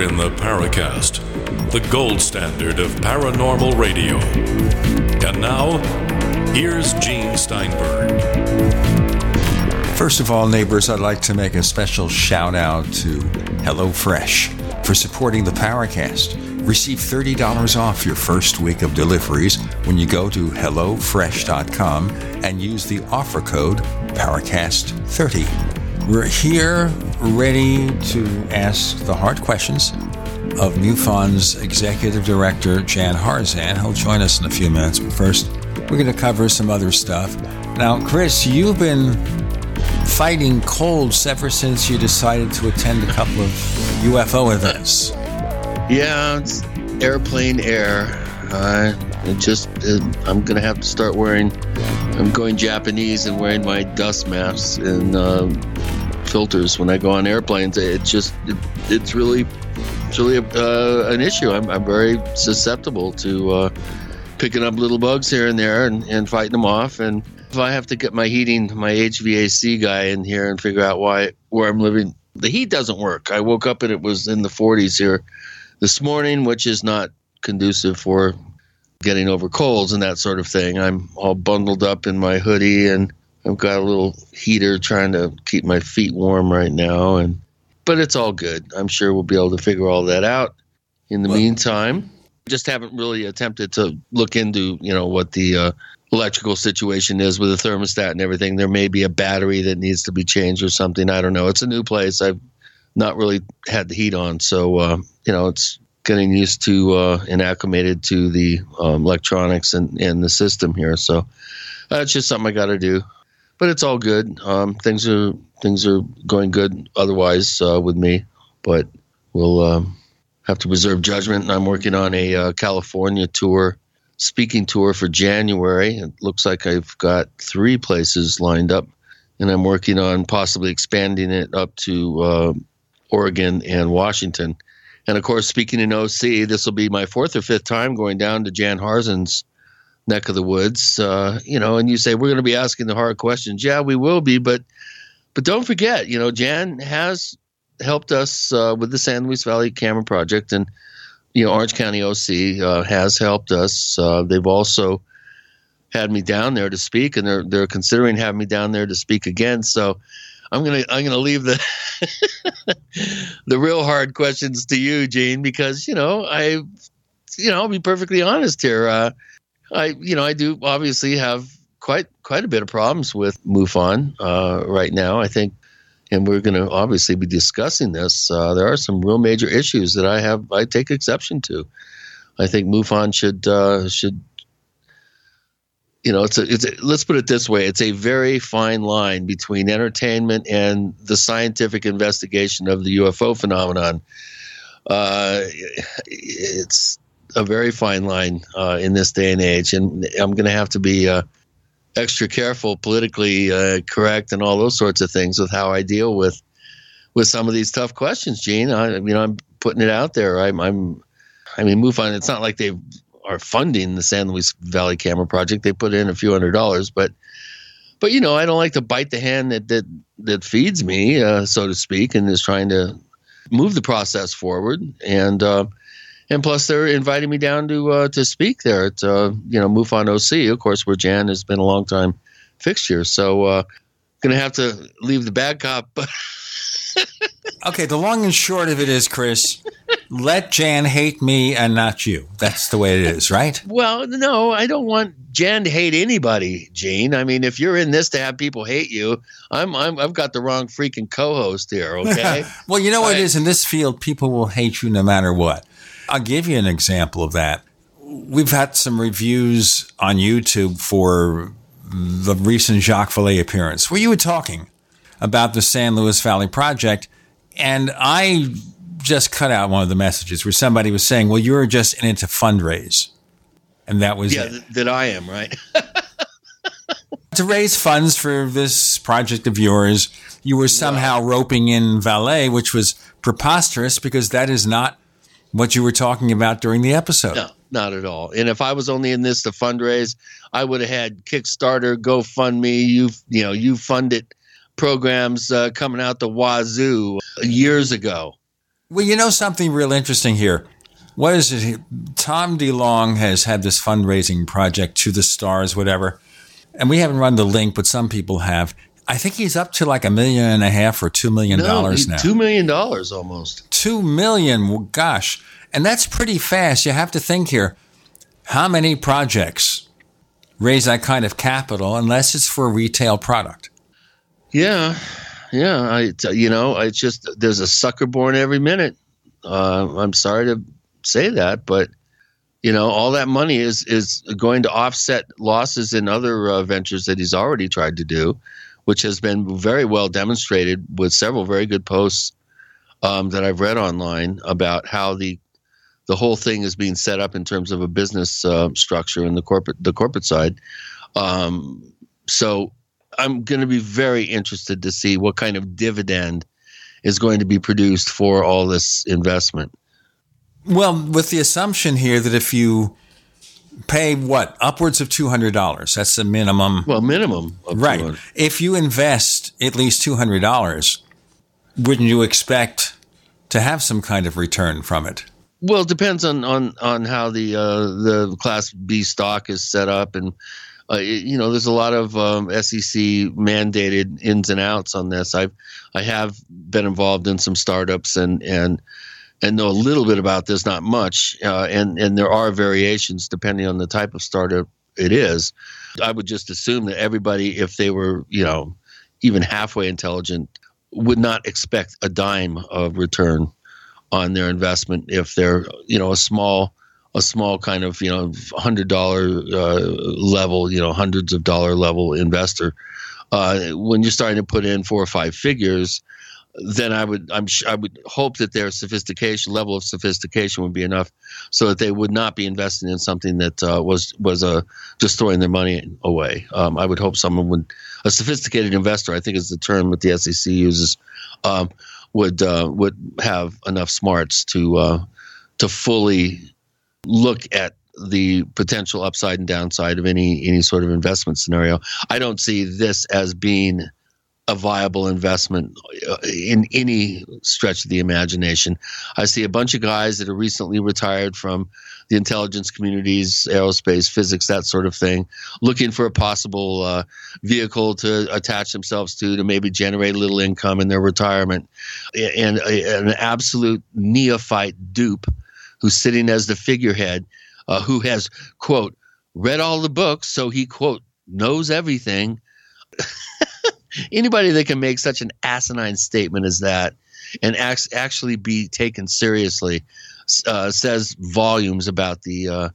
In the Paracast, the gold standard of paranormal radio. And now, here's Gene Steinberg. First of all, neighbors, I'd like to make a special shout out to HelloFresh for supporting the Paracast. Receive $30 off your first week of deliveries when you go to HelloFresh.com and use the offer code Paracast30. We're here ready to ask the hard questions of MUFON's Executive Director, Jan Harzan. He'll join us in a few minutes, but first, we're going to cover some other stuff. Now, Chris, you've been fighting colds ever since you decided to attend a couple of UFO events. Yeah, it's airplane air. Uh, it just, it, I'm gonna have to start wearing. I'm going Japanese and wearing my dust masks and uh, filters when I go on airplanes. It's just, it, it's really, it's really uh, an issue. I'm, I'm very susceptible to uh, picking up little bugs here and there and, and fighting them off. And if I have to get my heating, my HVAC guy in here and figure out why where I'm living, the heat doesn't work. I woke up and it was in the 40s here this morning, which is not conducive for getting over colds and that sort of thing. I'm all bundled up in my hoodie and I've got a little heater trying to keep my feet warm right now and but it's all good. I'm sure we'll be able to figure all that out. In the well, meantime, just haven't really attempted to look into, you know, what the uh, electrical situation is with the thermostat and everything. There may be a battery that needs to be changed or something. I don't know. It's a new place. I've not really had the heat on, so uh, you know it's getting used to uh, and acclimated to the um, electronics and, and the system here. So that's just something I got to do. But it's all good. Um, things are things are going good otherwise uh, with me, but we'll um, have to reserve judgment. And I'm working on a uh, California tour, speaking tour for January. It looks like I've got three places lined up, and I'm working on possibly expanding it up to uh, Oregon and Washington. And of course, speaking in OC, this will be my fourth or fifth time going down to Jan Harzan's neck of the woods. Uh, you know, and you say we're going to be asking the hard questions. Yeah, we will be, but but don't forget, you know, Jan has helped us uh, with the San Luis Valley Camera Project, and you know, Orange County OC uh, has helped us. Uh, they've also had me down there to speak, and they're they're considering having me down there to speak again. So I'm gonna I'm gonna leave the the real hard questions to you, Gene, because you know I, you know, I'll be perfectly honest here. Uh, I you know I do obviously have quite quite a bit of problems with MUFON uh, right now. I think, and we're going to obviously be discussing this. Uh, there are some real major issues that I have I take exception to. I think MUFON should uh, should you know, it's a, it's a, let's put it this way: it's a very fine line between entertainment and the scientific investigation of the UFO phenomenon. Uh, it's a very fine line uh, in this day and age, and I'm going to have to be uh, extra careful, politically uh, correct, and all those sorts of things with how I deal with with some of these tough questions. Gene, I, you know, I'm putting it out there. I'm, I'm I mean, MUFON. It's not like they've are funding the San Luis Valley Camera Project. They put in a few hundred dollars, but but you know, I don't like to bite the hand that that that feeds me, uh, so to speak, and is trying to move the process forward. And uh, and plus, they're inviting me down to uh, to speak there at uh, you know MUFON OC, of course, where Jan has been a long time fixture. So, uh, gonna have to leave the bad cop. okay, the long and short of it is, Chris, let Jan hate me and not you. That's the way it is, right? Well, no, I don't want Jan to hate anybody, Gene. I mean, if you're in this to have people hate you, I'm, I'm I've got the wrong freaking co-host here. Okay. well, you know what it is in this field, people will hate you no matter what. I'll give you an example of that. We've had some reviews on YouTube for the recent Jacques Vallée appearance where you were talking about the San Luis Valley Project. And I just cut out one of the messages where somebody was saying, well, you're just in it to fundraise. And that was yeah, th- that I am, right? to raise funds for this project of yours, you were somehow roping in Vallée, which was preposterous because that is not what you were talking about during the episode. No, not at all. And if I was only in this to fundraise, I would have had Kickstarter, GoFundMe, you you know, you fund it programs uh, coming out the wazoo years ago. Well, you know something real interesting here. What is it? Tom DeLonge has had this fundraising project to the stars, whatever. And we haven't run the link, but some people have. I think he's up to like a million and a half or two million dollars no, now. Two million dollars almost. Two million. Well, gosh. And that's pretty fast. You have to think here. How many projects raise that kind of capital unless it's for a retail product? Yeah. Yeah. I, you know, it's just, there's a sucker born every minute. Uh, I'm sorry to say that, but you know, all that money is is going to offset losses in other uh, ventures that he's already tried to do, which has been very well demonstrated with several very good posts um, that I've read online about how the the whole thing is being set up in terms of a business uh, structure in the corporate the corporate side. Um, so I'm going to be very interested to see what kind of dividend is going to be produced for all this investment. Well, with the assumption here that if you pay what upwards of two hundred dollars, that's the minimum. Well, minimum, right? 200. If you invest at least two hundred dollars, wouldn't you expect to have some kind of return from it? Well, it depends on on on how the uh, the Class B stock is set up, and uh, you know, there's a lot of um, SEC mandated ins and outs on this. I've I have been involved in some startups and and and know a little bit about this, not much, uh, and and there are variations depending on the type of startup it is. I would just assume that everybody, if they were, you know, even halfway intelligent, would not expect a dime of return on their investment if they're, you know, a small, a small kind of, you know, hundred dollar uh, level, you know, hundreds of dollar level investor. Uh, when you're starting to put in four or five figures, then I would I'm I would hope that their sophistication level of sophistication would be enough so that they would not be investing in something that uh, was was uh, just throwing their money away. Um, I would hope someone would a sophisticated investor I think is the term that the SEC uses um, would uh, would have enough smarts to uh, to fully look at the potential upside and downside of any any sort of investment scenario. I don't see this as being a viable investment uh, in any stretch of the imagination. I see a bunch of guys that are recently retired from the intelligence communities, aerospace, physics, that sort of thing, looking for a possible uh, vehicle to attach themselves to to maybe generate a little income in their retirement. And an absolute neophyte dupe who's sitting as the figurehead, uh, who has, quote, read all the books, so he, quote, knows everything anybody that can make such an asinine statement as that and actually be taken seriously uh, says volumes about the uh,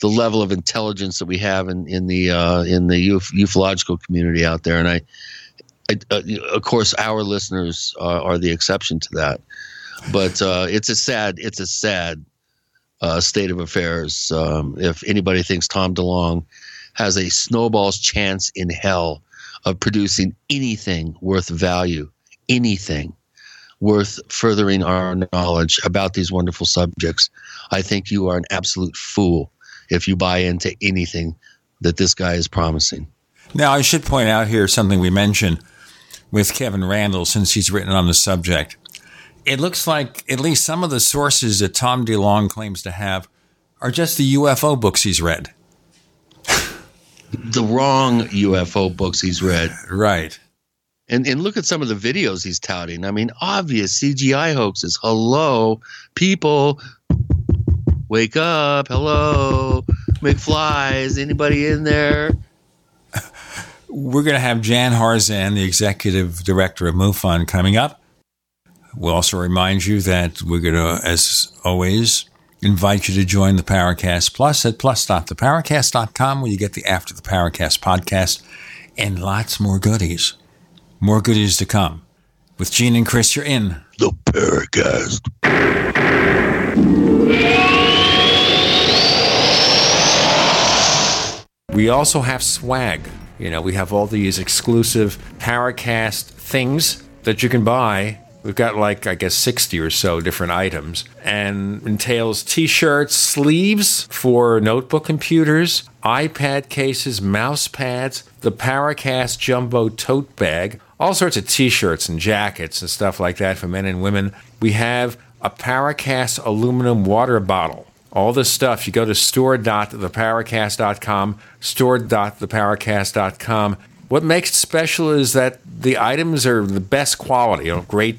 the level of intelligence that we have in in the uh, in the uf- ufological community out there. And I, I uh, of course, our listeners are the exception to that. But uh, it's a sad it's a sad uh, state of affairs. Um, if anybody thinks Tom DeLonge has a snowball's chance in hell of producing anything worth value, anything worth furthering our knowledge about these wonderful subjects, I think you are an absolute fool if you buy into anything that this guy is promising. Now, I should point out here something we mentioned with Kevin Randle since he's written on the subject. It looks like at least some of the sources that Tom DeLonge claims to have are just the UFO books he's read the wrong UFO books he's read. Right. And and look at some of the videos he's touting. I mean, obvious CGI hoaxes. Hello, people, wake up. Hello, McFlies. Anybody in there? We're going to have Jan Harzan, the executive director of MUFON, coming up. We'll also remind you that we're going to, as always, invite you to join the Paracast Plus at plus.theparacast.com where you get the After the Paracast podcast and lots more goodies. More goodies to come. With Gene and Chris, you're in the Paracast. We also have swag. You know, we have all these exclusive Paracast things that you can buy We've got like, I guess, 60 or so different items and entails t shirts, sleeves for notebook computers, iPad cases, mouse pads, the Paracast Jumbo tote bag, all sorts of t shirts and jackets and stuff like that for men and women. We have a Paracast aluminum water bottle. All this stuff, you go to store.theparacast.com, store.theparacast.com. What makes it special is that the items are the best quality, you know, great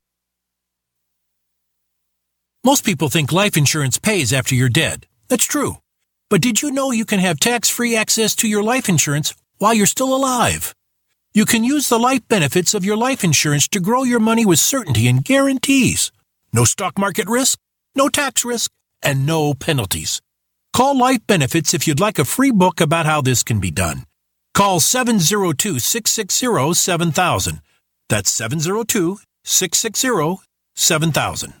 Most people think life insurance pays after you're dead. That's true. But did you know you can have tax-free access to your life insurance while you're still alive? You can use the life benefits of your life insurance to grow your money with certainty and guarantees. No stock market risk, no tax risk, and no penalties. Call Life Benefits if you'd like a free book about how this can be done. Call 702-660-7000. That's 702-660-7000.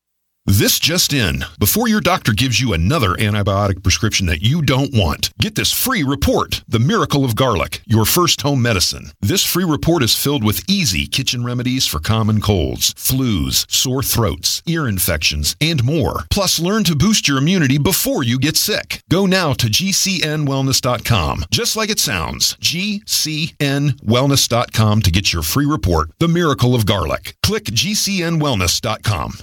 This just in. Before your doctor gives you another antibiotic prescription that you don't want, get this free report, The Miracle of Garlic, your first home medicine. This free report is filled with easy kitchen remedies for common colds, flus, sore throats, ear infections, and more. Plus, learn to boost your immunity before you get sick. Go now to gcnwellness.com, just like it sounds, gcnwellness.com to get your free report, The Miracle of Garlic. Click gcnwellness.com.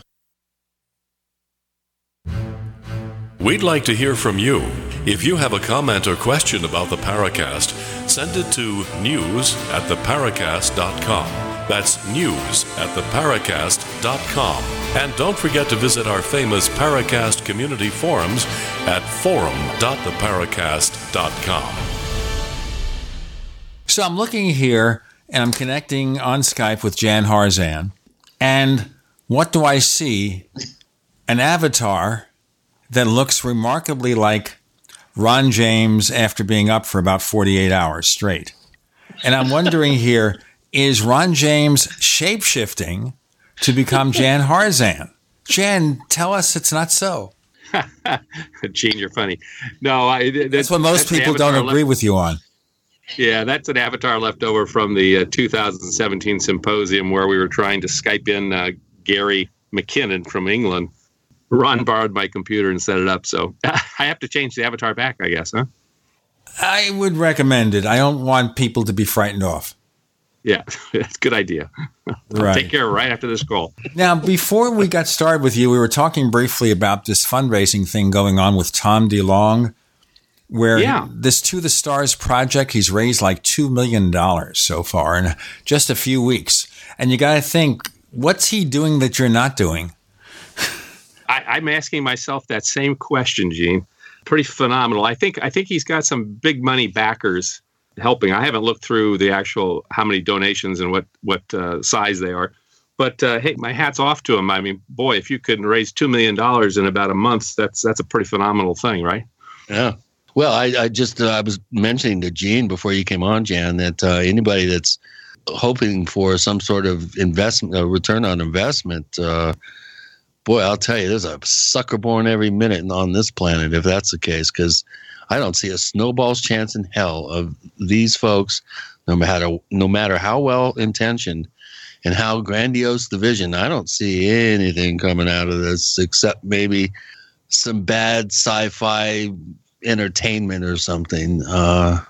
We'd like to hear from you. If you have a comment or question about the Paracast, send it to news at theparacast.com. That's news at theparacast.com. And don't forget to visit our famous Paracast community forums at forum.theparacast.com. So I'm looking here and I'm connecting on Skype with Jan Harzan. And what do I see? An avatar that looks remarkably like Ron James after being up for about 48 hours straight. And I'm wondering here is Ron James shapeshifting to become Jan Harzan? Jan, tell us it's not so. Gene, you're funny. No, I, that's, that's what most that's people don't agree left, with you on. Yeah, that's an avatar left over from the uh, 2017 symposium where we were trying to Skype in uh, Gary McKinnon from England Ron borrowed my computer and set it up. So I have to change the avatar back, I guess, huh? I would recommend it. I don't want people to be frightened off. Yeah, that's a good idea. right. Take care right after this call. Now, before we got started with you, we were talking briefly about this fundraising thing going on with Tom DeLonge. where Yeah. this To the Stars project, he's raised like $2 million so far in just a few weeks. And you got to think, what's he doing that you're not doing? I, I'm asking myself that same question, Gene. Pretty phenomenal. I think I think he's got some big money backers helping. I haven't looked through the actual how many donations and what what uh, size they are, but uh, hey, my hat's off to him. I mean, boy, if you could raise two million dollars in about a month, that's that's a pretty phenomenal thing, right? Yeah. Well, I, I just uh, I was mentioning to Gene before you came on, Jan, that uh, anybody that's hoping for some sort of investment, return on investment, uh, boy, I'll tell you, there's a sucker born every minute on this planet if that's the case. Because I don't see a snowball's chance in hell of these folks, no matter no matter how well intentioned and how grandiose the vision. I don't see anything coming out of this except maybe some bad sci-fi entertainment or something. Uh,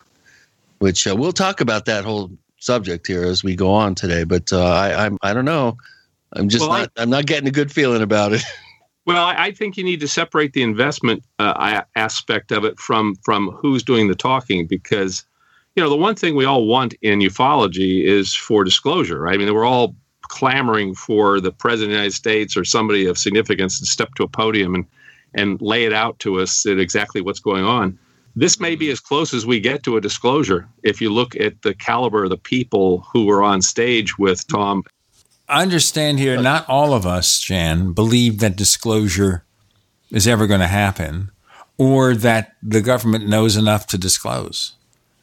which uh, we'll talk about that whole subject here as we go on today. But uh, I, I'm I don't know. I'm just Well, I- not. I'm not getting a good feeling about it. Well, I, I think you need to separate the investment uh, aspect of it from from who's doing the talking because, you know, the one thing we all want in ufology is for disclosure. Right? I mean, we're all clamoring for the president of the United States or somebody of significance to step to a podium and and lay it out to us at exactly what's going on. This may be as close as we get to a disclosure if you look at the caliber of the people who were on stage with Tom I understand here, not all of us, Jan, believe that disclosure is ever going to happen or that the government knows enough to disclose.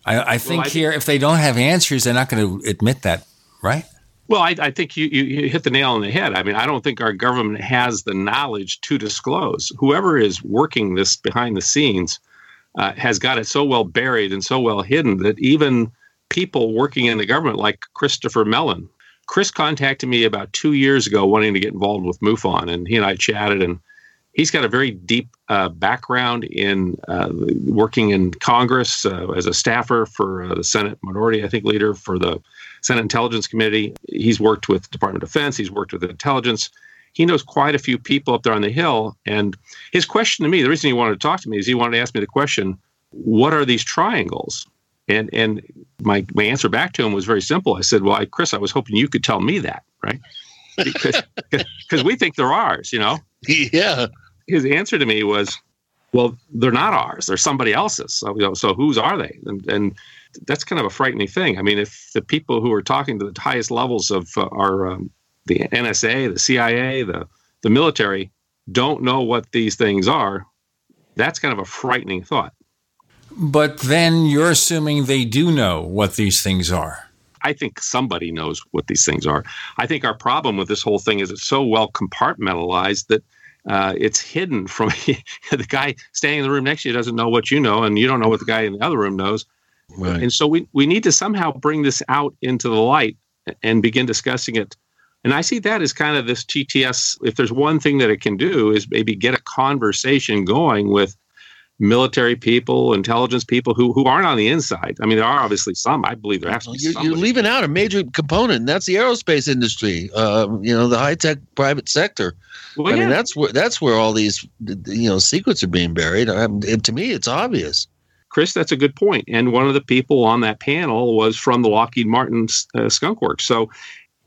I, I think I- here, if they don't have answers, they're not going to admit that, right? Well, I, I think you, you, you hit the nail on the head. I mean, I don't think our government has the knowledge to disclose. Whoever is working this behind the scenes uh, has got it so well buried and so well hidden that even people working in the government, like Christopher Mellon, Chris contacted me about two years ago wanting to get involved with MUFON, and he and I chatted, and he's got a very deep uh, background in uh, working in Congress uh, as a staffer for uh, the Senate Minority, I think, leader for the Senate Intelligence Committee. He's worked with Department of Defense. He's worked with intelligence. He knows quite a few people up there on the Hill. And his question to me, the reason he wanted to talk to me is he wanted to ask me the question, what are these triangles? And and my my answer back to him was very simple. I said, "Well, I, Chris, I was hoping you could tell me that, right? Because because we think they're ours, you know." yeah. His answer to me was, "Well, they're not ours. They're somebody else's. So, you know, so whose are they?" And, and that's kind of a frightening thing. I mean, if the people who are talking to the highest levels of uh, our um, the NSA, the CIA, the the military don't know what these things are, that's kind of a frightening thought. But then you're assuming they do know what these things are. I think somebody knows what these things are. I think our problem with this whole thing is it's so well compartmentalized that uh, it's hidden from the guy standing in the room next to you doesn't know what you know, and you don't know what the guy in the other room knows. Right. And so we, we need to somehow bring this out into the light and begin discussing it. And I see that as kind of this TTS. If there's one thing that it can do, is maybe get a conversation going with military people, intelligence people who who aren't on the inside. I mean, there are obviously some. I believe there has to be You're, you're leaving out a major component, and that's the aerospace industry. Uh, you know, the high tech private sector. Well, I yeah. mean, that's where that's where all these you know secrets are being buried. Um, it, to me, it's obvious. Chris, that's a good point. And one of the people on that panel was from the Lockheed Martin uh, Skunk Works. So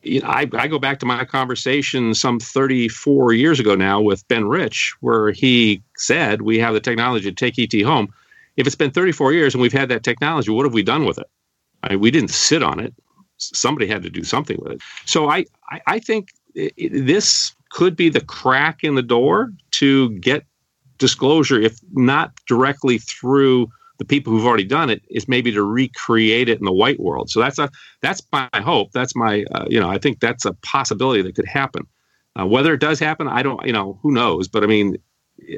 you know, I, I go back to my conversation some 34 years ago now with Ben Rich, where he said, We have the technology to take ET home. If it's been 34 years and we've had that technology, what have we done with it? I mean, we didn't sit on it. Somebody had to do something with it. So I, I, I think i i this could be the crack in the door to get disclosure, if not directly through the people who've already done it is maybe to recreate it in the white world. So that's a that's my hope. That's my uh, you know I think that's a possibility that could happen. Uh, whether it does happen, I don't you know who knows. But I mean,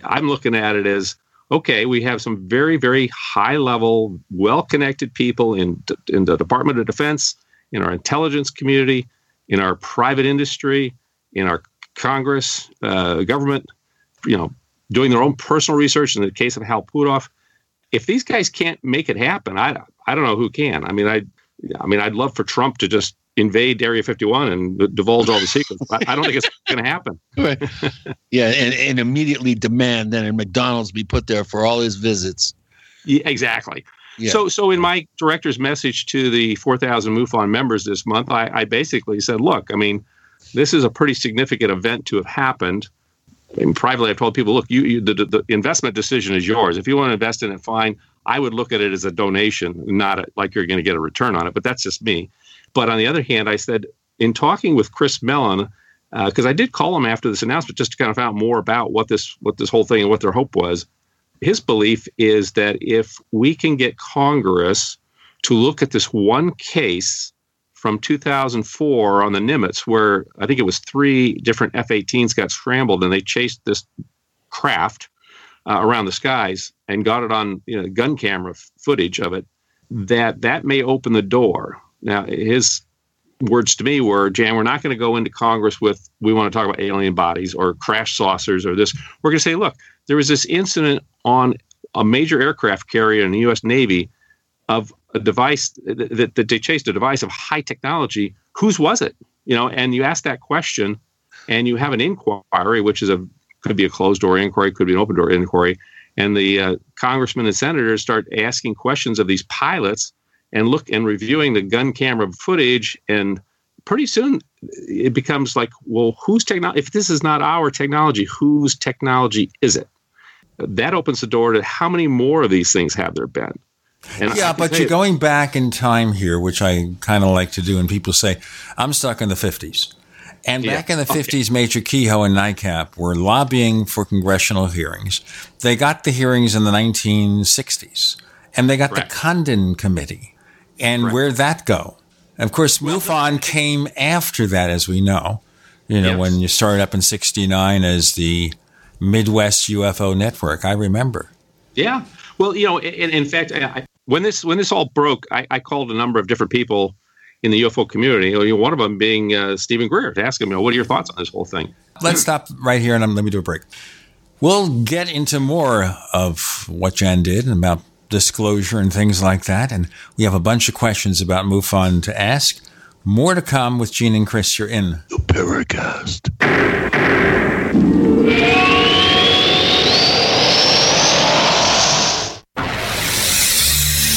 I'm looking at it as okay. We have some very very high level, well connected people in in the Department of Defense, in our intelligence community, in our private industry, in our Congress, uh, government. You know, doing their own personal research. In the case of Hal Puthoff if these guys can't make it happen, I I don't know who can. I mean, I I mean, I'd love for Trump to just invade Area 51 and divulge all the secrets. I, I don't think it's going to happen. Right. yeah, and, and immediately demand that a McDonald's be put there for all his visits. Yeah, exactly. Yeah. So, so in my director's message to the 4,000 MUFON members this month, I, I basically said, look, I mean, this is a pretty significant event to have happened. And privately, I've told people, look, you, you the, the investment decision is yours. If you want to invest in it, fine. I would look at it as a donation, not a, like you're going to get a return on it. But that's just me. But on the other hand, I said in talking with Chris Mellon, because uh, I did call him after this announcement just to kind of find out more about what this what this whole thing and what their hope was. His belief is that if we can get Congress to look at this one case from 2004 on the Nimitz, where I think it was three different F-18s got scrambled and they chased this craft uh, around the skies and got it on you know, gun camera footage of it, that that may open the door. Now, his words to me were, Jan, we're not going to go into Congress with, we want to talk about alien bodies or crash saucers or this. We're going to say, look, there was this incident on a major aircraft carrier in the U.S. Navy of a device that, that they chased a device of high technology. Whose was it? You know, and you ask that question, and you have an inquiry, which is a could be a closed door inquiry, could be an open door inquiry, and the uh, congressmen and senators start asking questions of these pilots and look and reviewing the gun camera footage and pretty soon it becomes like well whose technology if this is not our technology whose technology is it that opens the door to how many more of these things have there been and yeah, but you're going back in time here, which I kind of like to do. And people say, I'm stuck in the 50s. And back yeah. in the 50s, okay. Major Keyhoe and NICAP were lobbying for congressional hearings. They got the hearings in the 1960s, and they got the Condon Committee. And where'd that go? Of course, MUFON came after that, as we know. You know, yes. when you started up in 69 as the Midwest UFO Network. I remember. Yeah. Well, you know, in, in fact, I, when this when this all broke, I, I, called a number of different people in the UFO community. You know, one of them being uh, Steven Greer to ask him, you know, what are your thoughts on this whole thing? Let's stop right here and let me do a break. We'll get into more of what Jan did and about disclosure and things like that, and we have a bunch of questions about MUFON to ask. More to come with Gene and Chris. You're in the Paracast.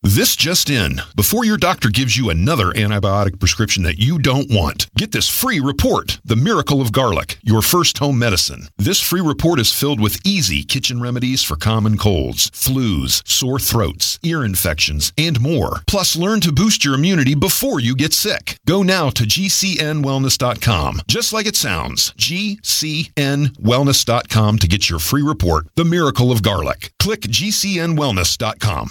This just in. Before your doctor gives you another antibiotic prescription that you don't want, get this free report The Miracle of Garlic, your first home medicine. This free report is filled with easy kitchen remedies for common colds, flus, sore throats, ear infections, and more. Plus, learn to boost your immunity before you get sick. Go now to GCNWellness.com, just like it sounds GCNWellness.com to get your free report The Miracle of Garlic. Click GCNWellness.com.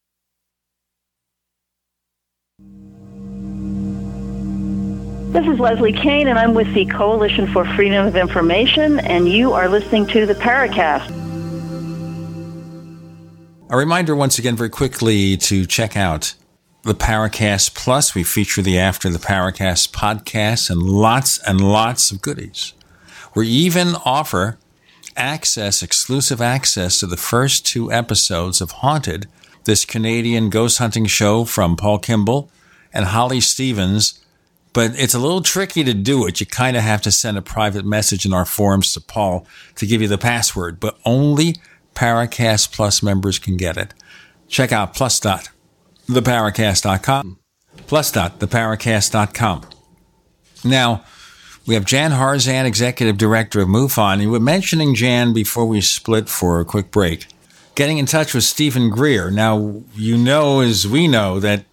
This is Leslie Kean, and I'm with the Coalition for Freedom of Information, and you are listening to the Paracast. A reminder once again, very quickly, to check out the Paracast Plus. We feature the After the Paracast podcast and lots and lots of goodies. We even offer access, exclusive access to the first two episodes of Haunted, this Canadian ghost hunting show from Paul Kimball and Holly Stevens but it's a little tricky to do it. You kind of have to send a private message in our forums to Paul to give you the password, but only Paracast Plus members can get it. Check out plus.theparacast.com. Plus.theparacast.com. Now, we have Jan Harzan, Executive Director of MUFON. You were mentioning Jan before we split for a quick break. Getting in touch with Steven Greer. Now, you know, as we know, that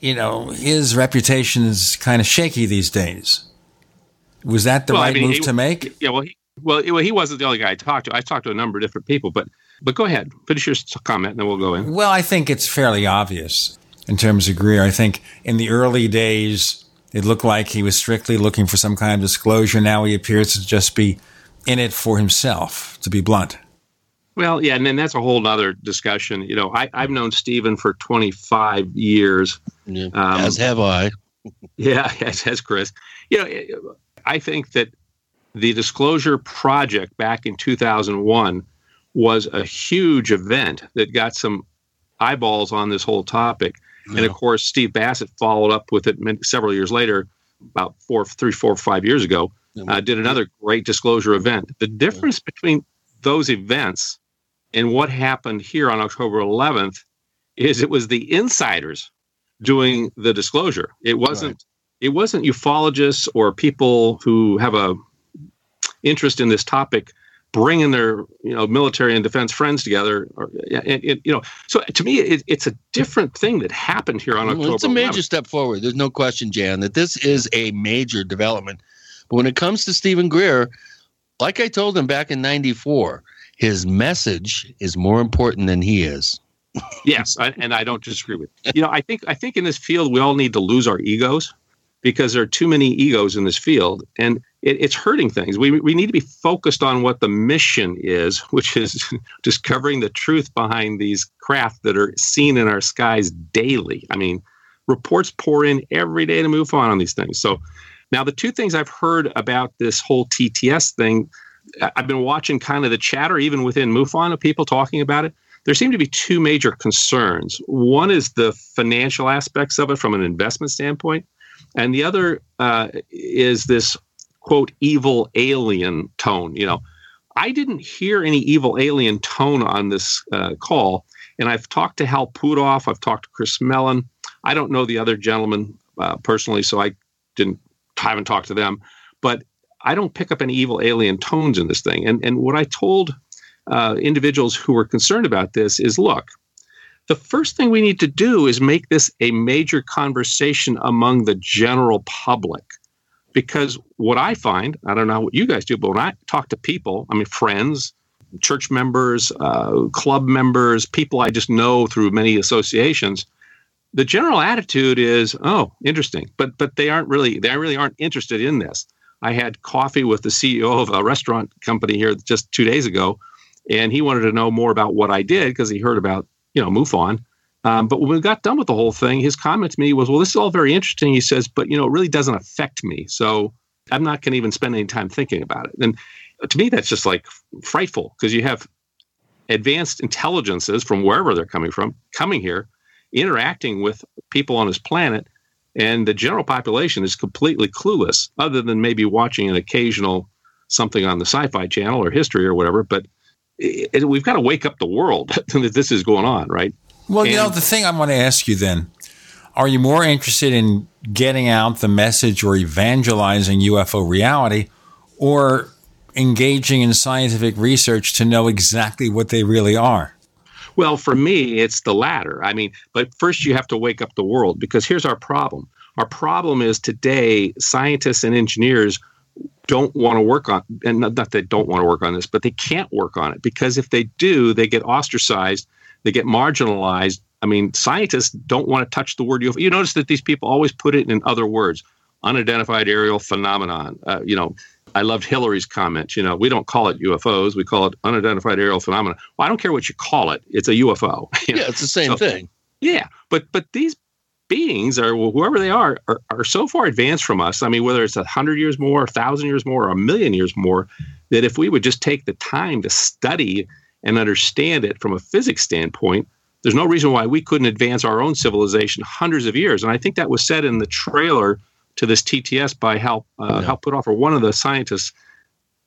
you know, his reputation is kind of shaky these days. Was that the well, right I mean, move he, to make? Yeah, well, he, well, well, he wasn't the only guy I talked to. I talked to a number of different people, but but go ahead, finish your comment, and then we'll go in. Well, I think it's fairly obvious in terms of Greer. I think in the early days, it looked like he was strictly looking for some kind of disclosure. Now he appears to just be in it for himself, to be blunt. Well, yeah, and then that's a whole other discussion. You know, I, I've known Steven for 25 years. Yeah, um, as have I. yeah, as has Chris. You know, I think that the Disclosure Project back in 2001 was a huge event that got some eyeballs on this whole topic. Yeah. And of course, Steve Bassett followed up with it several years later, about four, three, four, five years ago, uh, did another great disclosure event. The difference yeah. between those events and what happened here on October 11th is it was the insiders doing the disclosure. It wasn't right. it wasn't ufologists or people who have a interest in this topic bringing their you know military and defense friends together or, you know so to me it, it's a different thing that happened here on well, october it's a major 11th. step forward there's no question jan that this is a major development but when it comes to Steven greer like i told him back in 94 his message is more important than he is. yes, I, and I don't disagree with. You know, I think I think in this field we all need to lose our egos because there are too many egos in this field, and it, it's hurting things. We we need to be focused on what the mission is, which is discovering the truth behind these craft that are seen in our skies daily. I mean, reports pour in every day to MUFON on these things. So now the two things I've heard about this whole TTS thing I've been watching kind of the chatter, even within MUFON, of people talking about it. There seem to be two major concerns. One is the financial aspects of it from an investment standpoint, and the other uh, is this quote evil alien tone. You know, I didn't hear any evil alien tone on this uh, call, And I've talked to Hal Puthoff, I've talked to Chris Mellon. I don't know the other gentlemen uh, personally, so I didn't haven't talked to them. But I don't pick up any evil alien tones in this thing. And and what I told uh, individuals who were concerned about this is, look, the first thing we need to do is make this a major conversation among the general public. Because what I find, I don't know what you guys do, but when I talk to people, I mean, friends, church members, uh, club members, people I just know through many associations, the general attitude is, "Oh, interesting," but but they aren't really they really aren't interested in this. I had coffee with the CEO of a restaurant company here just two days ago, and he wanted to know more about what I did because he heard about you know MUFON. Um, but when we got done with the whole thing, his comment to me was, "Well, this is all very interesting." He says, "But you know, it really doesn't affect me, so I'm not going to even spend any time thinking about it." And to me, that's just like frightful because you have advanced intelligences from wherever they're coming from coming here, interacting with people on this planet, and the general population is completely clueless, other than maybe watching an occasional something on the Sci-Fi Channel or History or whatever. But it, it, we've got to wake up the world that this is going on, right? Well, and, you know, the thing I want to ask you then are you more interested in getting out the message or evangelizing UFO reality or engaging in scientific research to know exactly what they really are? Well, for me, it's the latter. I mean, but first you have to wake up the world because here's our problem. Our problem is today, scientists and engineers don't want to work on, and not that they don't want to work on this, but they can't work on it because if they do, they get ostracized, they get marginalized. I mean, scientists don't want to touch the word UFO. You notice that these people always put it in other words unidentified aerial phenomenon. Uh, you know, I loved Hillary's comment. You know, we don't call it UFOs; we call it unidentified aerial phenomena. Well, I don't care what you call it; it's a UFO. yeah, it's the same so, thing. Yeah, but but these beings or whoever they are, are are so far advanced from us. I mean, whether it's a hundred years more, a thousand years more, or a million years more, that if we would just take the time to study and understand it from a physics standpoint, there's no reason why we couldn't advance our own civilization hundreds of years. And I think that was said in the trailer to this TTS by Hal uh, yeah. Hal Puthoff, one of the scientists.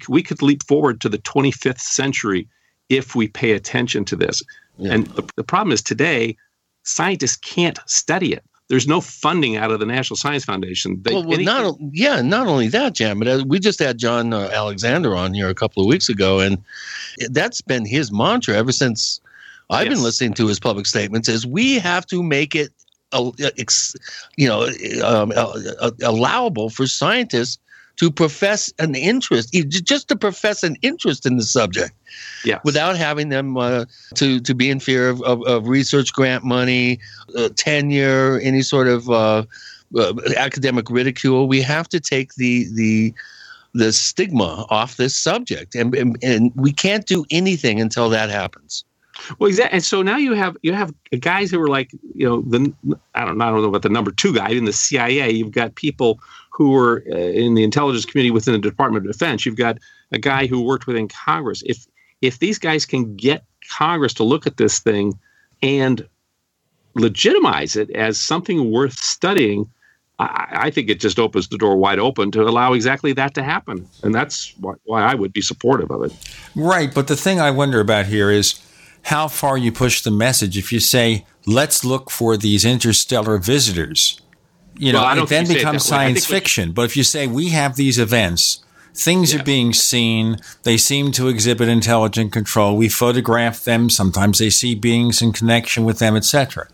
We could leap forward to the 25th century if we pay attention to this. Yeah. And the, the problem is today, scientists can't study it. There's no funding out of the National Science Foundation. They, well, well not yeah, not only that, Jan, but uh, we just had John uh, Alexander on here a couple of weeks ago, and that's been his mantra ever since I've yes. been listening to his public statements. Is we have to make it you know, um, allowable for scientists to profess an interest, just to profess an interest in the subject, yeah, without having them uh, to to be in fear of, of, of research grant money, uh, tenure, any sort of uh, uh, academic ridicule. We have to take the the the stigma off this subject, and, and and we can't do anything until that happens. Well, exactly. And so now you have you have guys who are like you know the I don't I don't know about the number two guy in the CIA. You've got people who are uh, in the intelligence community within the Department of Defense. You've got a guy who worked within Congress. If if these guys can get Congress to look at this thing and legitimize it as something worth studying, I, think it just opens the door wide open to allow exactly that to happen. And that's why I would be supportive of it. Right. But the thing I wonder about here is how far you push the message. If you say, let's look for these interstellar visitors, you know, well, it then becomes science fiction. But if you say, we have these events, things yeah. are being seen, they seem to exhibit intelligent control, we photograph them, sometimes they see beings in connection with them, etc.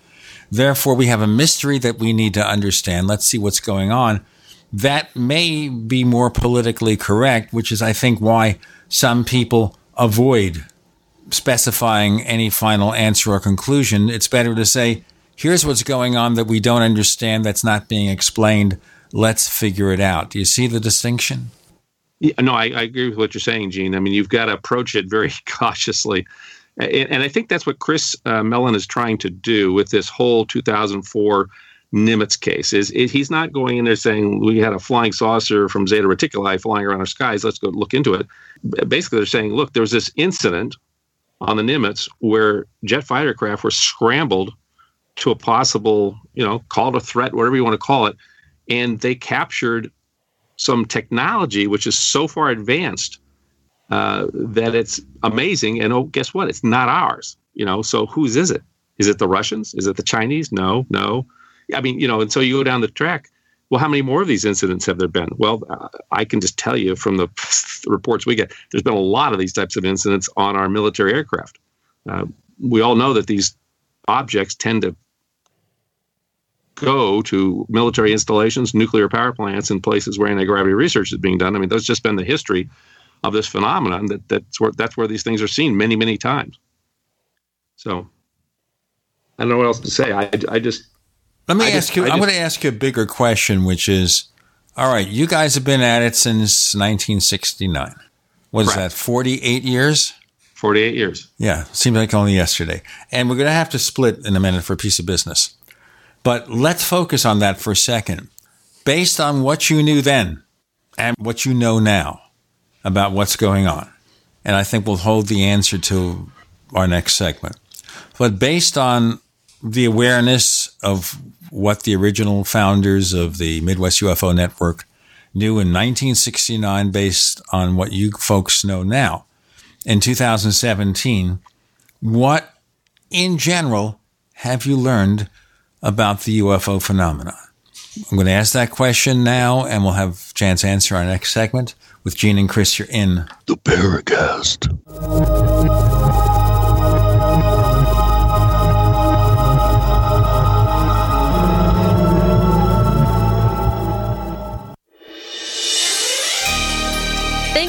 Therefore, we have a mystery that we need to understand. Let's see what's going on. That may be more politically correct, which is, I think, why some people avoid specifying any final answer or conclusion. It's better to say, here's what's going on that we don't understand, that's not being explained. Let's figure it out. Do you see the distinction? Yeah, no, I, I agree with what you're saying, Gene. I mean, you've got to approach it very cautiously. And, and I think that's what Chris uh, Mellon is trying to do with this whole 2004 Nimitz case. Is, is he's not going in there saying we had a flying saucer from Zeta Reticuli flying around our skies. Let's go look into it. Basically, they're saying, look, there was this incident on the Nimitz where jet fighter craft were scrambled to a possible, you know, call it a threat, whatever you want to call it, and they captured some technology which is so far advanced uh, that it's amazing. And oh, guess what? It's not ours. You know, so whose is it? Is it the Russians? Is it the Chinese? No, no. I mean, you know, and so you go down the track. Well, how many more of these incidents have there been? Well, uh, I can just tell you from the reports we get, there's been a lot of these types of incidents on our military aircraft. Uh, we all know that these objects tend to go to military installations, nuclear power plants, and places where anti gravity research is being done. I mean, that's just been the history of this phenomenon. That that's where that's where these things are seen many many times. So I don't know what else to say. I I just let me I ask just, you. I I'm going to ask you a bigger question, which is, all right, you guys have been at it since 1969. What is that? 48 years. 48 years. Yeah, seems like only yesterday. And we're going to have to split in a minute for a piece of business. But let's focus on that for a second. Based on what you knew then and what you know now about what's going on, and I think we'll hold the answer to our next segment. But based on the awareness of what the original founders of the Midwest UFO Network knew in 1969, based on what you folks know now, in 2017, what in general have you learned about the UFO phenomenon? I'm going to ask that question now, and we'll have chance answer our next segment with Gene and Chris. You're in the Paracast.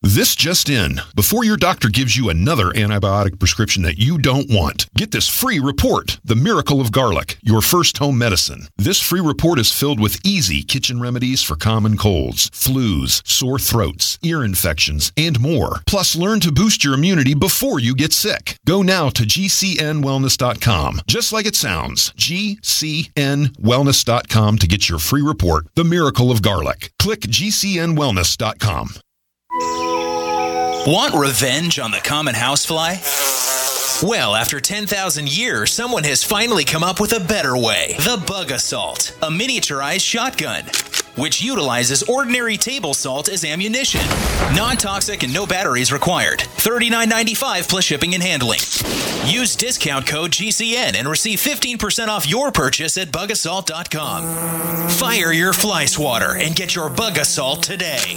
This just in. Before your doctor gives you another antibiotic prescription that you don't want, get this free report, The Miracle of Garlic, your first home medicine. This free report is filled with easy kitchen remedies for common colds, flus, sore throats, ear infections, and more. Plus, learn to boost your immunity before you get sick. Go now to gcnwellness.com, just like it sounds, gcnwellness.com to get your free report, The Miracle of Garlic. Click gcnwellness.com. Want revenge on the common housefly? Well, after 10,000 years, someone has finally come up with a better way. The Bug Assault, a miniaturized shotgun, which utilizes ordinary table salt as ammunition. Non toxic and no batteries required. $39.95 plus shipping and handling. Use discount code GCN and receive 15% off your purchase at bugassault.com. Fire your fly swatter and get your Bug Assault today.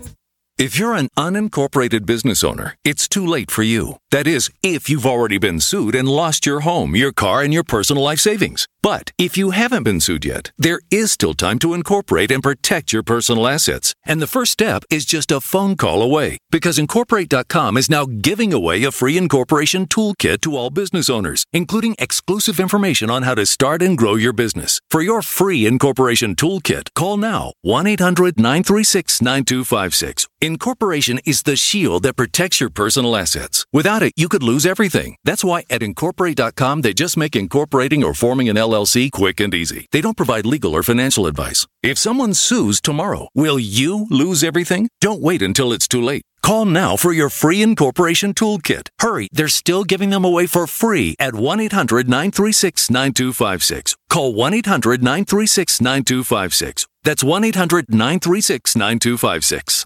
If you're an unincorporated business owner, it's too late for you. That is, if you've already been sued and lost your home, your car, and your personal life savings. But if you haven't been sued yet, there is still time to incorporate and protect your personal assets. And the first step is just a phone call away because Incorporate.com is now giving away a free incorporation toolkit to all business owners, including exclusive information on how to start and grow your business. For your free incorporation toolkit, call now 1 800 936 9256 Incorporation is the shield that protects your personal assets. Without it, you could lose everything. That's why at Incorporate.com, they just make incorporating or forming an LLC quick and easy. They don't provide legal or financial advice. If someone sues tomorrow, will you lose everything? Don't wait until it's too late. Call now for your free incorporation toolkit. Hurry, they're still giving them away for free at 1 800 936 9256. Call 1 800 936 9256. That's 1 800 936 9256.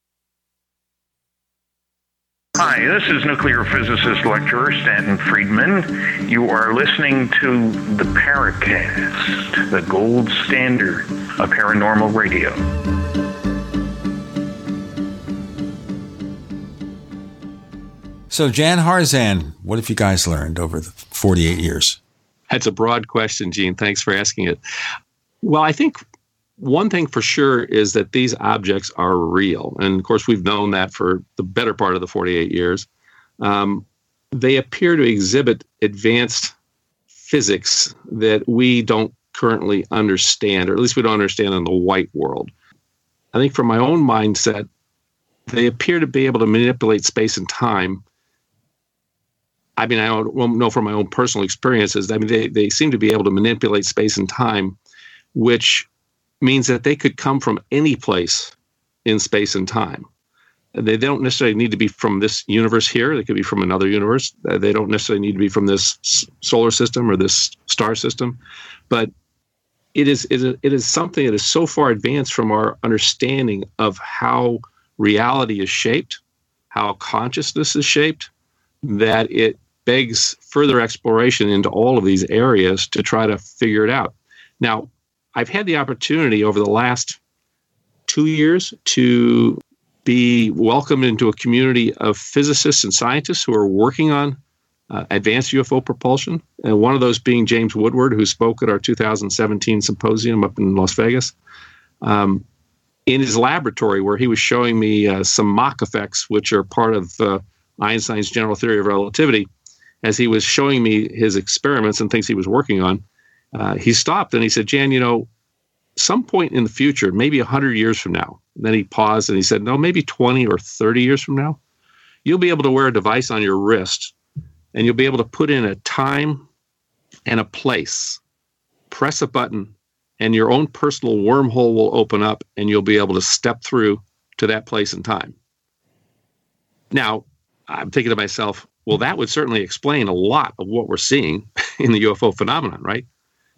Hi, this is nuclear physicist lecturer Stanton Friedman. You are listening to the Paracast, the gold standard of paranormal radio. So, Jan Harzan, what have you guys learned over the 48 years? That's a broad question, Gene. Thanks for asking it. Well, I think one thing for sure is that these objects are real. And of course, we've known that for the better part of the 48 years. Um, they appear to exhibit advanced physics that we don't currently understand, or at least we don't understand in the white world. I think from my own mindset, they appear to be able to manipulate space and time. I mean, I don't know from my own personal experiences. I mean, they, they seem to be able to manipulate space and time, which means that they could come from any place in space and time. They don't necessarily need to be from this universe here. They could be from another universe. Uh, they don't necessarily need to be from this solar system or this star system. But it is, it is something that is so far advanced from our understanding of how reality is shaped, how consciousness is shaped, that it begs further exploration into all of these areas to try to figure it out. Now, I've had the opportunity over the last two years to be welcomed into a community of physicists and scientists who are working on uh, advanced UFO propulsion. And one of those being James Woodward, who spoke at our 2017 symposium up in Las Vegas. Um, in his laboratory, where he was showing me uh, some Mach effects, which are part of uh, Einstein's general theory of relativity, as he was showing me his experiments and things he was working on, uh, he stopped and he said, Jan, you know, some point in the future, maybe 100 years from now, then he paused and he said, no, maybe 20 or 30 years from now, you'll be able to wear a device on your wrist and you'll be able to put in a time and a place, press a button, and your own personal wormhole will open up and you'll be able to step through to that place and time. Now, I'm thinking to myself, well, that would certainly explain a lot of what we're seeing in the UFO phenomenon, right?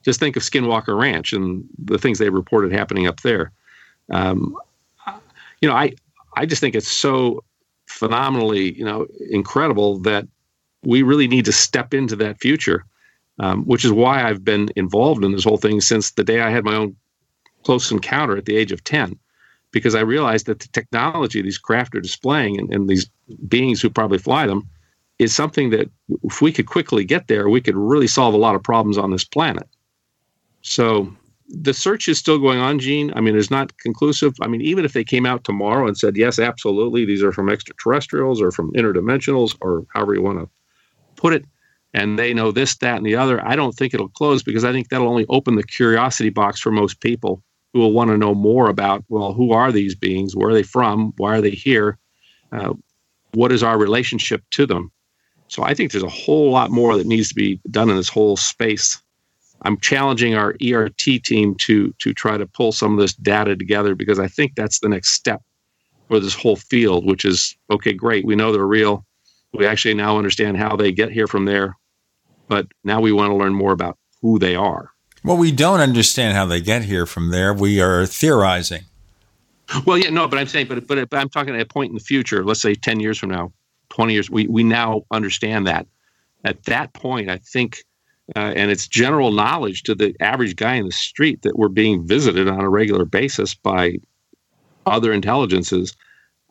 Just think of Skinwalker Ranch and the things they reported happening up there. Um, you know, I I just think it's so phenomenally, you know, incredible that we really need to step into that future, um, which is why I've been involved in this whole thing since the day I had my own close encounter at the age of 10, because I realized that the technology these craft are displaying and, and these beings who probably fly them is something that if we could quickly get there, we could really solve a lot of problems on this planet. So the search is still going on, Gene. I mean, it's not conclusive. I mean, even if they came out tomorrow and said, yes, absolutely, these are from extraterrestrials or from interdimensionals or however you want to put it, and they know this, that, and the other, I don't think it'll close because I think that'll only open the curiosity box for most people who will want to know more about, well, who are these beings? Where are they from? Why are they here? Uh, what is our relationship to them? So I think there's a whole lot more that needs to be done in this whole space I'm challenging our ERT team to to try to pull some of this data together because I think that's the next step for this whole field, which is okay, great. We know they're real. We actually now understand how they get here from there, but now we want to learn more about who they are. Well, we don't understand how they get here from there. We are theorizing. Well, yeah, no, but I'm saying, but but, but I'm talking at a point in the future. Let's say ten years from now, twenty years. We we now understand that. At that point, I think uh, and it's general knowledge to the average guy in the street that we're being visited on a regular basis by other intelligences.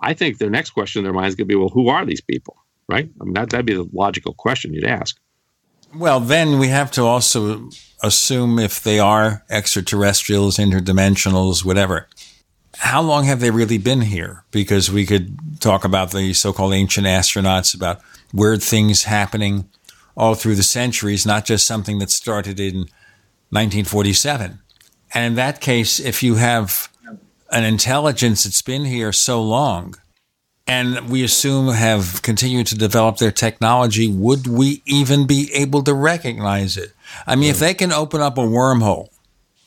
I think their next question in their minds to be, well, who are these people? Right? I mean, that, that'd be the logical question you'd ask. Well, then we have to also assume if they are extraterrestrials, interdimensionals, whatever. How long have they really been here? Because we could talk about the so called ancient astronauts, about weird things happening all through the centuries, not just something that started in 1947. And in that case, if you have an intelligence that's been here so long, and we assume have continued to develop their technology, would we even be able to recognize it? I mean, if they can open up a wormhole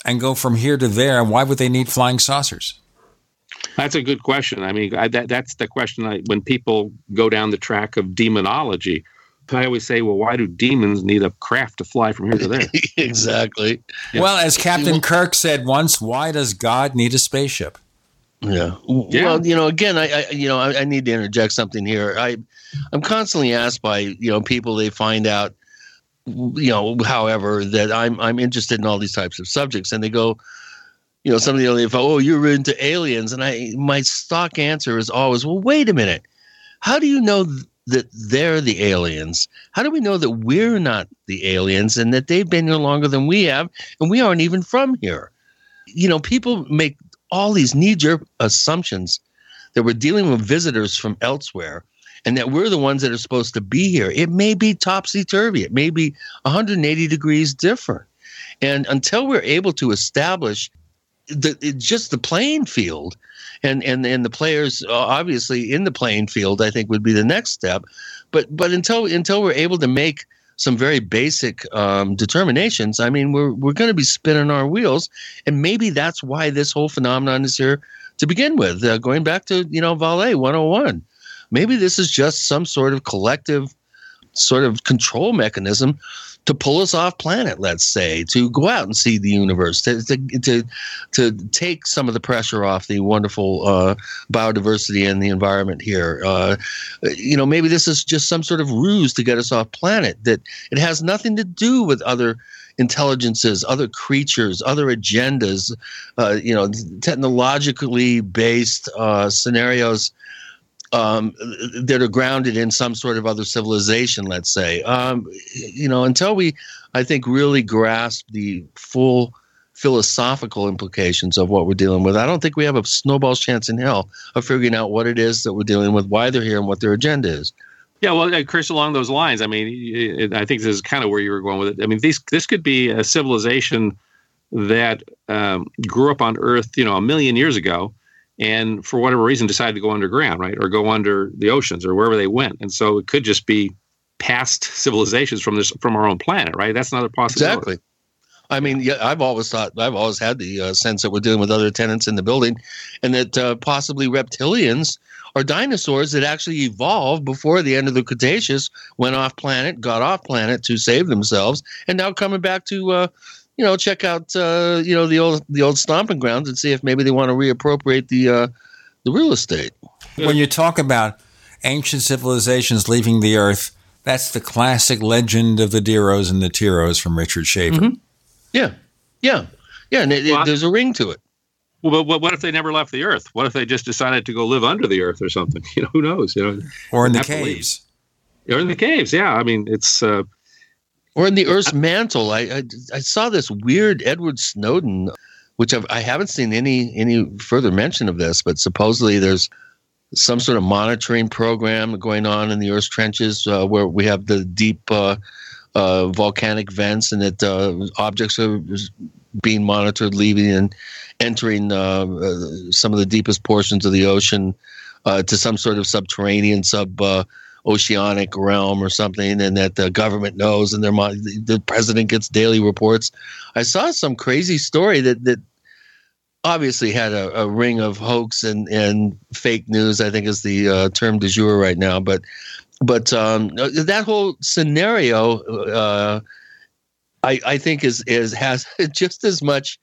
and go from here to there, why would they need flying saucers? That's a good question. I mean, I, that, that's the question I, when people go down the track of demonology. I always say, well, why do demons need a craft to fly from here to there? exactly. Yeah. Well, as Captain Kirk said once, why does God need a spaceship? Yeah. yeah. Well, you know, again, I, I you know, I, I, need to interject something here. I, I'm constantly asked by you know people they find out, you know, however that I'm I'm interested in all these types of subjects, and they go, you know, some of the early, oh, you're into aliens, and I my stock answer is always, well, wait a minute, how do you know? Th- that they're the aliens? How do we know that we're not the aliens and that they've been here longer than we have and we aren't even from here? You know, people make all these knee jerk assumptions that we're dealing with visitors from elsewhere and that we're the ones that are supposed to be here. It may be topsy turvy, it may be 180 degrees different. And until we're able to establish the, just the playing field, and and and the players uh, obviously in the playing field, I think would be the next step. But but until until we're able to make some very basic um, determinations, I mean, we're we're going to be spinning our wheels, and maybe that's why this whole phenomenon is here to begin with. Uh, going back to you know Vallee 101, maybe this is just some sort of collective sort of control mechanism to pull us off planet, let's say, to go out and see the universe, to to to, to take some of the pressure off the wonderful uh, biodiversity and the environment here. Uh, you know, maybe this is just some sort of ruse to get us off planet. That it has nothing to do with other intelligences, other creatures, other agendas. Uh, you know, technologically based uh, scenarios um, that are grounded in some sort of other civilization, let's say. Um, you know, until we, I think, really grasp the full philosophical implications of what we're dealing with, I don't think we have a snowball's chance in hell of figuring out what it is that we're dealing with, why they're here, and what their agenda is. Yeah, well, uh, Chris, along those lines, I mean, I think this is kind of where you were going with it. I mean, these this could be a civilization that um, grew up on Earth, you know, a million years ago, and for whatever reason decided to go underground, right, or go under the oceans or wherever they went. And so it could just be past civilizations from this from our own planet, right? That's another possibility. Exactly. I mean, yeah, I've always thought, I've always had the uh, sense that we're dealing with other tenants in the building, and that uh, possibly reptilians or dinosaurs that actually evolved before the end of the Cretaceous, went off planet, got off planet to save themselves, and now coming back to uh, you know, check out uh, you know the old the old stomping grounds and see if maybe they want to reappropriate the uh, the real estate. When you talk about ancient civilizations leaving the earth, that's the classic legend of the Deros and the Teros from Richard Shaver. Mm-hmm. Yeah, yeah, yeah, and it, well, it, there's a ring to it. Well, but what if they never left the earth? What if they just decided to go live under the earth or something? You know, who knows? You know, or in the caves. Or in the caves, yeah. I mean, it's uh, or in the Earth's mantle. I, I, I saw this weird Edward Snowden, which I've, I haven't seen any any further mention of this, but supposedly there's some sort of monitoring program going on in the Earth's trenches uh, where we have the deep uh, uh, volcanic vents and that uh, objects are being monitored, leaving and entering uh, uh, some of the deepest portions of the ocean to some sort of subterranean sub oceanic realm or something, and that the government knows, and their the president gets daily reports. I saw some crazy story that that obviously had a, a ring of hoax and and fake news. I think is the uh, term du jour right now, but but um, that whole scenario, uh, I I think is is has just as much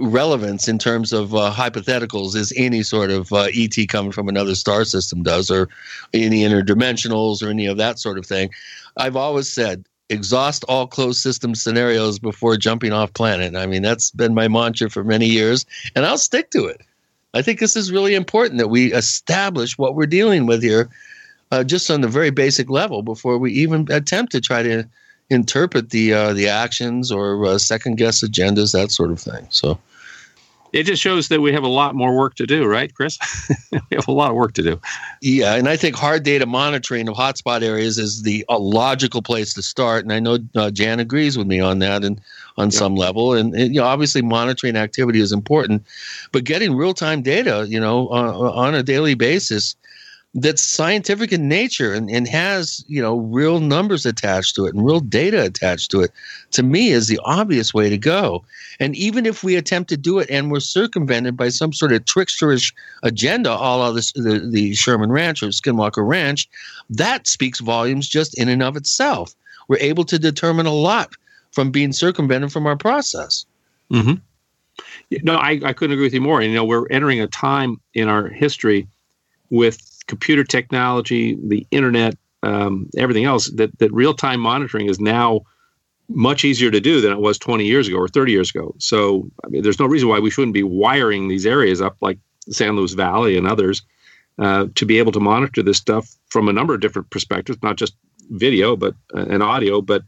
relevance in terms of uh, hypotheticals as any sort of uh, ET coming from another star system does, or any interdimensionals, or any of that sort of thing. I've always said exhaust all closed system scenarios before jumping off planet. I mean, that's been my mantra for many years, and I'll stick to it. I think this is really important that we establish what we're dealing with here, uh, just on the very basic level, before we even attempt to try to interpret the uh, the actions or uh, second guess agendas, that sort of thing. So it just shows that we have a lot more work to do, right, Chris? we have a lot of work to do. Yeah, and I think hard data monitoring of hotspot areas is the logical place to start. And I know uh, Jan agrees with me on that, and on yeah. some level. And, and, you know, obviously, monitoring activity is important, but getting real time data, you know, uh, on a daily basis that's scientific in nature and, and has you know real numbers attached to it and real data attached to it to me is the obvious way to go. And even if we attempt to do it and we're circumvented by some sort of tricksterish agenda all of this the, the sherman ranch or skinwalker ranch that speaks volumes just in and of itself. We're able to determine a lot from being circumvented from our process. Mm-hmm. no I, I couldn't agree with you more. And you know we're entering a time in our history with computer technology, the internet, um, everything else, that, that real time monitoring is now much easier to do than it was 20 years ago or 30 years ago. So, I mean, there's no reason why we shouldn't be wiring these areas up like San Luis Valley and others uh, to be able to monitor this stuff from a number of different perspectives, not just video, but uh, and audio, but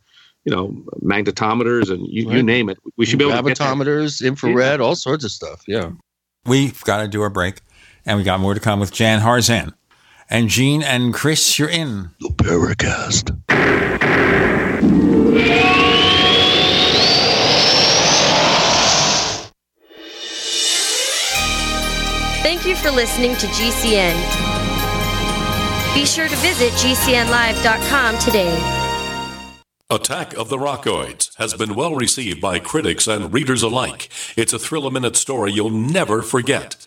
you know, magnetometers and you, right. you name it. We should be able to get infrared, all sorts of stuff. Yeah. We've got to do our break, and we got more to come with Jan Harzan. And Gene and Chris, you're in the Paracast. Thank you for listening to GCN. Be sure to visit GCNlive.com today. Attack of the Rockoids has been well received by critics and readers alike. It's a thrill a minute story you'll never forget.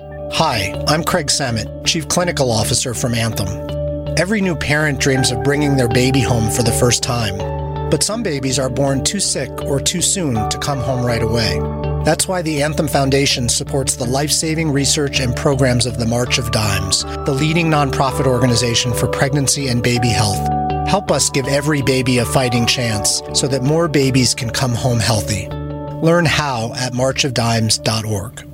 Hi, I'm Craig Samitt, Chief Clinical Officer from Anthem. Every new parent dreams of bringing their baby home for the first time, but some babies are born too sick or too soon to come home right away. That's why the Anthem Foundation supports the life saving research and programs of the March of Dimes, the leading nonprofit organization for pregnancy and baby health. Help us give every baby a fighting chance so that more babies can come home healthy. Learn how at marchofdimes.org.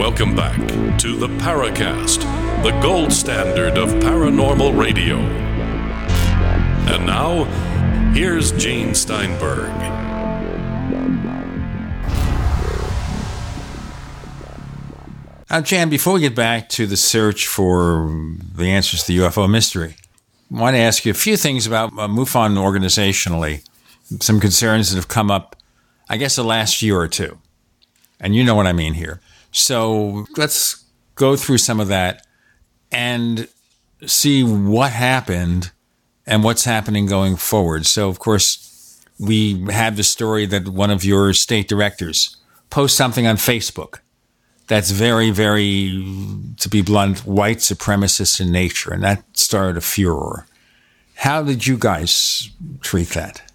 Welcome back to the Paracast, the gold standard of paranormal radio. And now, here's Gene Steinberg. Now, Jan, before we get back to the search for the answers to the UFO mystery, I want to ask you a few things about uh, MUFON organizationally, some concerns that have come up, I guess, the last year or two. And you know what I mean here. So let's go through some of that and see what happened and what's happening going forward. So, of course, we have the story that one of your state directors posts something on Facebook that's very, very, to be blunt, white supremacist in nature. And that started a furor. How did you guys treat that?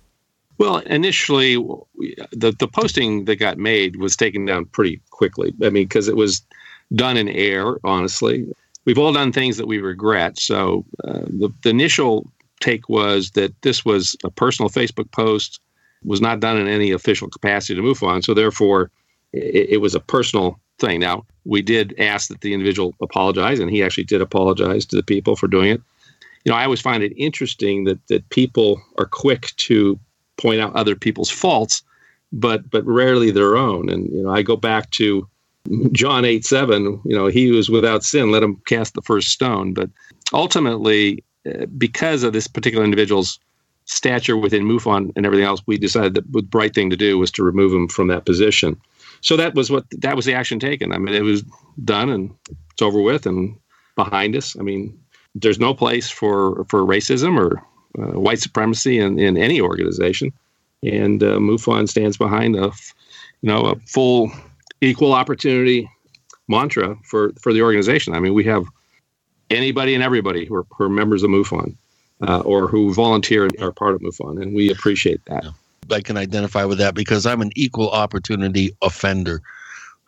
Well, initially, the the posting that got made was taken down pretty quickly. I mean, because it was done in air. Honestly, we've all done things that we regret. So uh, the, the initial take was that this was a personal Facebook post, was not done in any official capacity to MUFON. So therefore, it, it was a personal thing. Now we did ask that the individual apologize, and he actually did apologize to the people for doing it. You know, I always find it interesting that that people are quick to point out other people's faults, but but rarely their own. And you know, I go back to John eight seven. You know, he was without sin. Let him cast the first stone. But ultimately, uh, because of this particular individual's stature within MUFON and everything else, we decided that the right thing to do was to remove him from that position. So that was what that was the action taken. I mean, it was done and it's over with and behind us. I mean, there's no place for for racism or uh, white supremacy in, in any organization. And uh, MUFON stands behind a, you know, a full equal opportunity mantra for, for the organization. I mean, we have anybody and everybody who are, who are members of MUFON uh, or who volunteer and are part of MUFON, and we appreciate that. I can identify with that because I'm an equal opportunity offender.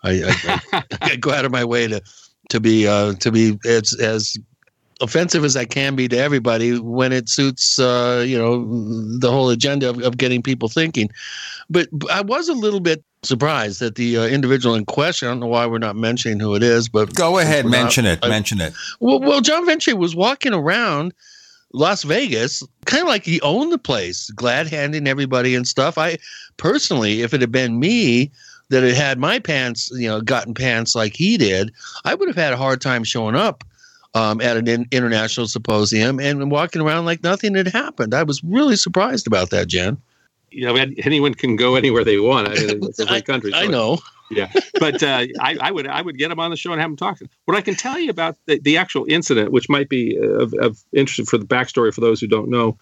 I, I, I go out of my way to to be uh, to be as as offensive as I can be to everybody when it suits, uh, you know, the whole agenda of, of, getting people thinking. But I was a little bit surprised that the uh, individual in question, I don't know why we're not mentioning who it is, but go ahead, mention not, it, I, mention it. Well, well, John Ventre was walking around Las Vegas, kind of like he owned the place, glad handing everybody and stuff. I personally, if it had been me, that had had my pants, you know, gotten pants like he did, I would have had a hard time showing up um, at an in- international symposium and walking around like nothing had happened. I was really surprised about that, Jen. You know, anyone can go anywhere they want. I mean, it's a great country. So I know. Yeah, but uh, I, I, would I would get them on the show and have them talk. What I can tell you about the, the actual incident, which might be of, of interest for the backstory for those who don't know,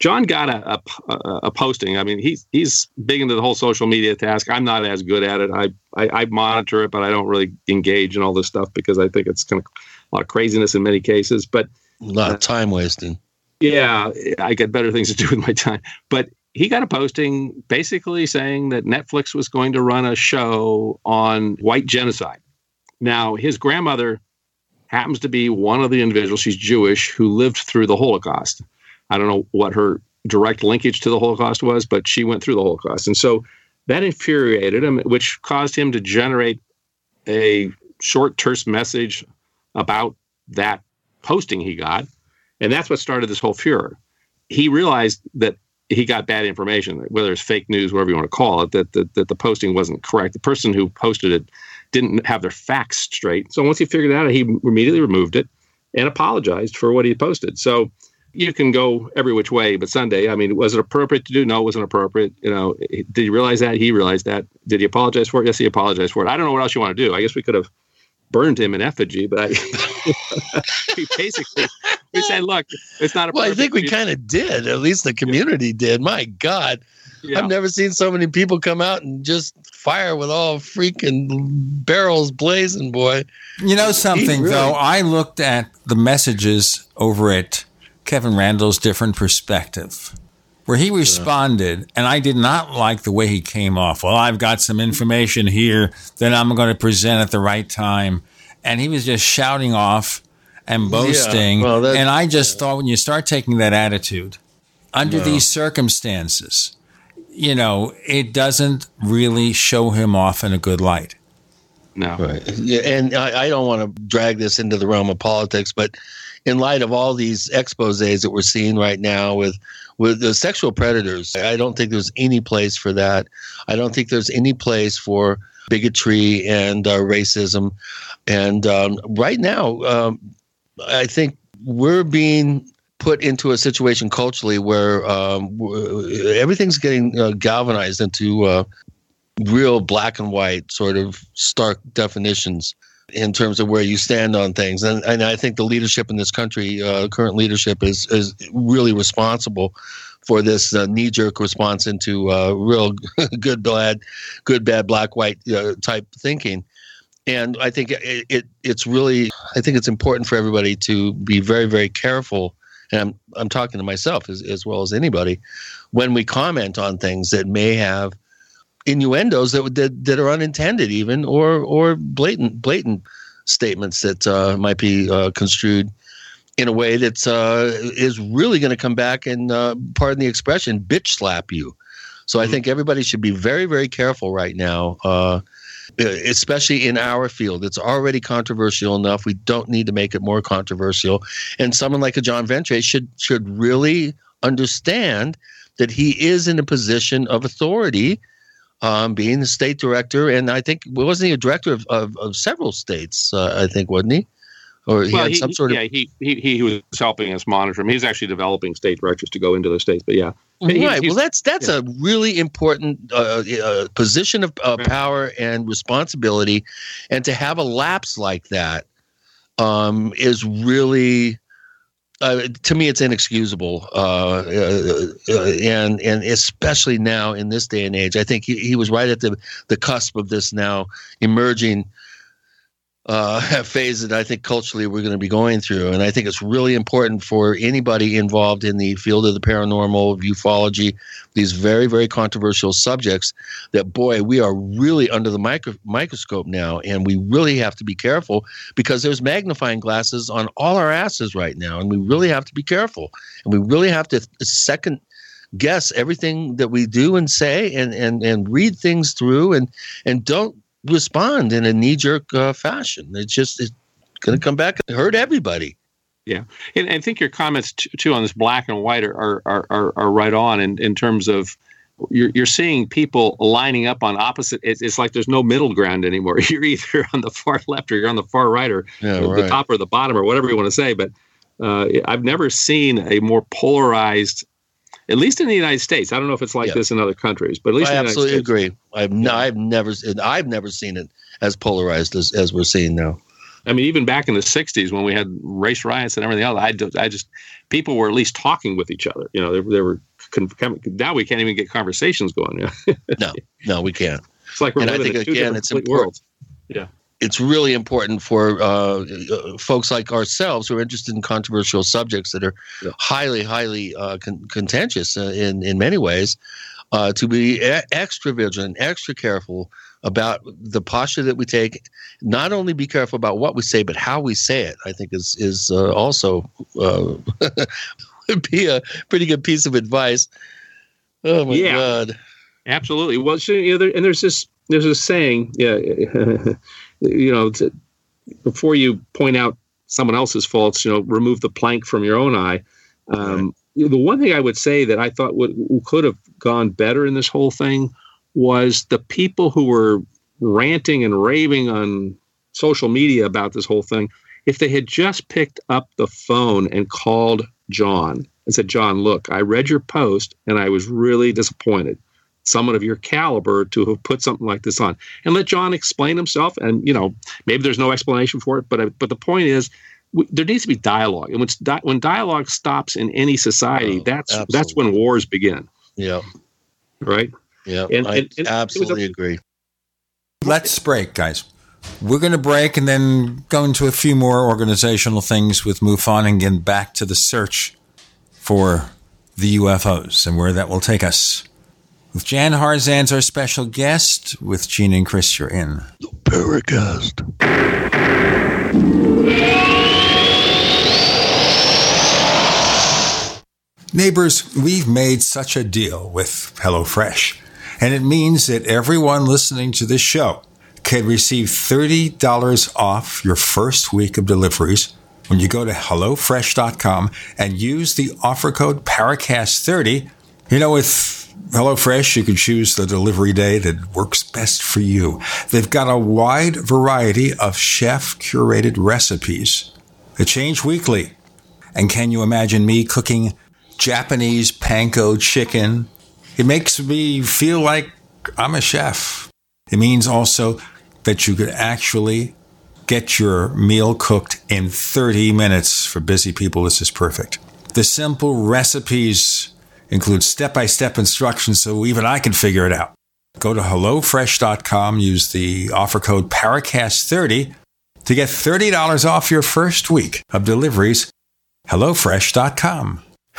John got a, a, a, posting. I mean, he's he's big into the whole social media task. I'm not as good at it. I, I, I monitor it, but I don't really engage in all this stuff because I think it's kind of a lot of craziness in many cases, but a lot of uh, time wasting. Yeah, I get better things to do with my time. But he got a posting basically saying that Netflix was going to run a show on white genocide. Now, his grandmother happens to be one of the individuals, she's Jewish, who lived through the Holocaust. I don't know what her direct linkage to the Holocaust was, but she went through the Holocaust. And so that infuriated him, which caused him to generate a short, terse message about that posting he got. And that's what started this whole furor. He realized that he got bad information, whether it's fake news, whatever you want to call it, that, that, that the posting wasn't correct. The person who posted it didn't have their facts straight. So once he figured that out, he immediately removed it and apologized for what he posted. So you can go every which way, but Sunday, I mean, was it appropriate to do? No, it wasn't appropriate. You know, did he realize that? He realized that. Did he apologize for it? Yes, he apologized for it. I don't know what else you want to do. I guess we could have burned him in effigy, but I we basically we said, look, it's not a. Well, I think we kind of did. At least the community yeah. did. My God, yeah. I've never seen so many people come out and just fire with all freaking barrels blazing, boy. You know something really- though, I looked at the messages over at Kevin Randle's different perspective where he responded, and I did not like the way he came off. Well, I've got some information here that I'm going to present at the right time. And he was just shouting off and boasting. Yeah, well, and I just thought when you start taking that attitude under no. these circumstances, you know, it doesn't really show him off in a good light. No. Right. Yeah, and I, I don't want to drag this into the realm of politics, but in light of all these exposes that we're seeing right now with with the sexual predators, I don't think there's any place for that. I don't think there's any place for bigotry and uh, racism. And um, right now, um, I think we're being put into a situation culturally where um, everything's getting uh, galvanized into uh, real black and white sort of stark definitions in terms of where you stand on things. And, and I think the leadership in this country, uh, current leadership, is is really responsible for this uh, knee jerk response into uh, real good bad, good bad black white uh, type thinking. And I think it, it it's really I think it's important for everybody to be very very careful and I'm I'm talking to myself as as well as anybody, when we comment on things that may have innuendos that that, that are unintended even or or blatant blatant statements that uh, might be uh, construed in a way that uh, is really going to come back and uh, pardon the expression bitch slap you. So i think everybody should be very very careful right now uh, especially in our field. It's already controversial enough. We don't need to make it more controversial. And someone like a john ventre should should really understand that he is in a position of authority um, being the state director, and I think wasn't he a director of, of, of several states? Uh, I think wasn't he? Or he well, had he, some sort of yeah, he, he he was helping us monitor him. He's actually developing state directors to go into those states. But yeah, right. he's- Well, that's that's yeah. a really important uh, uh, position of uh, power and responsibility, and to have a lapse like that um, is really. Uh, to me, it's inexcusable, uh, uh, uh, and and especially now in this day and age, I think he, he was right at the the cusp of this now emerging uh, phase that I think culturally we're going to be going through. And I think it's really important for anybody involved in the field of the paranormal, ufology, these very, very controversial subjects that, boy, we are really under the micro- microscope now. And we really have to be careful because there's magnifying glasses on all our asses right now. And we really have to be careful. And we really have to second guess everything that we do and say and, and, and read things through and, and don't respond in a knee jerk uh, fashion. It's just it's going to come back and hurt everybody. Yeah, and I think your comments t- too on this black and white are are, are, are, are right on in, in terms of you're you're seeing people lining up on opposite. It's, it's like there's no middle ground anymore. You're either on the far left or you're on the far right, or Yeah, the top or the bottom, or whatever you want to say. But uh, I've never seen a more polarized. At least in the United States, I don't know if it's like Yeah. this in other countries, but at least I in the United absolutely States, agree. I've no, I've never I've never seen it as polarized as, as we're seeing now. I mean, even back in the '60s when we had race riots and everything else, I, just- I just people were at least talking with each other. You know, they, they were. Con- now we can't even get conversations going. no, no, we can't. It's like we're and I living think in two again, different it's complete important. worlds. Yeah. It's really important for uh, uh, folks like ourselves who are interested in controversial subjects that are highly, highly uh, con- contentious uh, in in many ways, uh, to be e- extra vigilant, extra careful about the posture that we take. Not only be careful about what we say, but how we say it. I think is is uh, also uh, would be a pretty good piece of advice. Oh my Yeah. god! Absolutely. Well, you know, there, and there's this there's this saying, yeah, you know, to, before you point out someone else's faults, you know, remove the plank from your own eye. Um, The one thing I would say that I thought would could have gone better in this whole thing was the people who were ranting and raving on social media about this whole thing. If they had just picked up the phone and called John and said, John, look, I read your post and I was really disappointed. Someone of your caliber to have put something like this on and let John explain himself. And, you know, maybe there's no explanation for it, but, uh, but the point is, w- there needs to be dialogue. And when, di- when dialogue stops in any society, oh, that's that's when wars begin, Yeah, right? yeah, And- I and- and it was a- absolutely agree. Let's break, guys. We're going to break and then go into a few more organizational things with MUFON and get back to the search for the UFOs and where that will take us. With Jan Harzan's our special guest, with Gene and Chris, you're in. The Paracast. Neighbors, we've made such a deal with HelloFresh, and it means that everyone listening to this show can receive $30 off your first week of deliveries when you go to HelloFresh.com and use the offer code PARACAST30. You know, with HelloFresh, you can choose the delivery day that works best for you. They've got a wide variety of chef curated recipes that change weekly. And can you imagine me cooking Japanese panko chicken? It makes me feel like I'm a chef. It means also that you could actually get your meal cooked in 30 minutes. For busy people, this is perfect. The simple recipes include step by step instructions so even I can figure it out. Go to HelloFresh.com, use the offer code PARACAST30 to get $30 off your first week of deliveries HelloFresh.com.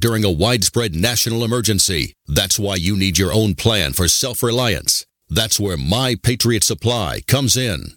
during a widespread national emergency. That's why you need your own plan for self reliance. That's where My Patriot Supply comes in.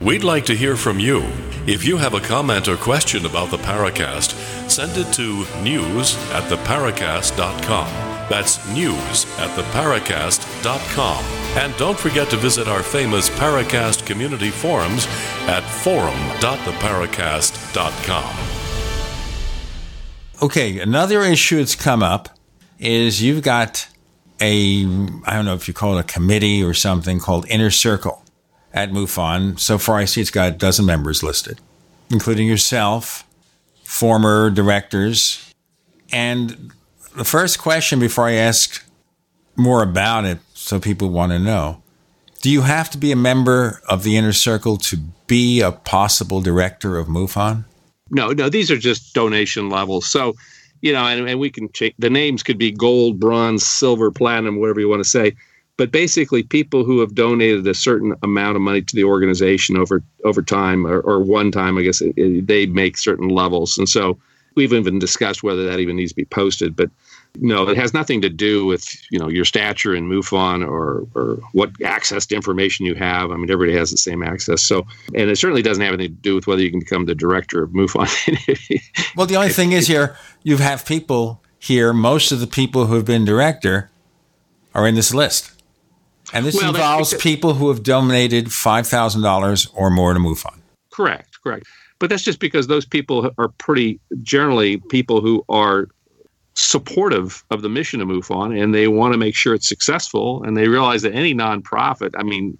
We'd like to hear from you. If you have a comment or question about the Paracast, send it to news at theparacast.com. That's news at theparacast.com. And don't forget to visit our famous Paracast community forums at forum.theparacast.com. Okay, another issue that's come up is you've got a, I don't know if you call it a committee or something called Inner Circle at MUFON. So far, I see it's got a dozen members listed, including yourself, former directors. And the first question before I ask more about it, so people want to know do you have to be a member of the inner circle to be a possible director of MUFON? No, no, these are just donation levels. So, you know, and, and we can change the names could be gold, bronze, silver, platinum, whatever you want to say but basically people who have donated a certain amount of money to the organization over over time or, or one time i guess it, it, they make certain levels. And so we've even discussed whether that even needs to be posted. But no it has nothing to do with you know your stature in MUFON or or what access to information you have. I mean everybody has the same access. So and it certainly doesn't have anything to do with whether you can become the director of MUFON. Well the only thing is here you have people here. Most of the people who have been director are in this list and this well, involves people who have donated $5,000 or more to MUFON. Correct, correct. But that's just because those people are pretty generally people who are supportive of the mission of MUFON and they want to make sure it's successful. And they realize that any nonprofit, I mean,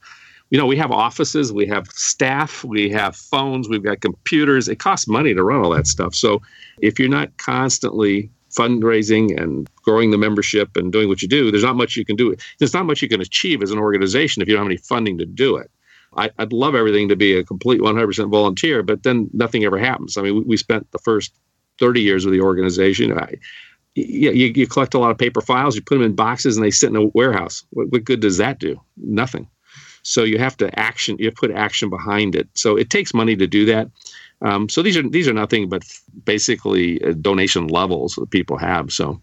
you know, we have offices, we have staff, we have phones, we've got computers. It costs money to run all that stuff. So if you're not constantly fundraising and growing the membership and doing what you do, there's not much you can do. There's not much you can achieve as an organization if you don't have any funding to do it. I, would love everything to be a complete 100% volunteer, but then nothing ever happens. I mean, we, we spent the first 30 years of the organization. I, you, you, collect a lot of paper files, you put them in boxes, and they sit in a warehouse. What, what good does that do? Nothing. So you have to action. You put action behind it. So it takes money to do that. Um, so these are these are nothing but basically uh, donation levels that people have. So,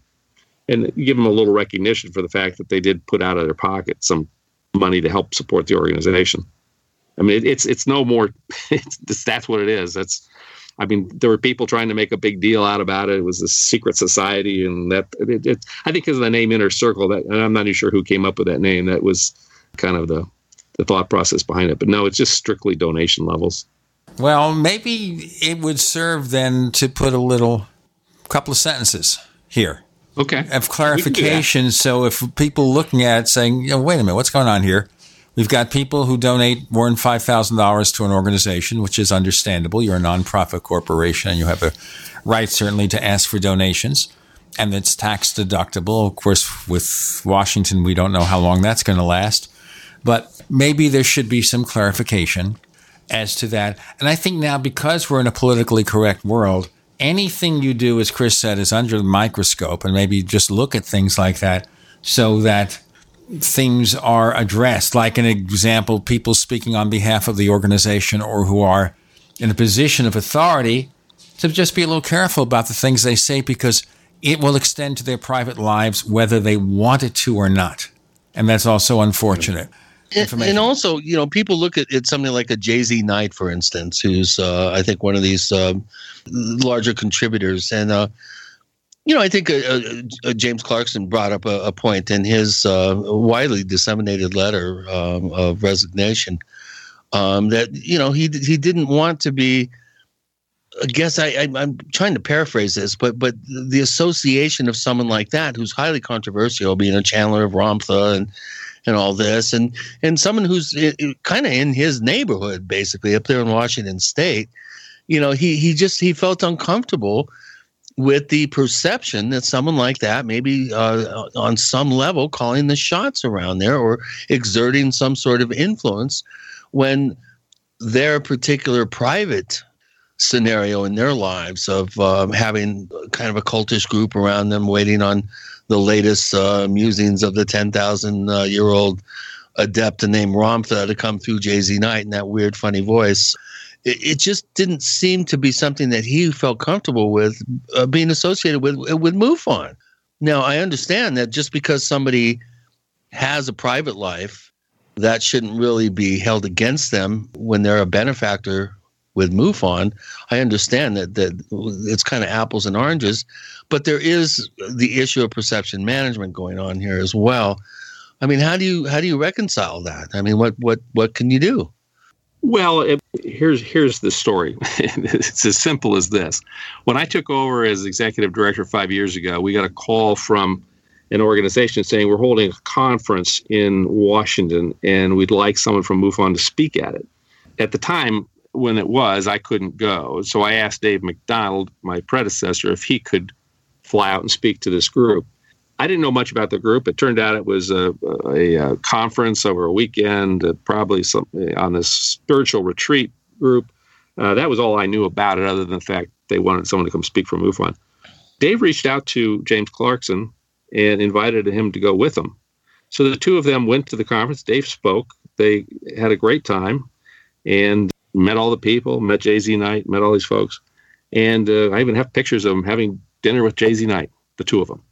and give them a little recognition for the fact that they did put out of their pocket some money to help support the organization. I mean, it, it's it's no more. It's, that's what it is. That's I mean, there were people trying to make a big deal out about it. It was a secret society, and that it, it I think because of the name Inner Circle, that and I'm not even sure who came up with that name. That was kind of the the thought process behind it. But no, it's just strictly donation levels. Well, maybe it would serve then to put a little couple of sentences here. Okay. Of clarification. So if people looking at it saying, you know, wait a minute, what's going on here? We've got people who donate more than $5,000 to an organization, which is understandable. You're a nonprofit corporation and you have a right, certainly, to ask for donations. And it's tax deductible. Of course, with Washington, we don't know how long that's going to last. But maybe there should be some clarification as to that. And I think now, because we're in a politically correct world, anything you do, as Chris said, is under the microscope and maybe just look at things like that so that things are addressed. Like an example, people speaking on behalf of the organization or who are in a position of authority to just be a little careful about the things they say because it will extend to their private lives whether they want it to or not. And that's also unfortunate. And, and also, you know, people look at, at something like a JZ Knight, for instance, who's, uh, I think, one of these uh, larger contributors. And, uh, you know, I think uh, uh, James Clarkson brought up a, a point in his uh, widely disseminated letter um, of resignation um, that you know he he didn't want to be. I guess I, I am trying to paraphrase this, but but the association of someone like that who's highly controversial, being a channeler of Ramtha and and all this, and and someone who's kind of in his neighborhood, basically up there in Washington State, you know, he he just he felt uncomfortable with the perception that someone like that maybe uh, on some level calling the shots around there or exerting some sort of influence when their particular private scenario in their lives of uh, having kind of a cultish group around them waiting on the latest uh, musings of the 10,000 uh, year old adept named Ramtha to come through JZ Knight in that weird, funny voice it, it just didn't seem to be something that he felt comfortable with uh, being associated with with MUFON. Now, I understand that just because somebody has a private life, that shouldn't really be held against them when they're a benefactor with MUFON. I understand that that it's kind of apples and oranges, but there is the issue of perception management going on here as well. I mean, how do you how do you reconcile that? I mean, what what what can you do? Well, it, here's here's the story. it's as simple as this. When I took over as executive director five years ago, we got a call from an organization saying we're holding a conference in Washington and we'd like someone from MUFON to speak at it. At the time when it was, I couldn't go, so I asked Dave MacDonald, my predecessor, if he could fly out and speak to this group. I didn't know much about the group. It turned out it was a, a, a conference over a weekend, uh, probably some, on this spiritual retreat group. Uh, that was all I knew about it, other than the fact they wanted someone to come speak for MUFON. Dave reached out to James Clarkson and invited him to go with them. So the two of them went to the conference. Dave spoke. They had a great time and met all the people, met JZ Knight, met all these folks. And uh, I even have pictures of them having dinner with JZ Knight, the two of them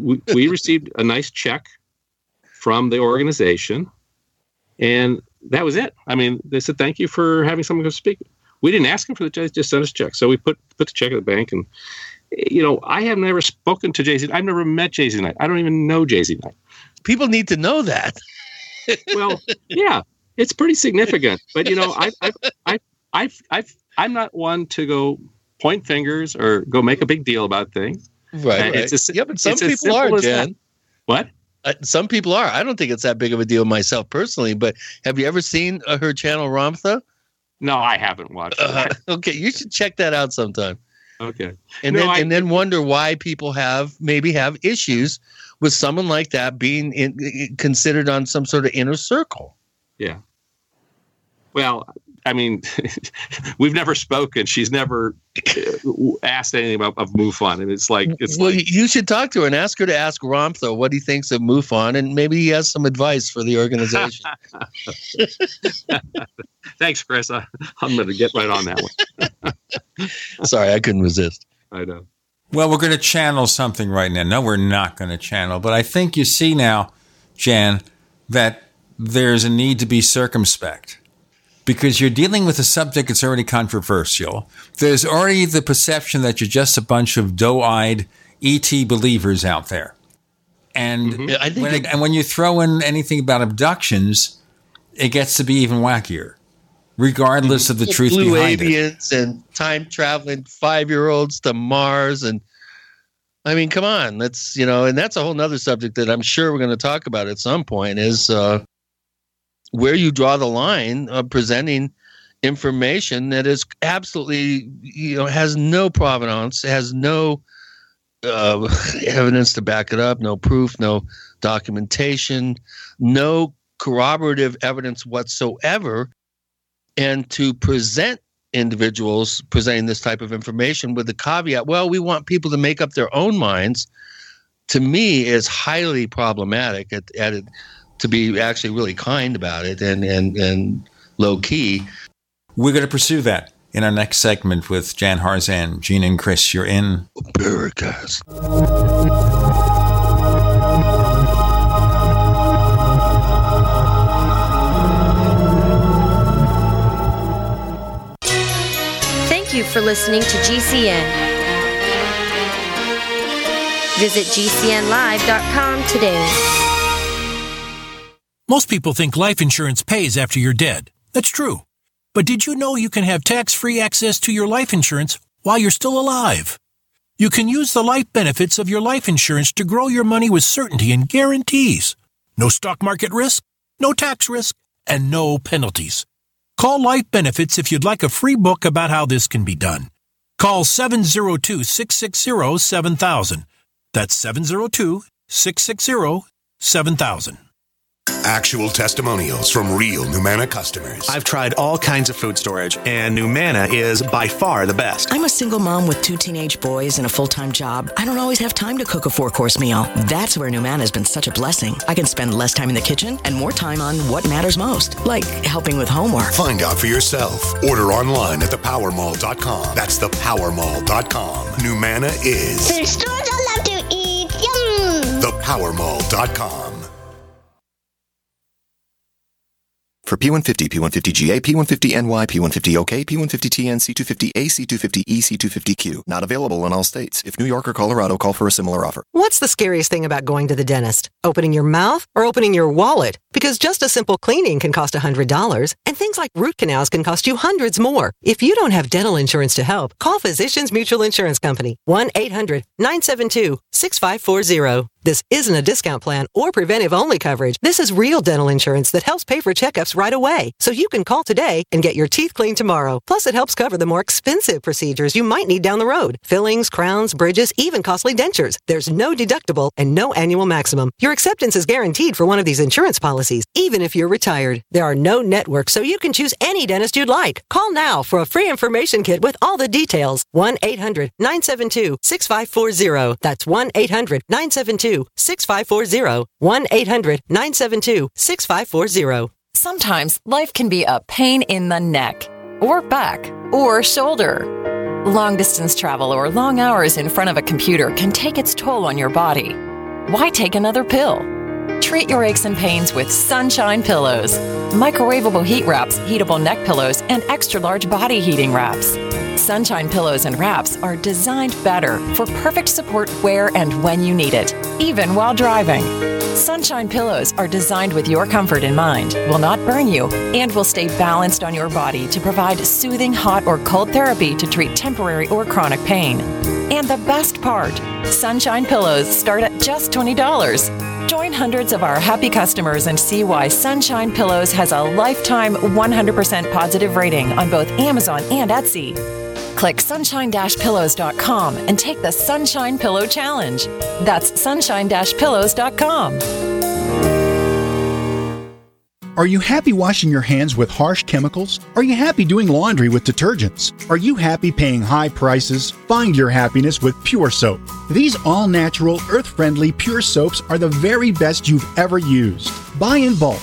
we, we received a nice check from the organization, and that was it. I mean, they said thank you for having someone to speak. We didn't ask him for the check; just sent us a check. So we put put the check at the bank, and you know, I have never spoken to Jay Z. I've never met JZ Knight. I don't even know Jay Z Knight. People need to know that. well, yeah, it's pretty significant. But you know, I, I, I, I, I, I'm not one to go point fingers or go make a big deal about things. Right. right. It's a, yeah, but some people are, Jen. What? Uh, some people are. I don't think it's that big of a deal myself personally, but have you ever seen uh, her channel Ramtha? No, I haven't watched. Uh, okay, you should check that out sometime. Okay. and No, then I- and then wonder why people have maybe have issues with someone like that being in, considered on some sort of inner circle. Yeah. Well, I mean, we've never spoken. She's never uh, asked anything about of MUFON, and it's like it's well, like, you should talk to her and ask her to ask Ramtha what he thinks of MUFON, and maybe he has some advice for the organization. thanks, Chris. I, I'm going to get right on that one. Sorry, I couldn't resist. I know. Well, we're going to channel something right now. No, we're not going to channel, but I think you see now, Jan, that there's a need to be circumspect because you're dealing with a subject that's already controversial. There's already the perception that you're just a bunch of doe-eyed ET believers out there. And Mm-hmm. When, it- and when you throw in anything about abductions, it gets to be even wackier, regardless of the truth Blue behind it. avians and time traveling five year olds to Mars and I mean, come on, that's you know, and that's a whole nother subject that I'm sure we're going to talk about at some point is uh, where you draw the line of presenting information that is absolutely you know has no provenance, has no uh, evidence to back it up, no proof, no documentation, no corroborative evidence whatsoever, and to present individuals presenting this type of information with the caveat, well, we want people to make up their own minds, to me is highly problematic at, at to be actually really kind about it and, and, and low key. We're going to pursue that in our next segment with Jan Harzan. Gene and Chris, you're in Paracast. Thank you for listening to GCN. Visit GCNlive.com today. Most people think life insurance pays after you're dead. That's true. But did you know you can have tax free access to your life insurance while you're still alive? You can use the life benefits of your life insurance to grow your money with certainty and guarantees. No stock market risk, no tax risk, and no penalties. Call Life Benefits if you'd like a free book about how this can be done. Call 702 660 7000. That's 702 660 7000. Actual testimonials from real Numana customers. I've tried all kinds of food storage, and Numana is by far the best. I'm a single mom with two teenage boys and a full time job. I don't always have time to cook a four course meal. That's where Numana has been such a blessing. I can spend less time in the kitchen and more time on what matters most, like helping with homework. Find out for yourself. Order online at thepowermall.com. That's thepowermall.com. Numana is Food stores I love to eat. Yum! thepowermall.com. For P150, P150GA, P150NY, P150OK, P150TN, C250A, C250E, C250Q. Not available in all states. If New York or Colorado, call for a similar offer. What's the scariest thing about going to the dentist? Opening your mouth or opening your wallet? Because just a simple cleaning can cost $100, and things like root canals can cost you hundreds more. If you don't have dental insurance to help, call Physicians Mutual Insurance Company, 1 800 972 6540. This isn't a discount plan or preventive only coverage. This is real dental insurance that helps pay for checkups right away. So you can call today and get your teeth cleaned tomorrow. Plus, it helps cover the more expensive procedures you might need down the road fillings, crowns, bridges, even costly dentures. There's no deductible and no annual maximum. Your acceptance is guaranteed for one of these insurance policies, even if you're retired. There are no networks, so you can choose any dentist you'd like. Call now for a free information kit with all the details. 1 800 972 6540. That's 1 800 972 6540. 1 800 972 6540. Sometimes life can be a pain in the neck, or back, or shoulder. Long distance travel or long hours in front of a computer can take its toll on your body. Why take another pill? Treat your aches and pains with Sunshine Pillows. Microwavable heat wraps, heatable neck pillows, and extra large body heating wraps. Sunshine Pillows and wraps are designed better for perfect support where and when you need it, even while driving. Sunshine Pillows are designed with your comfort in mind, will not burn you, and will stay balanced on your body to provide soothing hot or cold therapy to treat temporary or chronic pain. And the best part Sunshine Pillows start at just $20. Join hundreds of our happy customers and see why Sunshine Pillows has a lifetime 100% positive rating on both Amazon and Etsy. Click sunshine-pillows.com and take the Sunshine Pillow Challenge. That's sunshine-pillows.com. Are you happy washing your hands with harsh chemicals? Are you happy doing laundry with detergents? Are you happy paying high prices? Find your happiness with Pure Soap. These all natural, earth friendly Pure Soaps are the very best you've ever used. Buy in bulk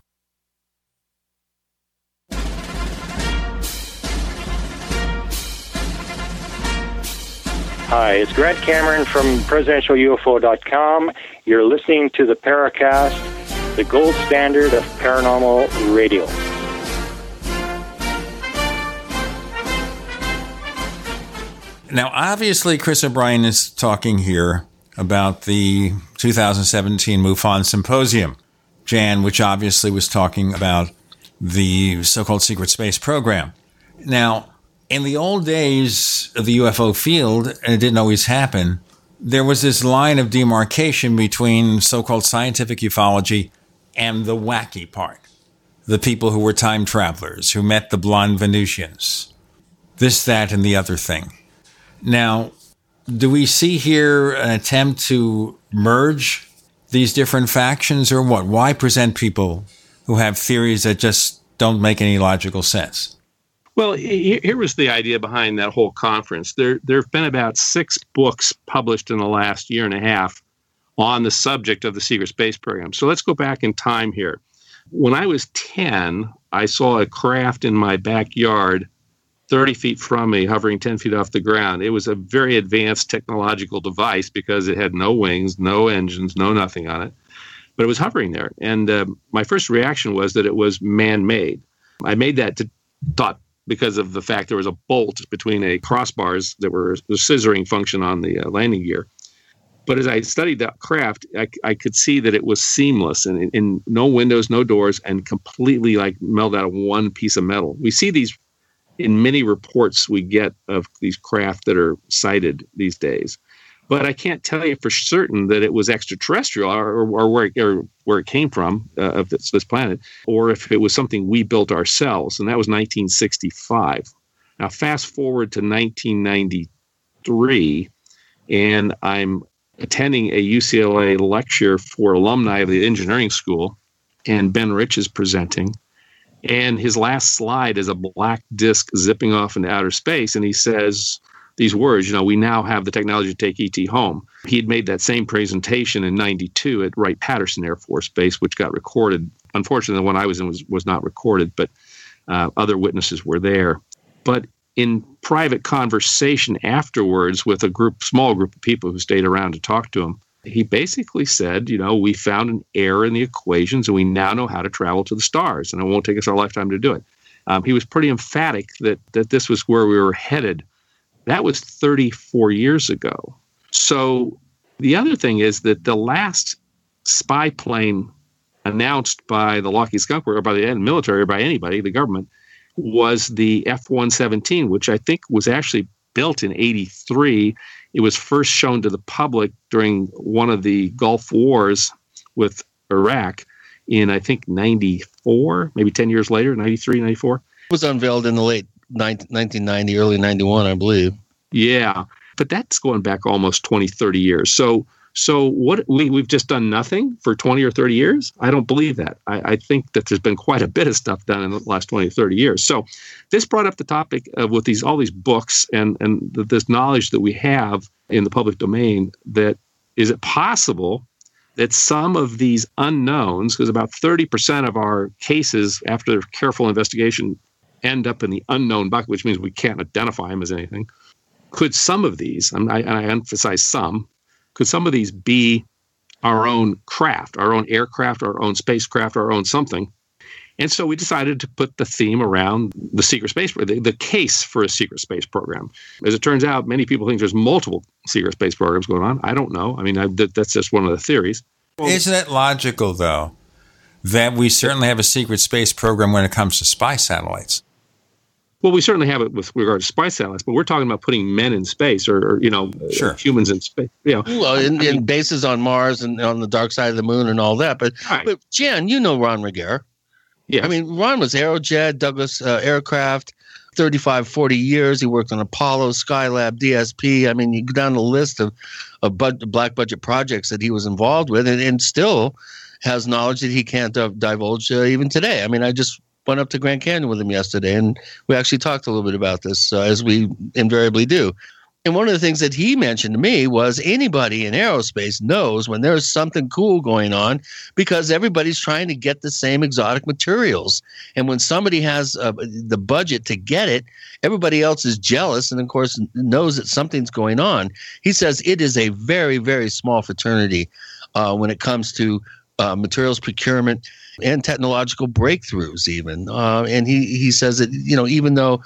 Hi, it's Grant Cameron from PresidentialUFO.com. You're listening to the Paracast, the gold standard of paranormal radio. Now, obviously, Chris O'Brien is talking here about the 2017 MUFON Symposium. Jan, which obviously was talking about the so called secret space program. Now, in the old days of the UFO field, and it didn't always happen, there was this line of demarcation between so called scientific ufology and the wacky part. The people who were time travelers, who met the blonde Venusians. This, that, and the other thing. Now, do we see here an attempt to merge these different factions or what? Why present people who have theories that just don't make any logical sense? Well, here was the idea behind that whole conference. There, there have been about six books published in the last year and a half on the subject of the secret space program. So let's go back in time here. When I was 10, I saw a craft in my backyard 30 feet from me, hovering 10 feet off the ground. It was a very advanced technological device because it had no wings, no engines, no nothing on it, but it was hovering there. And uh, my first reaction was that it was man made. I made that to, thought because of the fact there was a bolt between a crossbars that were the scissoring function on the uh, landing gear. But as I studied that craft, I, I could see that it was seamless and in no windows, no doors, and completely like melded out of one piece of metal. We see these in many reports we get of these craft that are sighted these days but I can't tell you for certain that it was extraterrestrial or, or, where, or where it came from uh, of this, this planet, or if it was something we built ourselves. And that was 1965. Now, fast forward to 1993, and I'm attending a UCLA lecture for alumni of the engineering school, and Ben Rich is presenting. And his last slide is a black disc zipping off into outer space. And he says, these words, you know, we now have the technology to take ET home. He had made that same presentation in 92 at Wright Patterson Air Force Base, which got recorded. Unfortunately, the one I was in was, was not recorded, but uh, other witnesses were there. But in private conversation afterwards with a group, small group of people who stayed around to talk to him, he basically said, you know, we found an error in the equations and we now know how to travel to the stars, and it won't take us our lifetime to do it. Um, he was pretty emphatic that that this was where we were headed that was 34 years ago. So the other thing is that the last spy plane announced by the Lockheed Skunk or by the military or by anybody, the government, was the F 117, which I think was actually built in 83. It was first shown to the public during one of the Gulf Wars with Iraq in, I think, 94, maybe 10 years later, 93, 94. It was unveiled in the late 1990, early 91, I believe. Yeah, but that's going back almost 20, 30 years. So, so what we, we've just done nothing for 20 or 30 years? I don't believe that. I, I think that there's been quite a bit of stuff done in the last 20 or 30 years. So this brought up the topic of with these all these books and, and this knowledge that we have in the public domain that is it possible that some of these unknowns, because about 30% of our cases after careful investigation end up in the unknown bucket, which means we can't identify them as anything. could some of these, and I, and I emphasize some, could some of these be our own craft, our own aircraft, our own spacecraft, our own something? And so we decided to put the theme around the secret space, the, the case for a secret space program. As it turns out, many people think there's multiple secret space programs going on. I don't know. I mean, I, that, that's just one of the theories. Well, Isn't it logical, though, that we certainly have a secret space program when it comes to spy satellites? Well, we certainly have it with regard to spy satellites, but we're talking about putting men in space, or, or you know, sure. humans in space. You know, well, in, I mean, in bases on Mars and on the dark side of the moon and all that. But, right. but Jan, you know Ron Regehr. Yeah. I mean, Ron was Aerojet, Douglas uh, Aircraft, 35, 40 years. He worked on Apollo, Skylab, DSP. I mean, you go down the list of, of bud- black budget projects that he was involved with and, and still has knowledge that he can't uh, divulge uh, even today. I mean, I just went up to Grand Canyon with him yesterday and we actually talked a little bit about this uh, as we invariably do. And one of the things that he mentioned to me was anybody in aerospace knows when there's something cool going on because everybody's trying to get the same exotic materials. And when somebody has uh, the budget to get it, everybody else is jealous and, of course, knows that something's going on. He says it is a very, very small fraternity uh, when it comes to uh, materials procurement and technological breakthroughs, even. Uh, and he, he says that, you know, even though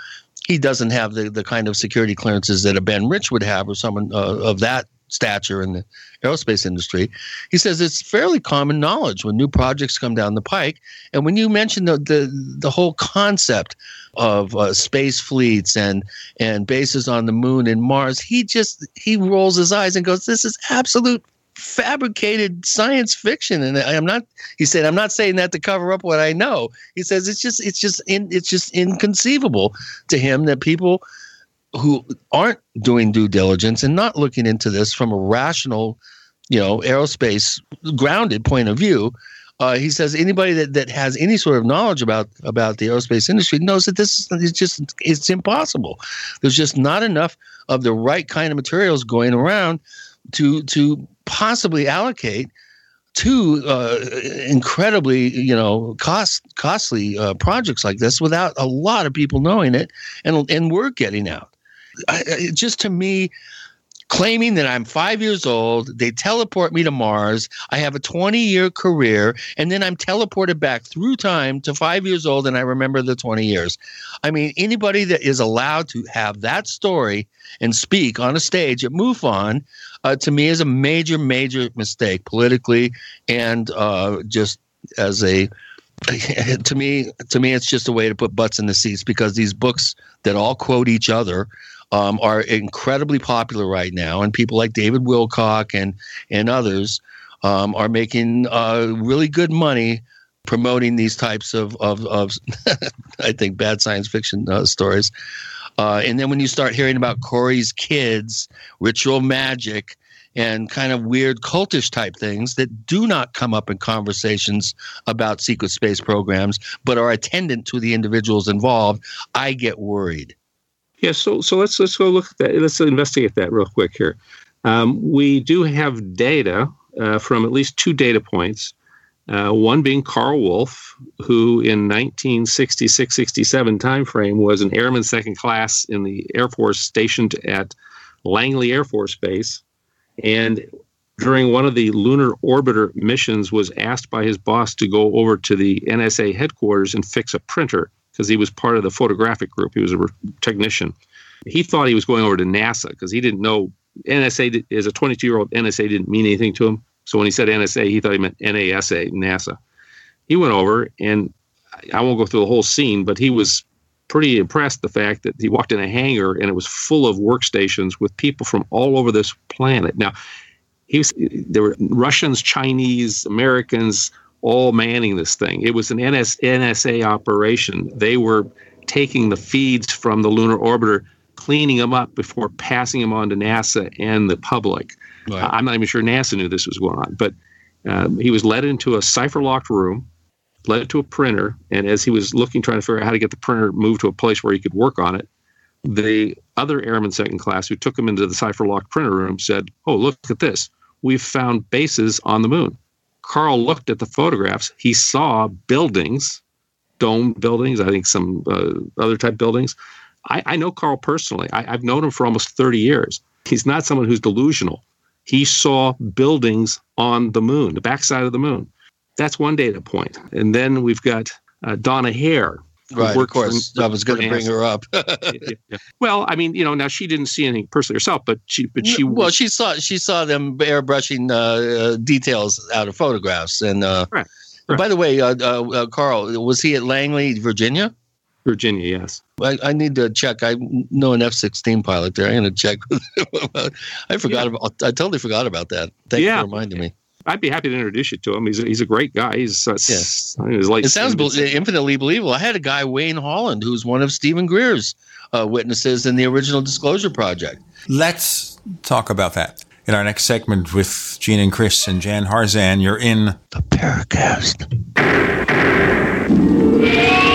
he doesn't have the, the kind of security clearances that a Ben Rich would have or someone uh, of that stature in the aerospace industry. He says it's fairly common knowledge when new projects come down the pike. And when you mention the, the, the whole concept of uh, space fleets and, and bases on the moon and Mars, he just, he rolls his eyes and goes, this is absolute fabricated science fiction and i'm not he said i'm not saying that to cover up what i know he says it's just it's just in, it's just inconceivable to him that people who aren't doing due diligence and not looking into this from a rational you know aerospace grounded point of view uh, he says anybody that, that has any sort of knowledge about about the aerospace industry knows that this is just it's impossible. There's just not enough of the right kind of materials going around to to possibly allocate to uh, incredibly you know cost costly uh, projects like this without a lot of people knowing it and and word getting out. I, just to me, claiming that I'm five years old. They teleport me to Mars. I have a 20 year career, and then I'm teleported back through time to five years old, and I remember the 20 years. I mean, anybody that is allowed to have that story and speak on a stage at MUFON, uh, to me, is a major, major mistake politically and uh, just as a to me to me it's just a way to put butts in the seats because these books that all quote each other um, are incredibly popular right now, and people like David Wilcock and and others um, are making uh, really good money promoting these types of of, of I think bad science fiction uh, stories. Uh, and then when you start hearing about Corey's kids, ritual magic, and kind of weird cultish type things that do not come up in conversations about secret space programs, but are attendant to the individuals involved, I get worried. Yeah, so so let's let's go look at that. Let's investigate that real quick here. Um, we do have data uh, from at least two data points. Uh, one being Karl Wolfe, who in 1966-67 timeframe was an airman second class in the Air Force stationed at Langley Air Force Base, and during one of the lunar orbiter missions was asked by his boss to go over to the NSA headquarters and fix a printer because he was part of the photographic group. He was a technician. He thought he was going over to NASA because he didn't know NSA as a 22 year old NSA didn't mean anything to him. So when he said NSA, he thought he meant NASA, NASA. He went over, and I won't go through the whole scene, but he was pretty impressed the fact that he walked in a hangar and it was full of workstations with people from all over this planet. Now, he was there were Russians, Chinese, Americans, all manning this thing. It was an NS, NSA operation. They were taking the feeds from the lunar orbiter, cleaning them up before passing them on to NASA and the public. Right. I'm not even sure NASA knew this was going on, but um, he was led into a cipher locked room, led to a printer, and as he was looking, trying to figure out how to get the printer moved to a place where he could work on it, the other airman second class who took him into the cipher locked printer room said, "Oh, look at this! We've found bases on the moon." Karl looked at the photographs. He saw buildings, dome buildings, I think some uh, other type buildings, I, I know Karl personally. I, I've known him for almost 30 years. He's not someone who's delusional. He saw buildings on the moon, the backside of the moon. That's one data point. And then we've got uh, Donna Hare. Right, of worked for- course. I was going to bring her up. Yeah. Well, I mean, you know, now she didn't see anything personally herself, but she, but she, well, she saw she saw them airbrushing uh, uh, details out of photographs. And uh, by the way, uh, uh, Karl, was he at Langley, Virginia? Virginia, yes. I, I need to check. I know an F sixteen pilot there. I'm going to check. I forgot about. I totally forgot about that. Thank you for reminding me. I'd be happy to introduce you to him. He's a, he's a great guy. He's uh, s- in his late It sounds bel infinitely believable. I had a guy, Wayne Holland, who's one of Stephen Greer's uh, witnesses in the original Disclosure Project. Let's talk about that in our next segment with Gene and Chris and Jan Harzan. You're in the Paracast.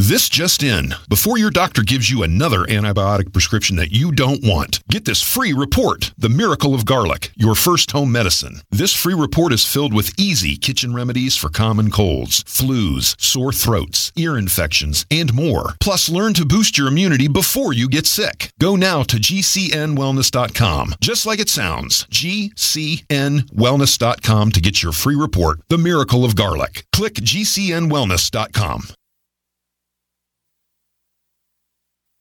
This just in. Before your doctor gives you another antibiotic prescription that you don't want, get this free report, The Miracle of Garlic, your first home medicine. This free report is filled with easy kitchen remedies for common colds, flus, sore throats, ear infections, and more. Plus, learn to boost your immunity before you get sick. Go now to gcnwellness.com, just like it sounds, gcnwellness.com to get your free report, The Miracle of Garlic. Click gcnwellness.com.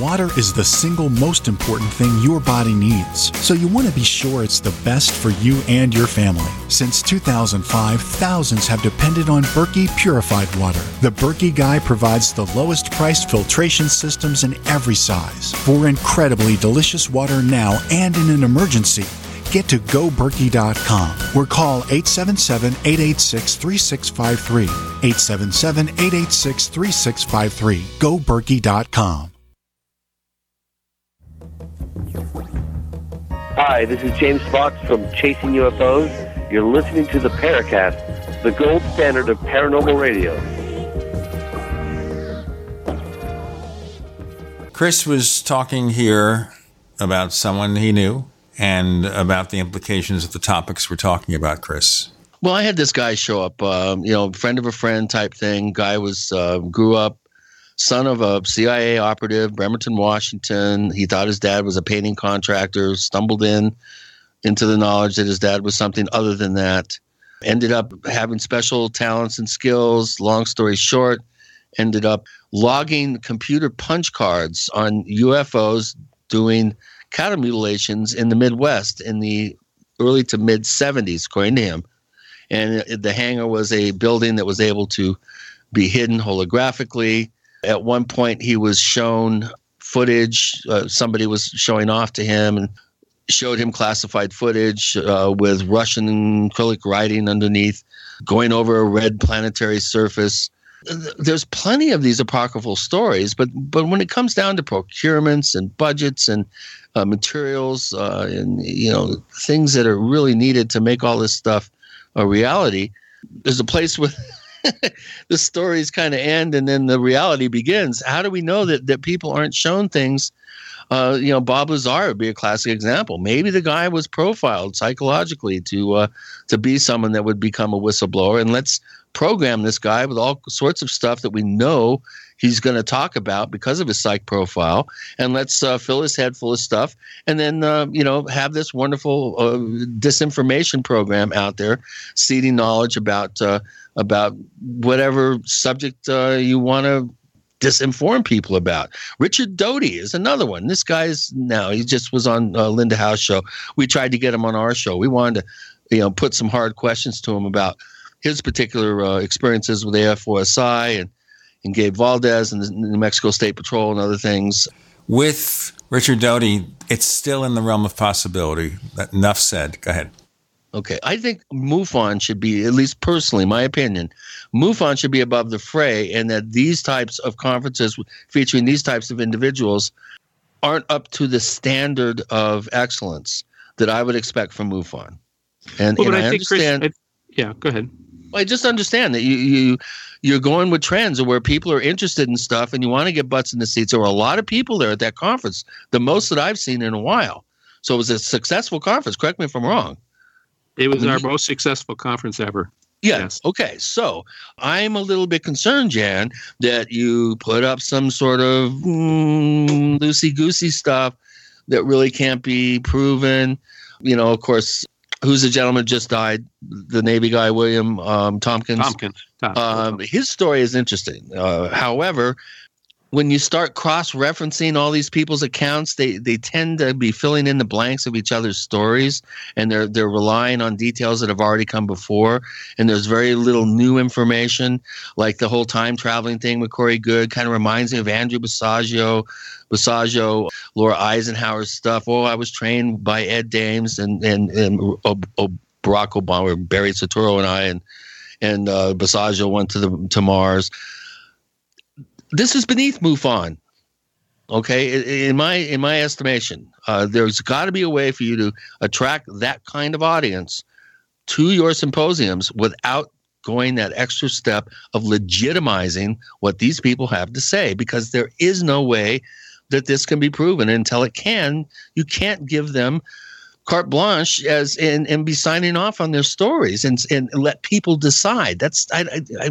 Water is the single most important thing your body needs, so you want to be sure it's the best for you and your family. Since 2005, thousands have depended on Berkey purified water. The Berkey Guy provides the lowest priced filtration systems in every size for incredibly delicious water now and in an emergency. Get to goberkey.com or call 877 886 3653. 877 886 3653. Goberkey.com. Hi, this is James Fox from Chasing UFOs. You're listening to the Paracast, the gold standard of paranormal radio. Chris was talking here about someone he knew and about the implications of the topics we're talking about, Chris. Well, I had this guy show up, um, you know, friend of a friend type thing. Guy was uh, grew up son of a CIA operative, Bremerton, Washington. He thought his dad was a painting contractor, stumbled in into the knowledge that his dad was something other than that. Ended up having special talents and skills. Long story short, ended up logging computer punch cards on UFOs doing cattle mutilations in the Midwest in the early to mid 70s, according to him. And the hangar was a building that was able to be hidden holographically at one point, he was shown footage. Uh, somebody was showing off to him and showed him classified footage uh, with Russian Cyrillic writing underneath, going over a red planetary surface. There's plenty of these apocryphal stories, but but when it comes down to procurements and budgets and uh, materials uh, and you know things that are really needed to make all this stuff a reality, there's a place with the stories kind of end and then the reality begins. How do we know that, that people aren't shown things? Uh, you know, Bob Lazar would be a classic example. Maybe the guy was profiled psychologically to uh, to be someone that would become a whistleblower, and let's program this guy with all sorts of stuff that we know he's going to talk about because of his psych profile, and let's uh, fill his head full of stuff, and then uh, you know have this wonderful uh, disinformation program out there, seeding knowledge about uh, about whatever subject uh, you want to disinform people about. Richard Doty is another one. This guy's now he just was on uh, Linda Howe's show. We tried to get him on our show. We wanted to, you know, put some hard questions to him about his particular experiences with AFOSI and and Gabe Valdez and the New Mexico State Patrol and other things. With Richard Doty, it's still in the realm of possibility. Enough said. Go ahead. Okay, I think MUFON should be, at least personally, my opinion, MUFON should be above the fray, and that these types of conferences featuring these types of individuals aren't up to the standard of excellence that I would expect from MUFON. And, well, and I, I, understand. Chris, I, yeah, go ahead. I just understand that you you you're going with trends where people are interested in stuff, and you want to get butts in the seats. There were a lot of people there at that conference, the most that I've seen in a while. So it was a successful conference. Correct me if I'm wrong. It was our most successful conference ever. Yeah. Yes. Okay. So I'm a little bit concerned, Jan, that you put up some sort of mm, loosey goosey stuff that really can't be proven. You know, of course, who's the gentleman just died? The Navy guy, William um, Tompkins. Tompkins. Tompkins. Um, his story is interesting. Uh, however, when you start cross-referencing all these people's accounts, they they tend to be filling in the blanks of each other's stories, and they're they're relying on details that have already come before. And there's very little new information, like the whole time traveling thing with Corey Goode kind of reminds me of Andrew Basiago, Basiago, Laura Eisenhower's stuff. Oh, I was trained by Ed Dames and and and Barack Obama, Barry Soetoro, and I, and and uh, went to the to Mars this is beneath MUFON. Okay, in my in my estimation, uh, there's got to be a way for you to attract that kind of audience to your symposiums without going that extra step of legitimizing what these people have to say, because there is no way that this can be proven. until it can, you can't give them carte blanche as and, and be signing off on their stories and and let people decide. That's I, I, I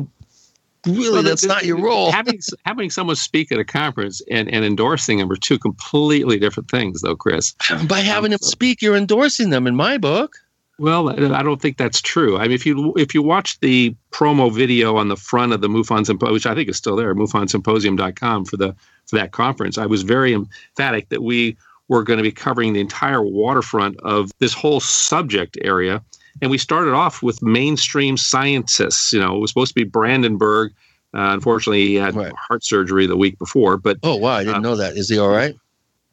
really well, that's the, not your role. having having someone speak at a conference and, and endorsing them are two completely different things, though, Chris. By having um, them speak, you're endorsing them in my book. Well, I don't think that's true. I mean, if you if you watch the promo video on the front of the MUFON Symposium, which I think is still there, MUFONSymposium.com for the for that conference, I was very emphatic that we were going to be covering the entire waterfront of this whole subject area. And we started off with mainstream scientists. You know, it was supposed to be Brandenburg. Uh, unfortunately, he had right. heart surgery the week before. But oh wow, I didn't uh, know that. Is he all right?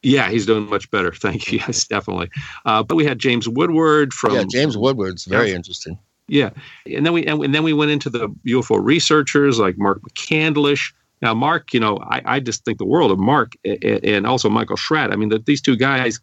Yeah, he's doing much better. Thank you. Yes, definitely. Uh, but we had James Woodward from. Yeah, James Woodward's very interesting. Yeah, and then we and, then we went into the UFO researchers like Mark McCandlish. Now, Mark, you know, I, I just think the world of Mark and also Michael Schratt. I mean, that these two guys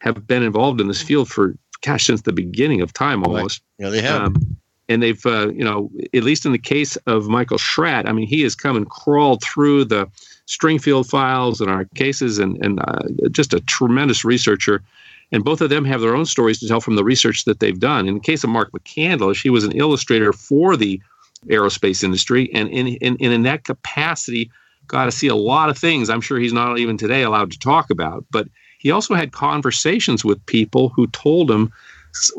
have been involved in this field for gosh since the beginning of time almost. Right. Yeah, they have. Um, and they've, uh, you know, at least in the case of Michael Schratt, I mean, he has come and crawled through the Stringfield files and our cases, and and uh, just a tremendous researcher. And both of them have their own stories to tell from the research that they've done. In the case of Mark McCandlish, he was an illustrator for the aerospace industry, and in in, in that capacity, got to see a lot of things. I'm sure he's not even today allowed to talk about, but he also had conversations with people who told him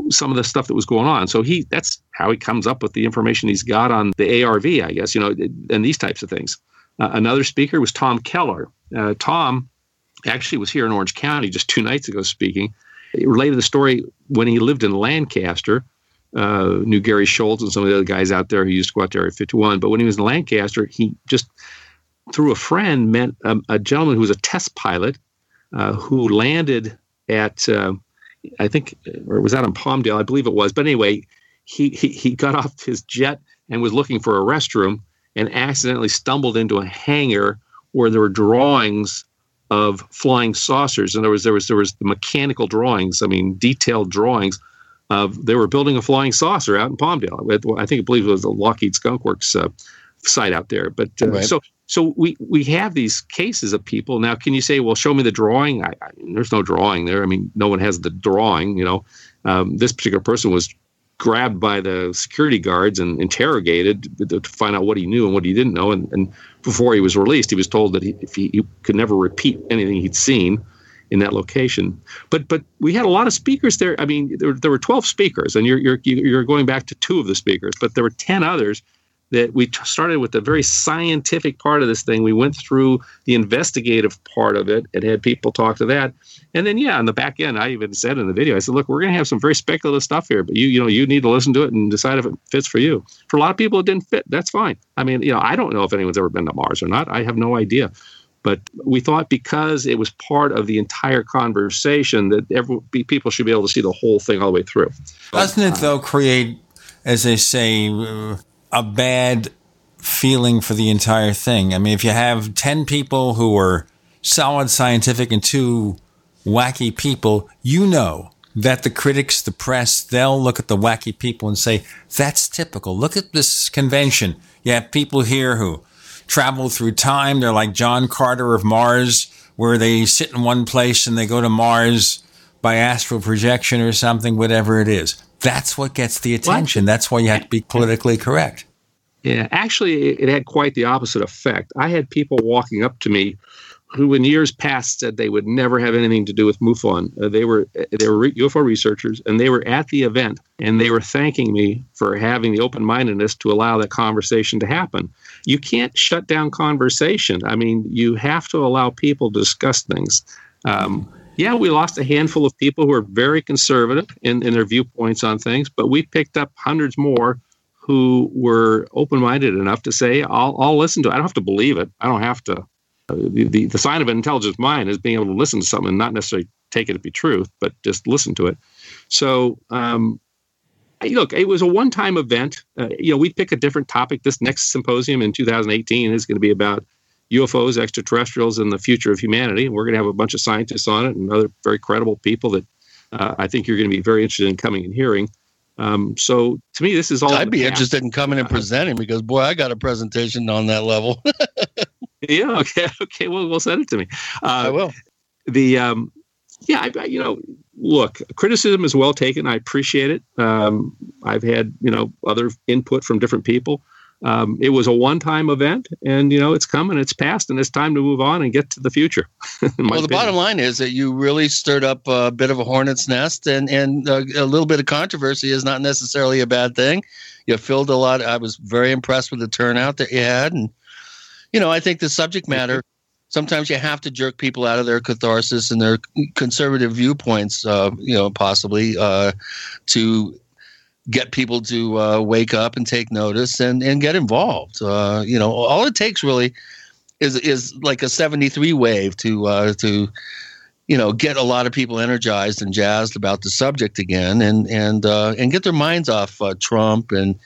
some of the stuff that was going on. So he that's how he comes up with the information he's got on the ARV, I guess, you know, and these types of things. Uh, another speaker was Tom Keller. Uh, Tom actually was here in Orange County just two nights ago speaking. Related the story when he lived in Lancaster. Uh, knew Gary Schultz and some of the other guys out there who used to go out to Area 51. But when he was in Lancaster, he just, through a friend, met a, a gentleman who was a test pilot uh, who landed at, uh, I think, or was out in Palmdale, I believe it was. But anyway, he, he, he got off his jet and was looking for a restroom and accidentally stumbled into a hangar where there were drawings of flying saucers. And there was there was there was the mechanical drawings. I mean, detailed drawings of they were building a flying saucer out in Palmdale. I think I believe it was the Lockheed Skunk Works uh, site out there. But uh, right. so so we we have these cases of people now. Can you say, well, show me the drawing? I, I, there's no drawing there. I mean, no one has the drawing. You know, um, this particular person was grabbed by the security guards and interrogated to find out what he knew and what he didn't know. And, and before he was released, he was told that he, if he, he, could never repeat anything he'd seen in that location. But but we had a lot of speakers there. I mean, there, there were 12 speakers, and you're, you're you're going back to two of the speakers, but there were 10 others that we t- started with the very scientific part of this thing. We went through the investigative part of it and had people talk to that. And then, yeah, on the back end, I even said in the video, I said, look, we're going to have some very speculative stuff here, but you, you know, you need to listen to it and decide if it fits for you. For a lot of people, it didn't fit. That's fine. I mean, you know, I don't know if anyone's ever been to Mars or not. I have no idea. But we thought because it was part of the entire conversation that every, people should be able to see the whole thing all the way through. Doesn't it, though, create, as they say, uh, a bad feeling for the entire thing. I mean, if you have 10 people who are solid scientific and two wacky people, you know that the critics, the press, they'll look at the wacky people and say, that's typical. Look at this convention. You have people here who travel through time. They're like John Carter of Mars, where they sit in one place and they go to Mars by astral projection or something, whatever it is. That's what gets the attention. What? That's why you have to be politically correct. Yeah, actually, it had quite the opposite effect. I had people walking up to me who, in years past, said they would never have anything to do with MUFON. Uh, they were they were UFO researchers, and they were at the event, and they were thanking me for having the open mindedness to allow that conversation to happen. You can't shut down conversation. I mean, you have to allow people to discuss things. Um, yeah, we lost a handful of people who are very conservative in, in their viewpoints on things, but we picked up hundreds more who were open-minded enough to say, "I'll, I'll listen to it. I don't have to believe it. I don't have to." Uh, the, the, the sign of an intelligent mind is being able to listen to something and not necessarily take it to be truth, but just listen to it. So, um, look, it was a one-time event. Uh, you know, we pick a different topic. This next symposium in 2018 is going to be about UFOs, extraterrestrials, and the future of humanity. And we're going to have a bunch of scientists on it and other very credible people that uh, I think you're going to be very interested in coming and hearing. Um, so to me, this is all. I'd be interested in coming and uh, presenting because boy, I got a presentation on that level. yeah. Okay. Okay. Well, we'll send it to me. Uh, I will. The um, yeah, I, you know, look, criticism is well taken. I appreciate it. Um, I've had you know other input from different people. Um, it was a one-time event, and you know it's coming, it's past, and it's time to move on and get to the future. well, the opinion. bottom line is that you really stirred up a bit of a hornet's nest, and and uh, a little bit of controversy is not necessarily a bad thing. You filled a lot. I was very impressed with the turnout that you had, and you know I think the subject matter. Sometimes you have to jerk people out of their catharsis and their conservative viewpoints, uh, you know, possibly uh, to get people to uh, wake up and take notice and, and get involved. Uh, you know, all it takes really is is like a 73 wave to uh, to you know get a lot of people energized and jazzed about the subject again and and uh, and get their minds off uh, Trump and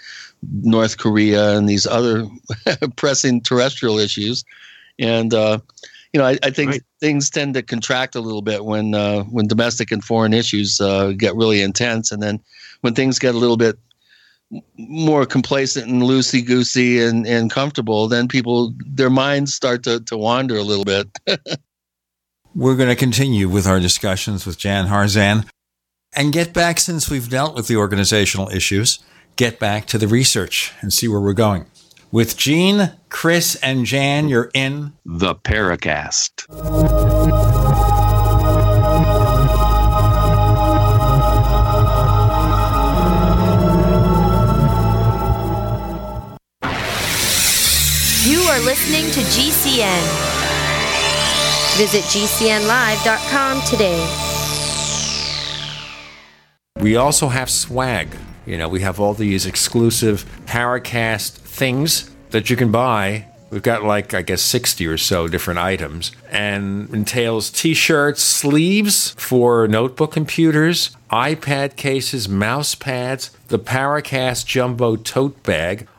North Korea and these other pressing terrestrial issues. And uh, you know, I, I think right. things tend to contract a little bit when when domestic and foreign issues get really intense, and then when things get a little bit more complacent and loosey goosey and, and comfortable, then people their minds start to, to wander a little bit. We're going to continue with our discussions with Jan Harzan and get back since we've dealt with the organizational issues, get back to the research and see where we're going. With Gene, Chris, and Jan, you're in the Paracast. Are listening to GCN. Visit GCNlive.com today. We also have swag. You know, we have all these exclusive Paracast things that you can buy. We've got like, I guess, 60 or so different items and entails t shirts, sleeves for notebook computers, iPad cases, mouse pads, the Paracast Jumbo tote bag,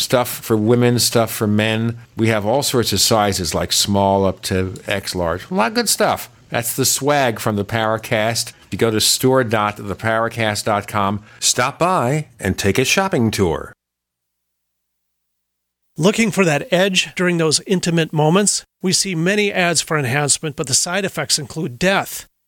stuff for women, stuff for men. We have all sorts of sizes, like small up to X large. A lot of good stuff. That's the swag from the Paracast. If you go to store.theparacast.com, stop by, and take a shopping tour. Looking for that edge during those intimate moments? We see many ads for enhancement, but the side effects include death.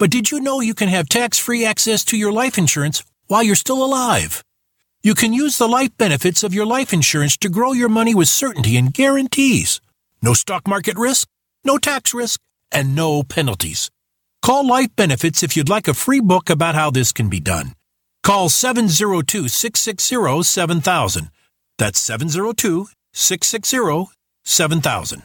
But did you know you can have tax-free access to your life insurance while you're still alive? You can use the life benefits of your life insurance to grow your money with certainty and guarantees. No stock market risk, no tax risk, and no penalties. Call Life Benefits if you'd like a free book about how this can be done. Call 702 660 7000. That's 702 660 7000.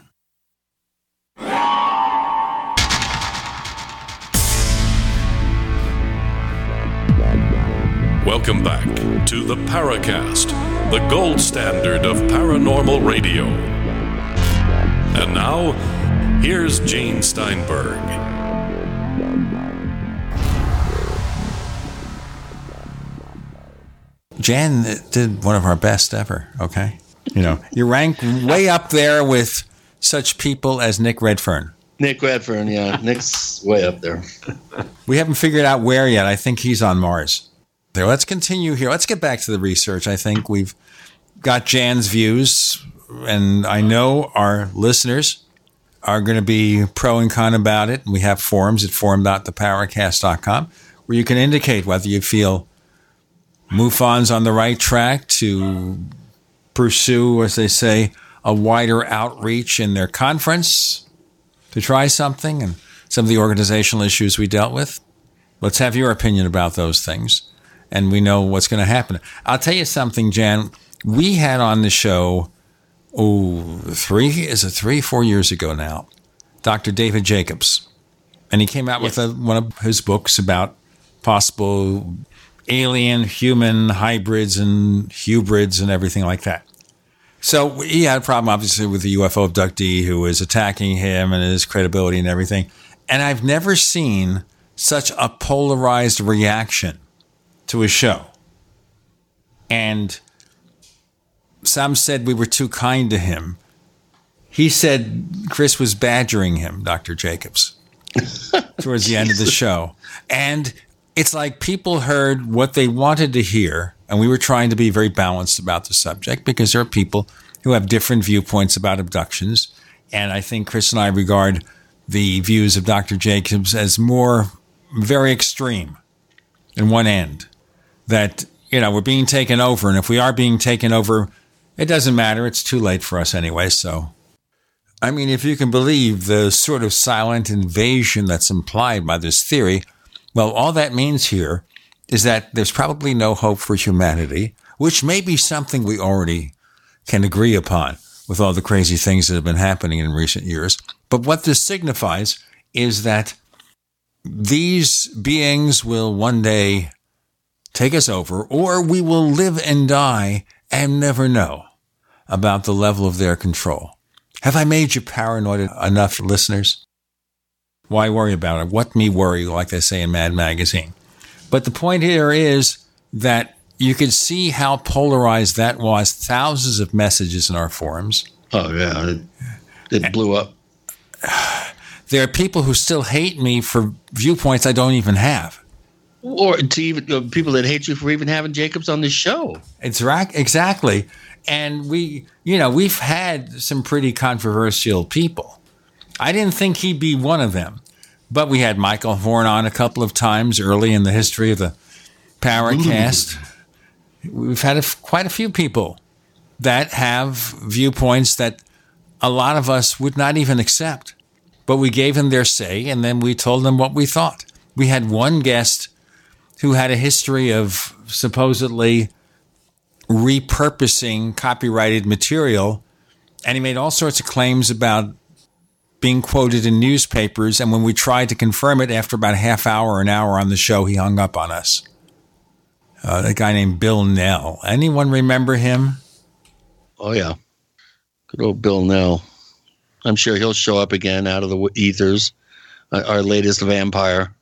Welcome back to the Paracast, the gold standard of paranormal radio. And now, here's Gene Steinberg. Jan did one of our best ever, okay? You know, you rank way up there with such people as Nick Redfern. Nick Redfern, yeah. Nick's way up there. we haven't figured out where yet. I think he's on Mars there. Let's continue here. Let's get back to the research. I think we've got Jan's views, and I know our listeners are going to be pro and con about it. We have forums at forum.theparacast.com where you can indicate whether you feel MUFON's on the right track to pursue, as they say, a wider outreach in their conference to try something and some of the organizational issues we dealt with. Let's have your opinion about those things and we know what's going to happen. I'll tell you something, Jan. We had on the show, oh, three, is it three, four years ago now, Dr. David Jacobs. and he came out with a, one of his books about possible alien human hybrids and hybrids and everything like that. So he had a problem, obviously, with the UFO abductee who was attacking him and his credibility and everything. And I've never seen such a polarized reaction to a show. And some said we were too kind to him. He said Chris was badgering him, Dr. Jacobs, towards the end of the show. And it's like people heard what they wanted to hear, and we were trying to be very balanced about the subject because there are people who have different viewpoints about abductions. And I think Chris and I regard the views of Dr. Jacobs as more very extreme in one end. That, you know, we're being taken over, and if we are being taken over, it doesn't matter. It's too late for us anyway. So, I mean, if you can believe the sort of silent invasion that's implied by this theory, well, all that means here is that there's probably no hope for humanity, which may be something we already can agree upon with all the crazy things that have been happening in recent years. But what this signifies is that these beings will one day take us over, or we will live and die and never know about the level of their control. Have I made you paranoid enough, listeners? Why worry about it? What me worry, like they say in Mad Magazine. But the point here is that you could see how polarized that was. Thousands of messages in our forums. Oh, yeah. It, it blew up. There are people who still hate me for viewpoints I don't even have. Or to even uh, people that hate you for even having Jacobs on the show. It's right, exactly. And we, you know, we've had some pretty controversial people. I didn't think he'd be one of them, but we had Michael Horn on a couple of times early in the history of the Paracast. We've had a, quite a few people that have viewpoints that a lot of us would not even accept. But we gave them their say and then we told them what we thought. We had one guest who had a history of supposedly repurposing copyrighted material, and he made all sorts of claims about being quoted in newspapers. And when we tried to confirm it after about a half hour, an hour on the show, he hung up on us. Uh, a guy named Bill Nell. Anyone remember him? Oh, yeah. Good old Bill Nell. I'm sure he'll show up again out of the ethers. Uh, our latest vampire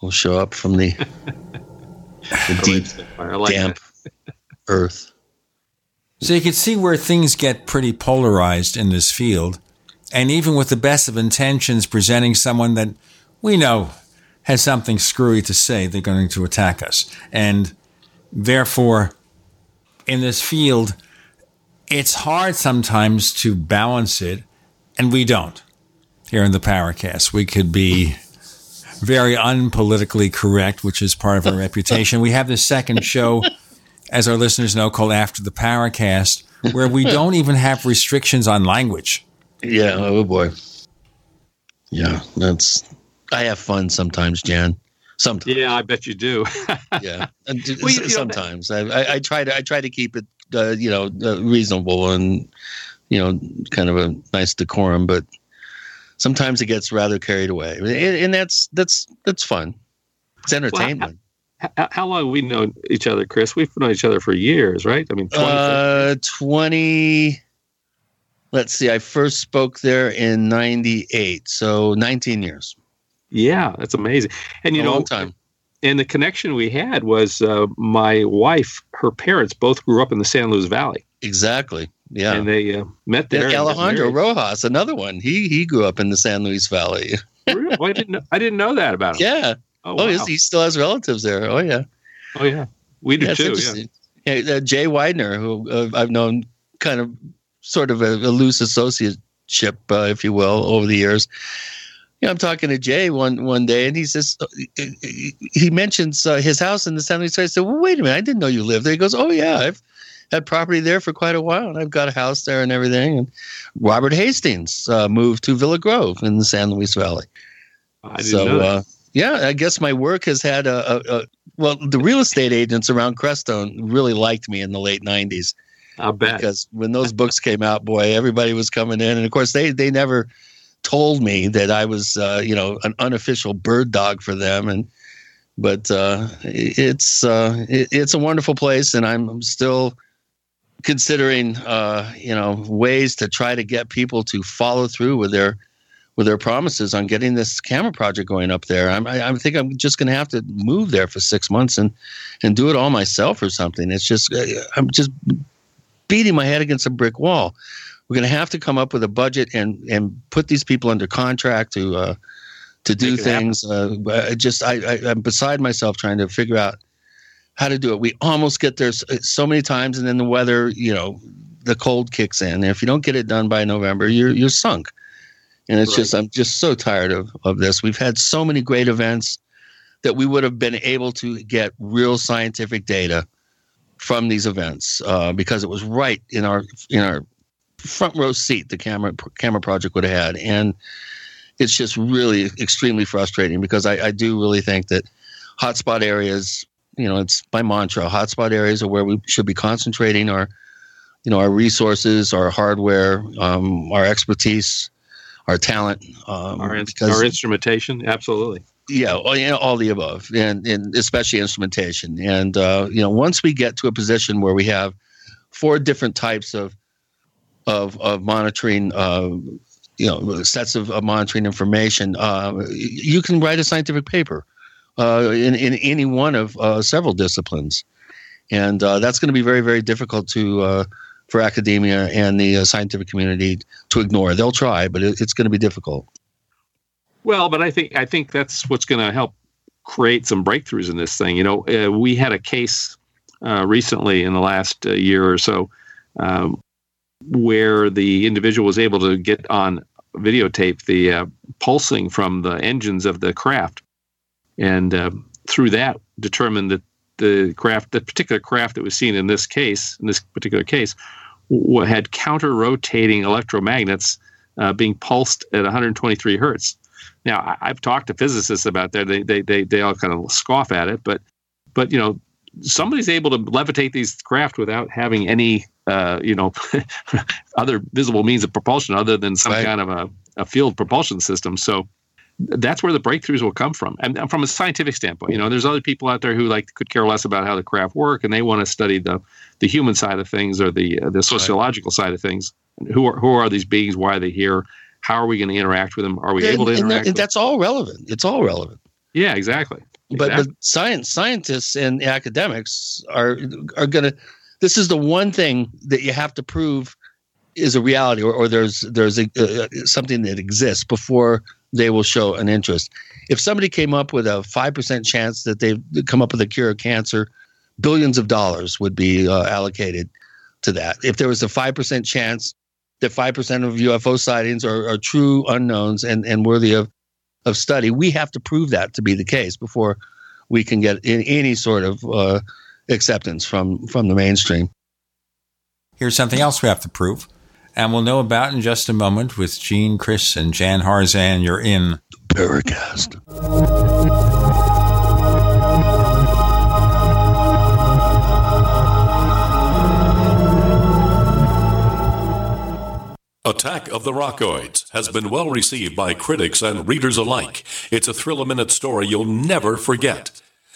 will show up from the, the deep, like damp earth. So you can see where things get pretty polarized in this field. And even with the best of intentions, presenting someone that we know has something screwy to say, they're going to attack us. And therefore, in this field, it's hard sometimes to balance it, and we don't. Here in the Paracast, we could be very unpolitically correct, which is part of our reputation. We have this second show, as our listeners know, called After the Paracast, where we don't even have restrictions on language. Yeah. Oh boy. Yeah, that's. I have fun sometimes, Jan. Sometimes. Yeah, I bet you do. yeah, and d- sometimes I, I, I try to I try to keep it uh, you know uh, reasonable and you know kind of a nice decorum, but sometimes it gets rather carried away, and, that's that's that's fun. It's entertainment. Well, how, how, long have we known each other, Chris? We've known each other for years, right? I mean, 20, uh, twenty. Let's see. I first spoke there in '98, so 19 years. Yeah, that's amazing. And you A know, long time. and the connection we had was uh, my wife. Her parents both grew up in the San Luis Valley. Exactly. Yeah. and they uh, met there. And Alejandro. Rojas, another one. He he grew up in the San Luis Valley. Really? Well, I didn't. Know, I didn't know that about him. Yeah. Oh, Oh, wow. he still has relatives there. Oh yeah. Oh yeah. We do it's too. Yeah. interesting. Yeah, uh, Jay Widener, who uh, I've known kind of sort of a, a loose associateship, uh, if you will, over the years. Yeah, I'm talking to Jay one one day, and he says uh, he- he mentions uh, his house in the San Luis Valley. I said, "Well, wait a minute, I didn't know you lived there." He goes, "Oh yeah, I've had property there for quite a while, and I've got a house there and everything." And Robert Hastings uh, moved to Villa Grove in the San Luis Valley. I didn't so uh, yeah, I guess my work has had a, a, a well, the real estate agents around Crestone really liked me in the late '90s. I bet because when those books came out, boy, everybody was coming in, and of course they they never told me that I was, uh, you know, an unofficial bird dog for them, and but uh, it's uh, it, it's a wonderful place, and I'm still considering, uh, you know, ways to try to get people to follow through with their with their promises on getting this camera project going up there. I'm, I, I think I'm just going to have to move there for six months and and do it all myself or something. It's just uh, I'm just beating my head against a brick wall. We're going to have to come up with a budget and and put these people under contract to uh, to do things. Uh, just I, I I'm beside myself trying to figure out how to do it. We almost get there so many times, and then the weather, you know, the cold kicks in. And if you don't get it done by November, you're you're sunk. And it's right. just I'm just so tired of of this. We've had so many great events that we would have been able to get real scientific data from these events uh, because it was right in our in our front row seat. The camera camera project would have had, and it's just really extremely frustrating because I, I do really think that hotspot areas. You know, it's my mantra. Hotspot areas are where we should be concentrating our, you know, our resources, our hardware, um, our expertise, our talent, um, our, in- because, our instrumentation. Absolutely yeah, all, you know, all the above, and, and especially instrumentation. And uh, you know, once we get to a position where we have four different types of of of monitoring, uh, you know, sets of, of monitoring information, uh, you can write a scientific paper uh, in in any one of uh, several disciplines, and uh, that's going to be very very difficult to. for academia and the scientific community to ignore, they'll try, but it, it's going to be difficult. Well, but I think I think that's what's going to help create some breakthroughs in this thing. You know, uh, we had a case uh, recently in the last uh, year or so um, where the individual was able to get on videotape the uh, pulsing from the engines of the craft, and uh, through that determined that the craft, the particular craft that was seen in this case, in this particular case, w- had counter rotating electromagnets uh, being pulsed at 123 hertz. Now, I, have talked to physicists about that. They, they, they, they all kind of scoff at it, but, but, you know, somebody's able to levitate these craft without having any, uh, you know, other visible means of propulsion other than some right. kind of a, a field propulsion system. So that's where the breakthroughs will come from. And from a scientific standpoint, you know, there's other people out there who like could care less about how the craft work and they want to study the, the human side of things or the, uh, the sociological right. side of things. Who are, who are these beings? Why are they here? How are we going to interact with them? Are we and, able to interact? And, that's all relevant. It's all relevant. Yeah, exactly. But, exactly. but science scientists and academics are are going to. This is the one thing that you have to prove is a reality, or, or there's there's a, uh, something that exists before they will show an interest. If somebody came up with a five percent chance that they've come up with a cure of cancer, billions of dollars would be uh, allocated to that. If there was a five percent chance that 5% of UFO sightings are, are true unknowns and, and worthy of, of study. We have to prove that to be the case before we can get in any sort of uh, acceptance from, from the mainstream. Here's something else we have to prove, and we'll know about in just a moment with Gene, Chris, and Jan Harzan. You're in the Paracast. Attack of the Rockoids has been well received by critics and readers alike. It's a thrill a minute story you'll never forget.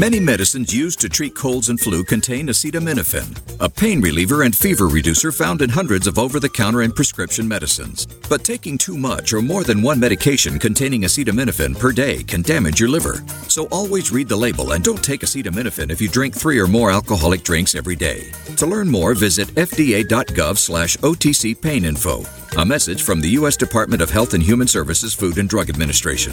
Many medicines used to treat colds and flu contain acetaminophen, a pain reliever and fever reducer found in hundreds of over the counter and prescription medicines. But taking too much or more than one medication containing acetaminophen per day can damage your liver. So always read the label and don't take acetaminophen if you drink three or more alcoholic drinks every day. To learn more, visit fda.gov slash OTC pain info. A message from the U.S. Department of Health and Human Services Food and Drug Administration.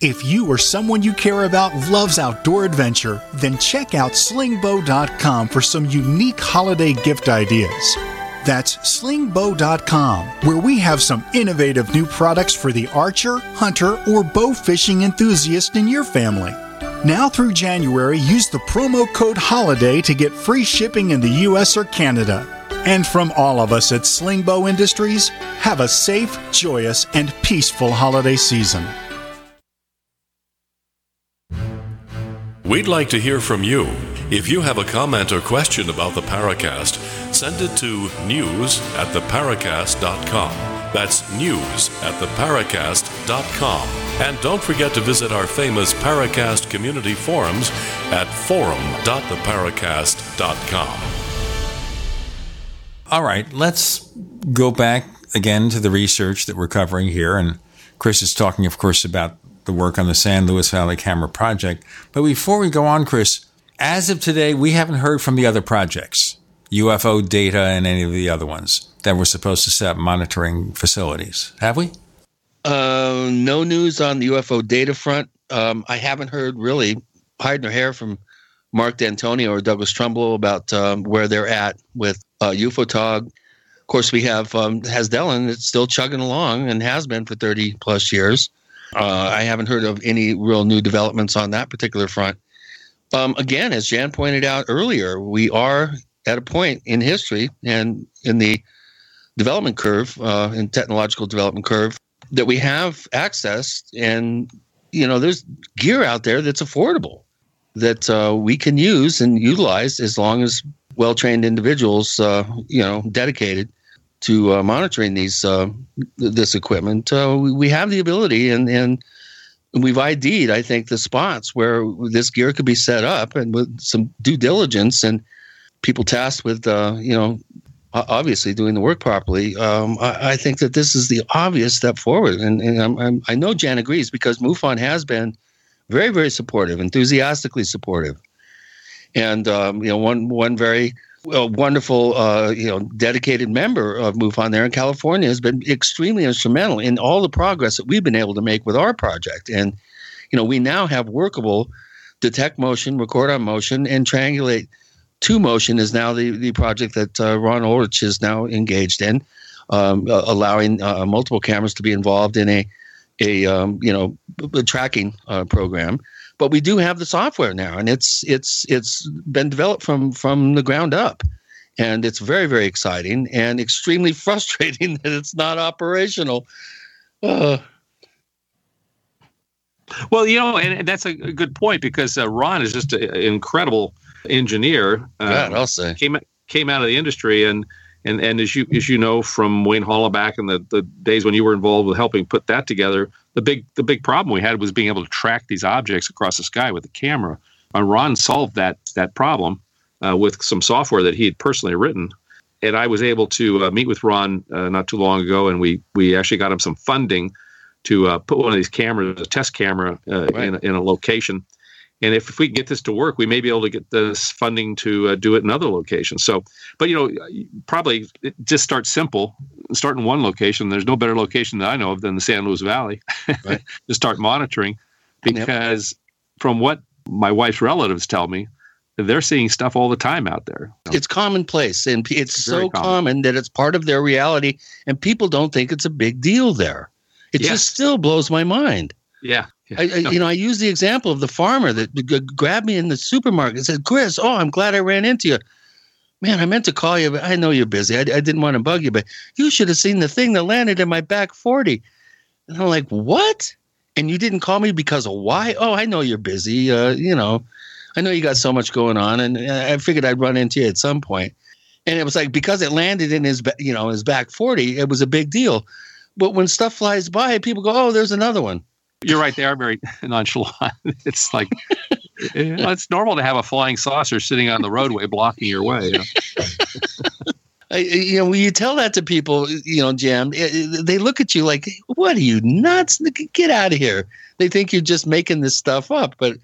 If you or someone you care about loves outdoor adventure, then check out slingbow.com for some unique holiday gift ideas. That's slingbow.com, where we have some innovative new products for the archer, hunter, or bow fishing enthusiast in your family. Now through January, use the promo code HOLIDAY to get free shipping in the US or Canada. And from all of us at Slingbow Industries, have a safe, joyous, and peaceful holiday season. We'd like to hear from you. If you have a comment or question about the Paracast, send it to news at theparacast.com. That's news at theparacast.com. And don't forget to visit our famous Paracast community forums at forum.theparacast.com. All right, let's go back again to the research that we're covering here. And Chris is talking, of course, about the work on the San Luis Valley Camera Project. But before we go on, Chris, as of today, we haven't heard from the other projects, UFO data and any of the other ones that were supposed to set up monitoring facilities. Have we? Uh, no news on the UFO data front. Um, I haven't heard really hide nor hair from Mark D'Antonio or Douglas Trumbull about um, where they're at with uh, UFOTOG. Of course, we have um, Hessdalen that's still chugging along and has been for 30 plus years. Uh, I haven't heard of any real new developments on that particular front. Um, again, as Jan pointed out earlier, we are at a point in history and in the development curve, uh, in technological development curve, that we have access and you know there's gear out there that's affordable that uh, we can use and utilize as long as well-trained individuals, uh, you know, dedicated to uh, monitoring these uh, this equipment, uh, we, we have the ability and and we've ID'd, I think, the spots where this gear could be set up, and with some due diligence and people tasked with, uh, you know, obviously doing the work properly. Um, I, I, think that this is the obvious step forward, and, and I'm, I'm, i know Jan agrees because MUFON has been very, very supportive, enthusiastically supportive, and um, you know, one one very a wonderful, uh, you know, dedicated member of MUFON there in California, has been extremely instrumental in all the progress that we've been able to make with our project. And, you know, we now have workable detect motion, record on motion, and triangulate to motion is now the, the project that uh, Ron Ulrich is now engaged in, um, uh, allowing uh, multiple cameras to be involved in a, a um, you know, a tracking uh, program but we do have the software now, and it's it's it's been developed from from the ground up, and it's very very exciting and extremely frustrating that it's not operational. Uh, well, you know, and that's a good point because uh, Ron is just an incredible engineer. Uh, I'll say came came out of the industry and. And, and as you as you know from Wayne Hollaback and the, the days when you were involved with helping put that together, the big the big problem we had was being able to track these objects across the sky with a camera. And Ron solved that that problem uh, with some software that he had personally written. And I was able to uh, meet with Ron uh, not too long ago, and we we actually got him some funding to uh, put one of these cameras, a test camera, uh, right. in, in a location. And if, if we get this to work, we may be able to get this funding to uh, do it in other locations. So, but you know, probably just start simple start in one location. There's no better location that I know of than the San Luis Valley right. to start monitoring, because yep. from what my wife's relatives tell me, they're seeing stuff all the time out there. It's commonplace, and it's, it's so common. common. that it's part of their reality, and people don't think it's a big deal there. It yes. just still blows my mind. Yeah. I, I, you know, I use the example of the farmer that g- grabbed me in the supermarket and said, "Chris, oh, I'm glad I ran into you." man, I meant to call you, but I know you're busy. I, I didn't want to bug you, but you should have seen the thing that landed in my back 40. And I'm like, what? And you didn't call me because of why? Oh, I know you're busy. Uh, you know, I know you got so much going on, and I figured I'd run into you at some point. And it was like because it landed in his, you know, his back 40, it was a big deal. But when stuff flies by, people go, "Oh, there's another one." You're right. They are very nonchalant. It's like you know, it's normal to have a flying saucer sitting on the roadway blocking your way. You know? you know, when you tell that to people, you know, Jan, they look at you like, "What are you nuts? Get out of here!" They think you're just making this stuff up, but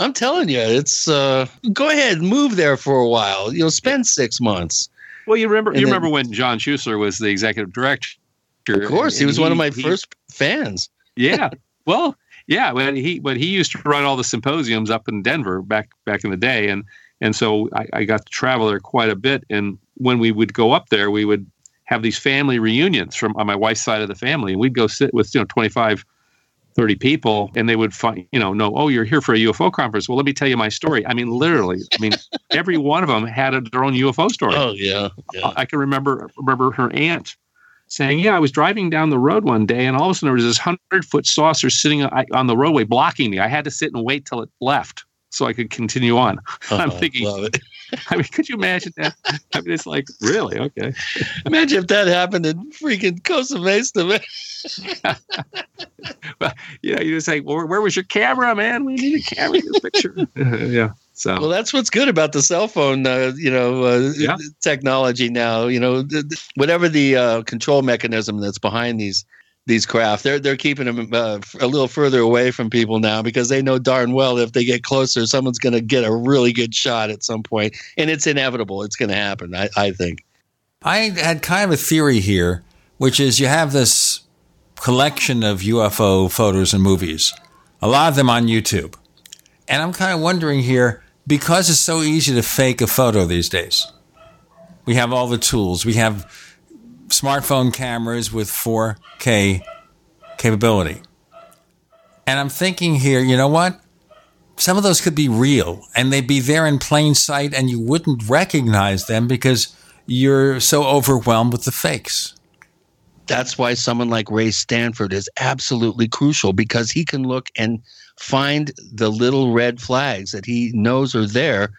I'm telling you, it's uh, go ahead, move there for a while. You know, spend six months. Well, you remember, you then, remember when John Schuessler was the executive director. Of course, he was he, one of my he, first fans. Yeah. Well, yeah, but he when he used to run all the symposiums up in Denver back back in the day, and and so I, I got to travel there quite a bit. And when we would go up there, we would have these family reunions from on my wife's side of the family, and we'd go sit with you know 25, 30 people, and they would find you know know oh you're here for a UFO conference. Well, let me tell you my story. I mean, literally, I mean every one of them had a, their own UFO story. Oh yeah, yeah. I can remember remember her aunt saying, "Yeah, I was driving down the road one day, and all of a sudden there was this hundred foot saucer sitting on the roadway blocking me. I had to sit and wait till it left." So I could continue on. Oh, I'm uh-huh. thinking, I mean, could you imagine that? I mean, it's like, really? Okay. Imagine if that happened in freaking Costa Mesa, man. well, you know, you just say, well, where was your camera, man? We need a camera in this picture. yeah. So well, that's what's good about the cell phone, uh, you know, uh, yeah. technology now. You know, th- th- whatever the uh, control mechanism that's behind these these craft, they're they're keeping them uh, a little further away from people now because they know darn well if they get closer, someone's going to get a really good shot at some point, and it's inevitable. It's going to happen. I, I think. I had kind of a theory here, which is you have this collection of UFO photos and movies, a lot of them on YouTube. And I'm kind of wondering here because it's so easy to fake a photo these days. We have all the tools. We have smartphone cameras with 4K capability. And I'm thinking here, you know what? Some of those could be real and they'd be there in plain sight and you wouldn't recognize them because you're so overwhelmed with the fakes. That's why someone like Ray Stanford is absolutely crucial because he can look and find the little red flags that he knows are there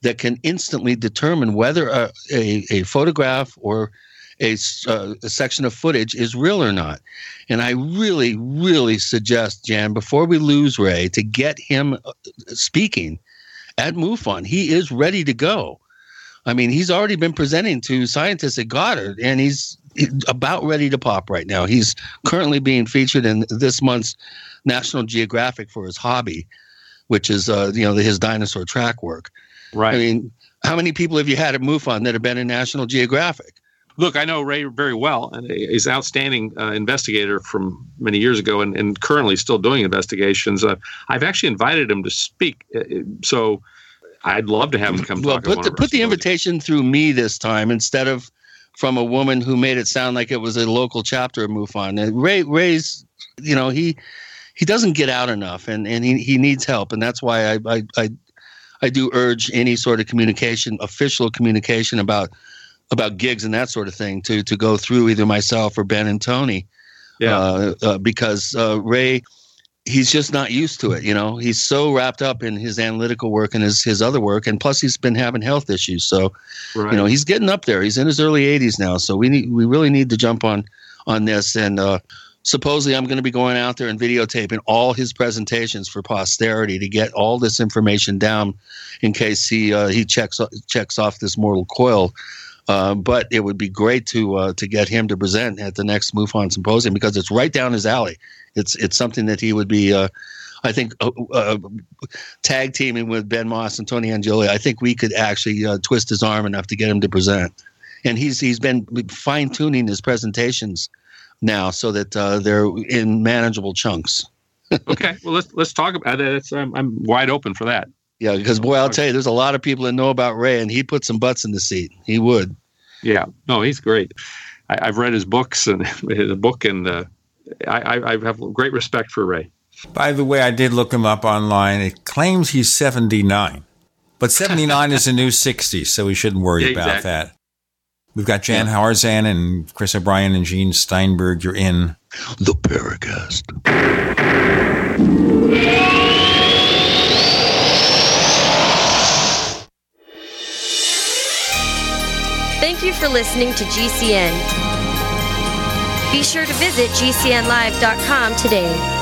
that can instantly determine whether a, a, a photograph or a, uh, a, section of footage is real or not. And I really, really suggest, Jan, before we lose Ray, to get him uh, speaking at MUFON. He is ready to go. I mean, he's already been presenting to scientists at Goddard, and he's about ready to pop right now. He's currently being featured in this month's National Geographic for his hobby, which is uh, you know his dinosaur track work. Right. I mean, how many people have you had at MUFON that have been in National Geographic? Look, I know Ray very well, and he's an outstanding uh, investigator from many years ago, and, and currently still doing investigations. Uh, I've actually invited him to speak, uh, so I'd love to have him come. Well, put the put the invitation through me this time instead of from a woman who made it sound like it was a local chapter of MUFON. Ray Ray's, you know, he he doesn't get out enough, and and he, he needs help, and that's why I I, I I do urge any sort of communication, official communication about about gigs and that sort of thing to to go through either myself or Ben and Tony. Yeah. Uh, uh, because uh, Ray, he's just not used to it. You know, he's so wrapped up in his analytical work and his his other work, and plus he's been having health issues. So, Right. you know, he's getting up there. He's in his early 80s now. So we need we really need to jump on on this and. uh Supposedly, I'm going to be going out there and videotaping all his presentations for posterity to get all this information down, in case he uh, he checks checks off this mortal coil. Uh, but it would be great to uh, to get him to present at the next MUFON symposium because it's right down his alley. It's it's something that he would be, uh, I think, uh, uh, tag teaming with Ben Moss and Tony Angeli. I think we could actually twist his arm enough to get him to present. And he's he's been fine tuning his presentations now so that uh, they're in manageable chunks. okay, well let's let's talk about that. It's, I'm I'm wide open for that. Yeah, because boy, I'll tell you, there's a lot of people that know about Ray, and he put some butts in the seat. He would. Yeah, no, he's great. I, I've read his books and the book, and uh, I, I I have great respect for Ray. By the way, I did look him up online. It claims he's 79, but 79 is a new 60, so we shouldn't worry Yeah, about exactly. that. We've got Jan Harzan and Chris O'Brien and Gene Steinberg. You're in the Paracast. Thank you for listening to GCN. Be sure to visit GCNlive.com today.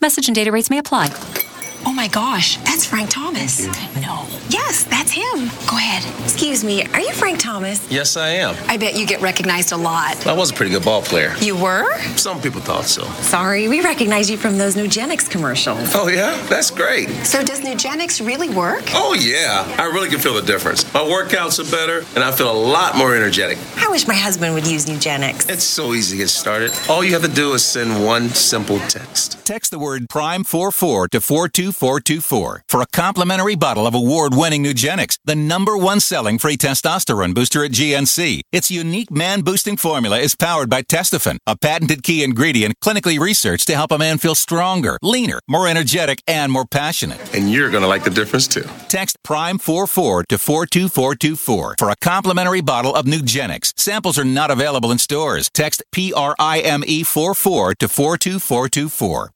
Message and data rates may apply. Oh my gosh, that's Frank Thomas. No. Yes, that's him. Go ahead. Excuse me, are you Frank Thomas? Yes, I am. I bet you get recognized a lot. I was a pretty good ball player. You were? Some people thought so. Sorry, we recognize you from those Nugenix commercials. Oh, yeah? That's great. So does Nugenix really work? Oh, yeah. I really can feel the difference. My workouts are better, and I feel a lot more energetic. I wish my husband would use Nugenix. It's so easy to get started. All you have to do is send one simple text. Text the word Prime44 to 42424 for a complimentary bottle of award winning Nugenix, the number one selling free testosterone booster at GNC. Its unique man boosting formula is powered by Testofen, a patented key ingredient clinically researched to help a man feel stronger, leaner, more energetic, and more passionate. And you're going to like the difference, too. Text Prime44 to 42424 for a complimentary bottle of Nugenix. Samples are not available in stores. Text PRIME44 to 42424.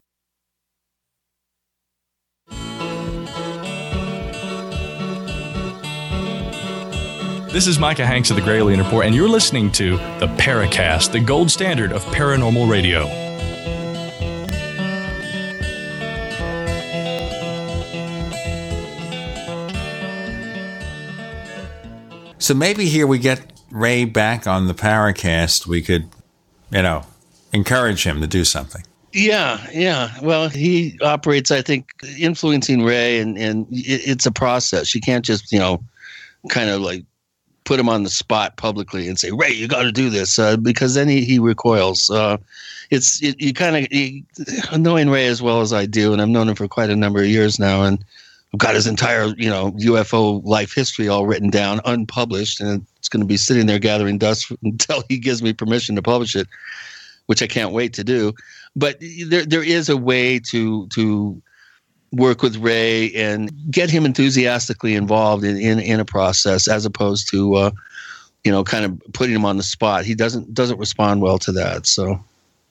This is Micah Hanks of the Gralien Report, and you're listening to the Paracast, the gold standard of paranormal radio. So maybe here we get Ray back on the Paracast. We could, you know, encourage him to do something. Yeah, yeah. Well, he operates, I think, influencing Ray, and and it's a process. You can't just, you know, kind of like put him on the spot publicly and say, Ray, you got to do this, uh, because then he, he recoils. Uh, it's it, you kind of knowing Ray as well as I do, and I've known him for quite a number of years now, and I've got his entire you know UFO life history all written down, unpublished, and it's going to be sitting there gathering dust until he gives me permission to publish it, which I can't wait to do. But there there is a way to to work with Ray and get him enthusiastically involved in, in, in a process as opposed to, uh, you know, kind of putting him on the spot. He doesn't doesn't respond well to that. So,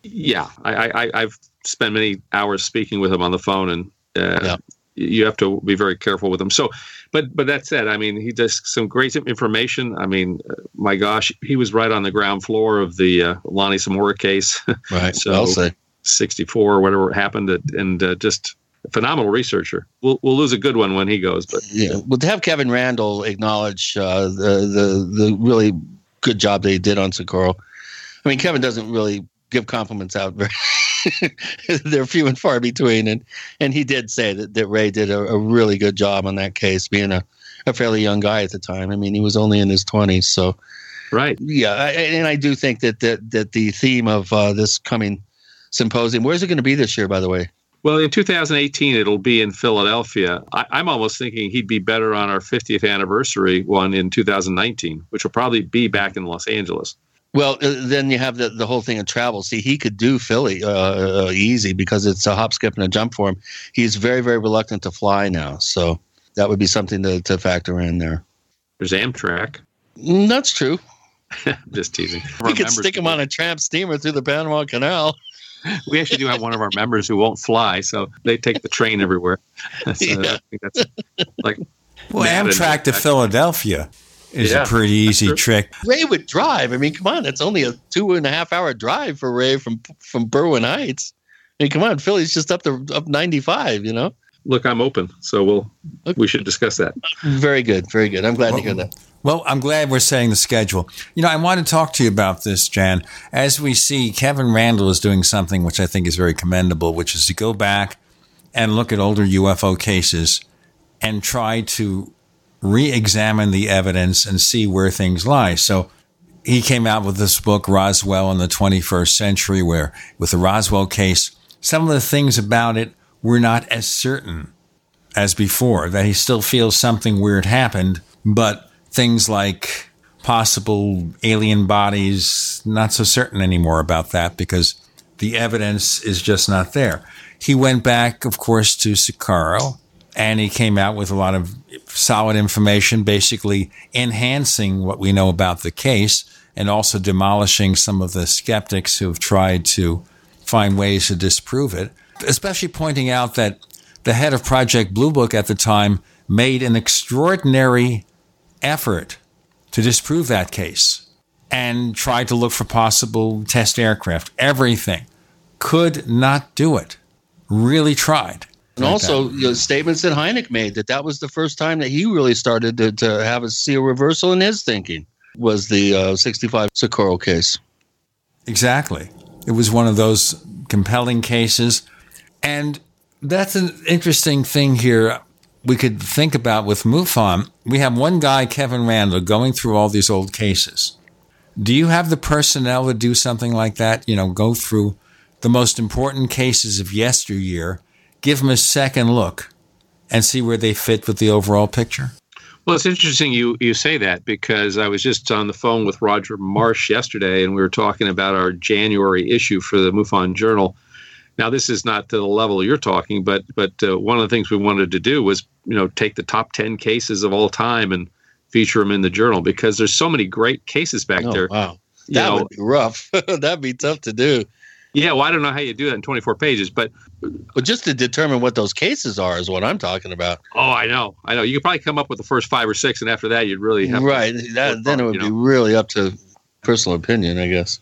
yeah, I, I I've spent many hours speaking with him on the phone, and uh, yeah. you have to be very careful with him. So, but but that said, I mean, he does some great information. I mean, uh, my gosh, he was right on the ground floor of the uh, Lonnie Zamora case. Right. so, I'll say. 64 or whatever happened, and uh, just phenomenal researcher. We'll we'll lose a good one when he goes, but yeah. Well, to have Kevin Randle acknowledge uh, the the the really good job they did on Socorro. I mean, Kevin doesn't really give compliments out very. They're few and far between, and and he did say that, that Ray did a, a really good job on that case, being a, a fairly young guy at the time. I mean, he was only in his twenties, so right. Yeah, I, and I do think that that that the theme of uh, this coming symposium, where's it going to be this year, by the way? Well, in 2018, it'll be in Philadelphia. I, am almost thinking he'd be better on our 50th anniversary one in 2019, which will probably be back in Los Angeles. Well, uh, then you have the, the whole thing of travel. See, he could do Philly uh, uh, easy because it's a hop, skip, and a jump for him. He's very, very reluctant to fly now. So that would be something to, to factor in there. There's Amtrak. Mm, that's true. Just teasing. You could stick him on a tramp steamer through the Panama Canal we actually do have one of our members who won't fly, so they take the train everywhere. so yeah. I think that's like well, Amtrak to Philadelphia is Yeah, a pretty easy trick. Ray would drive. I mean, come on, it's only a two and a half hour drive for Ray from from Berwyn Heights. I mean, come on, Philly's just up the up ninety five. You know, Look, I'm open, so we'll we should discuss that. very good, very good. I'm glad to hear that. Well, I'm glad we're setting the schedule. You know, I want to talk to you about this, Jan. As we see, Kevin Randle is doing something which I think is very commendable, which is to go back and look at older UFO cases and try to re examine the evidence and see where things lie. So he came out with this book, Roswell in the 21st Century, where with the Roswell case, some of the things about it were not as certain as before, that he still feels something weird happened, but things like possible alien bodies, not so certain anymore about that because the evidence is just not there. He went back, of course, to Socorro, and he came out with a lot of solid information, basically enhancing what we know about the case and also demolishing some of the skeptics who have tried to find ways to disprove it, especially pointing out that the head of Project Blue Book at the time made an extraordinary effort to disprove that case and tried to look for possible test aircraft, everything. Could not do it. Really tried. And also, you know, statements that Hynek made that that was the first time that he really started to, to have a see a reversal in his thinking was the uh, 65 Socorro case. Exactly. It was one of those compelling cases. And that's an interesting thing here we could think about with MUFON. We have one guy, Kevin Randle, going through all these old cases. Do you have the personnel to do something like that? You know, go through the most important cases of yesteryear, give them a second look, and see where they fit with the overall picture? Well, it's interesting you you say that because I was just on the phone with Roger Marsh yesterday, and we were talking about our January issue for the MUFON Journal. Now, this is not to the level you're talking, but but uh, one of the things we wanted to do was you know take the top ten cases of all time and feature them in the journal because there's so many great cases back Oh, there. wow. That know, would be rough. That'd be tough to do. Yeah, well, I don't know how you do that in 24 pages, but but just to determine what those cases are is what I'm talking about. Oh, I know, I know. You could probably come up with the first five or six, and after that, you'd really have to- right. That, then it would be really up to personal opinion, I guess.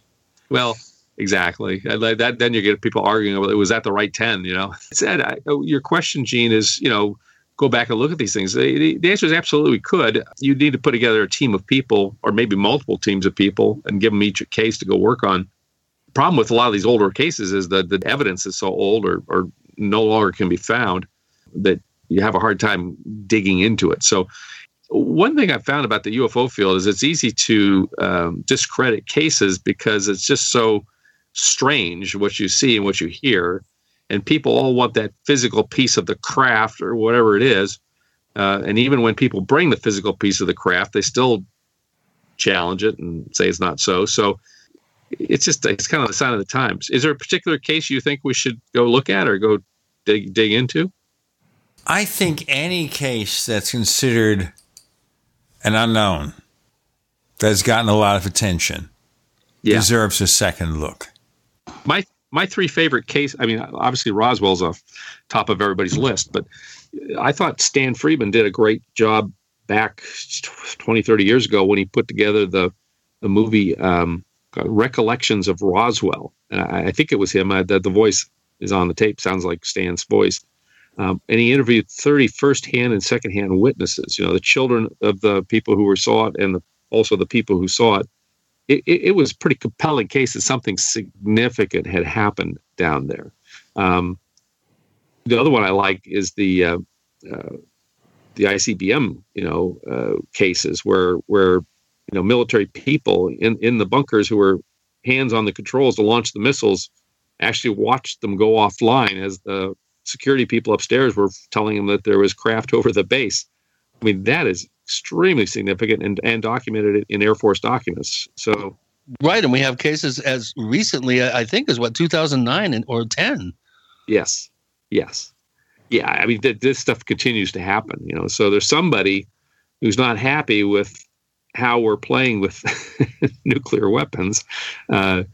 Well, exactly. That then you get people arguing about it, was that the right ten? You know, said oh, your question, Gene, is you know go back and look at these things. The, the- answer is absolutely could. You need to put together a team of people, or maybe multiple teams of people, and give them each a case to go work on. The problem with a lot of these older cases is that the evidence is so old or, or no longer can be found that you have a hard time digging into it. So one thing I found about the UFO field is it's easy to um, discredit cases because it's just so strange what you see and what you hear, and people all want that physical piece of the craft or whatever it is. Uh, and even when people bring the physical piece of the craft, they still challenge it and say it's not so. So it's just it's kind of the sign of the times. Is there a particular case you think we should go look at or go dig dig into? I think any case that's considered an unknown that's gotten a lot of attention deserves a second look. My my three favorite case i mean obviously roswell's a top of everybody's list but i thought stan friedman did a great job back 20 30 years ago when he put together the the movie um, recollections of roswell. And i, I think it was him. I, the, the voice is on the tape sounds like stan's voice. Um, and he interviewed 30 first-hand and second-hand witnesses you know the children of the people who were saw it and the, also the people who saw it it, it, was pretty compelling case that something significant had happened down there. Um, the other one I like is the uh, uh, the ICBM, you know, uh, cases where where you know military people in in the bunkers who were hands on the controls to launch the missiles actually watched them go offline as the security people upstairs were telling them that there was craft over the base. I mean, that is extremely significant and, and documented in Air Force documents. So, Right, and we have cases as recently, I think, as what 2009 and, or 10. yes, yes, yeah. I mean, th- this stuff continues to happen. You know, so there's somebody who's not happy with how we're playing with nuclear weapons, uh,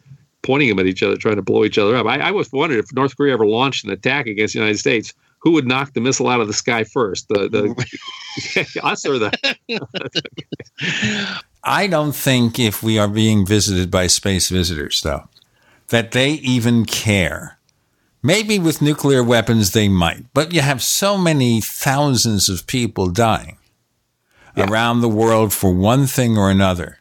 pointing them at each other, trying to blow each other up. I, I was wondering if North Korea ever launched an attack against the United States, who would knock the missile out of the sky first? The, the us or the I don't think if we are being visited by space visitors, though, that they even care. Maybe with nuclear weapons they might, but you have so many thousands of people dying around the world for one thing or another,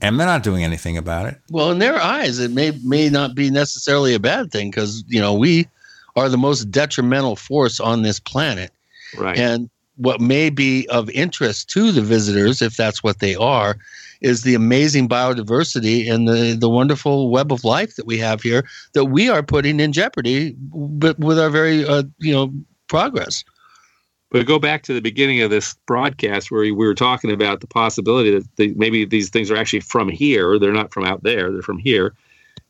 and they're not doing anything about it. Well, in their eyes, it may may not be necessarily a bad thing because you know we are the most detrimental force on this planet, right? And what may be of interest to the visitors, if that's what they are, is the amazing biodiversity and the the wonderful web of life that we have here that we are putting in jeopardy, but with our very uh, you know progress. But go back to the beginning of this broadcast where we were talking about the possibility that the, maybe these things are actually from here. They're not from out there. They're from here.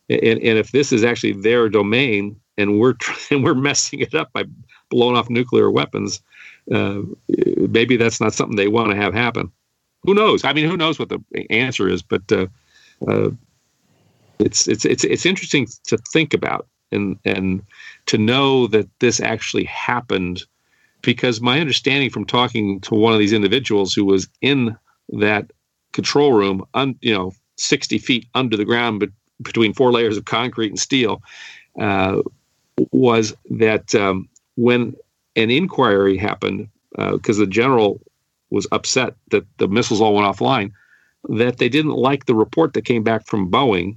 And, and if this is actually their domain and we're and we're messing it up by blowing off nuclear weapons, uh, maybe that's not something they want to have happen. Who knows? I mean, who knows what the answer is? But uh, uh, it's it's it's it's interesting to think about and and to know that this actually happened because my understanding from talking to one of these individuals who was in that control room, un, you know, 60 feet under the ground, but between four layers of concrete and steel, uh, was that um, when an inquiry happened, because uh, the general was upset that the missiles all went offline, that they didn't like the report that came back from Boeing,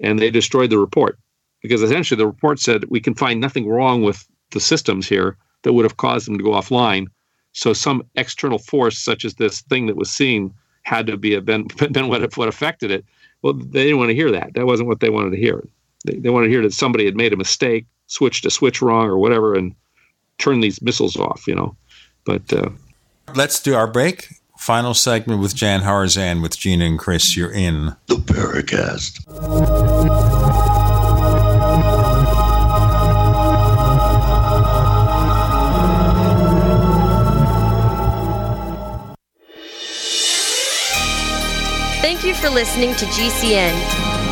and they destroyed the report because essentially the report said we can find nothing wrong with the systems here that would have caused them to go offline. So some external force, such as this thing that was seen, had to be a, been, been what, what affected it. Well, they didn't want to hear that. That wasn't what they wanted to hear. They, they wanted to hear that somebody had made a mistake, switched a switch wrong or whatever, and turned these missiles off. You know, but uh, let's do our break. Final segment with Jan Harzan with Gene and Chris. You're in the Paracast. Thank you for listening to GCN.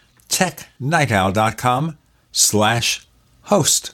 technightowl.com slash host.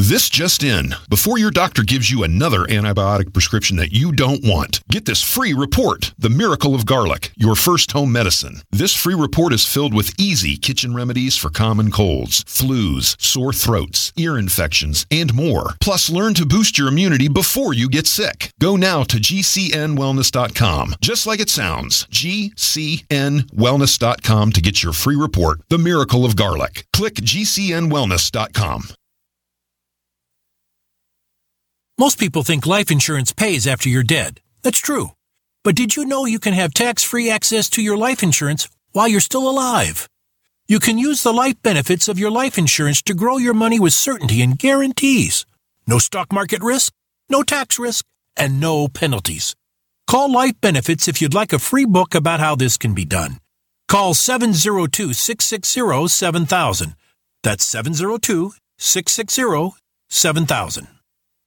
This just in. Before your doctor gives you another antibiotic prescription that you don't want, get this free report The Miracle of Garlic, your first home medicine. This free report is filled with easy kitchen remedies for common colds, flus, sore throats, ear infections, and more. Plus, learn to boost your immunity before you get sick. Go now to gcnwellness.com, just like it sounds gcnwellness.com to get your free report The Miracle of Garlic. Click gcnwellness.com. Most people think life insurance pays after you're dead. That's true. But did you know you can have tax free access to your life insurance while you're still alive? You can use the life benefits of your life insurance to grow your money with certainty and guarantees. No stock market risk, no tax risk, and no penalties. Call Life Benefits if you'd like a free book about how this can be done. Call 702 660 7000. That's 702 660 7000.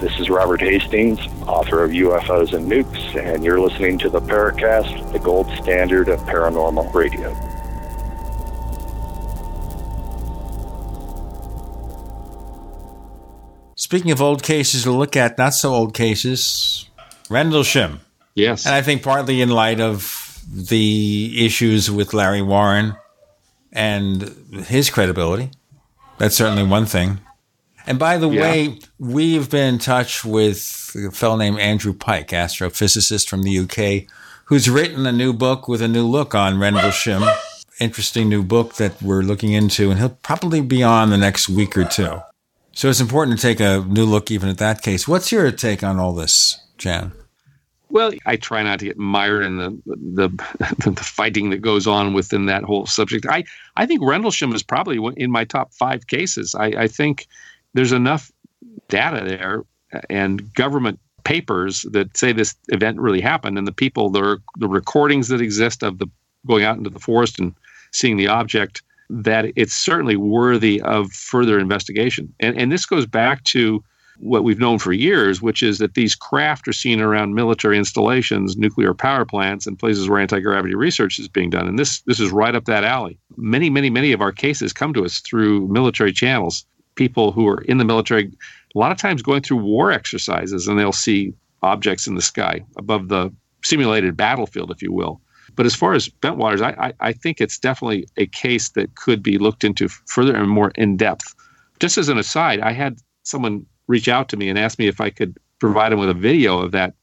This is Robert Hastings, author of UFOs and Nukes, and you're listening to the Paracast, the gold standard of paranormal radio. Speaking of old cases to look at, not so old cases, Rendlesham. Yes. And I think partly in light of the issues with Larry Warren and his credibility. That's certainly one thing. And by the Yeah. way, we've been in touch with a fellow named Andrew Pike, astrophysicist from the UK, who's written a new book with a new look on Rendlesham. Interesting new book that we're looking into, and he'll probably be on the next week or two. So it's important to take a new look even at that case. What's your take on all this, Jan? Well, I try not to get mired in the the, the fighting that goes on within that whole subject. I, I think Rendlesham is probably one- in my top five cases. I, I think there's enough data there and government papers that say this event really happened, and the people, the the recordings that exist of the going out into the forest and seeing the object, that it's certainly worthy of further investigation. And and this goes back to what we've known for years, which is that these craft are seen around military installations, nuclear power plants, and places where anti gravity research is being done. And this this is right up that alley. Many, many, many of our cases come to us through military channels. People who are in the military, a lot of times going through war exercises, and they'll see objects in the sky above the simulated battlefield, if you will. But as far as Bentwaters, I, I, I think it's definitely a case that could be looked into further and more in depth. Just as an aside, I had someone reach out to me and ask me if I could provide him with a video of that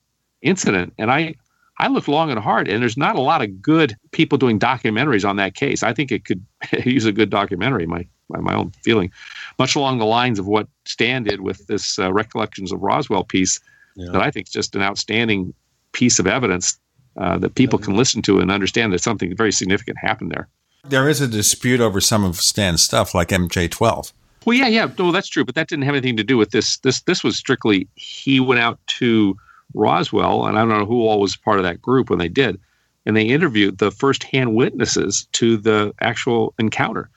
incident, and I I looked long and hard, and there's not a lot of good people doing documentaries on that case. I think it could use a good documentary. My my, my own feeling, much along the lines of what Stan did with this uh, Recollections of Roswell piece, that I think is just an outstanding piece of evidence uh, that people can listen to and understand that something very significant happened there. There is a dispute over some of Stan's stuff, like MJ12. Well, yeah, yeah, no, that's true, but that didn't have anything to do with this. This this was strictly he went out to Roswell, and I don't know who all was part of that group when they did, and they interviewed the first-hand witnesses to the actual encounter.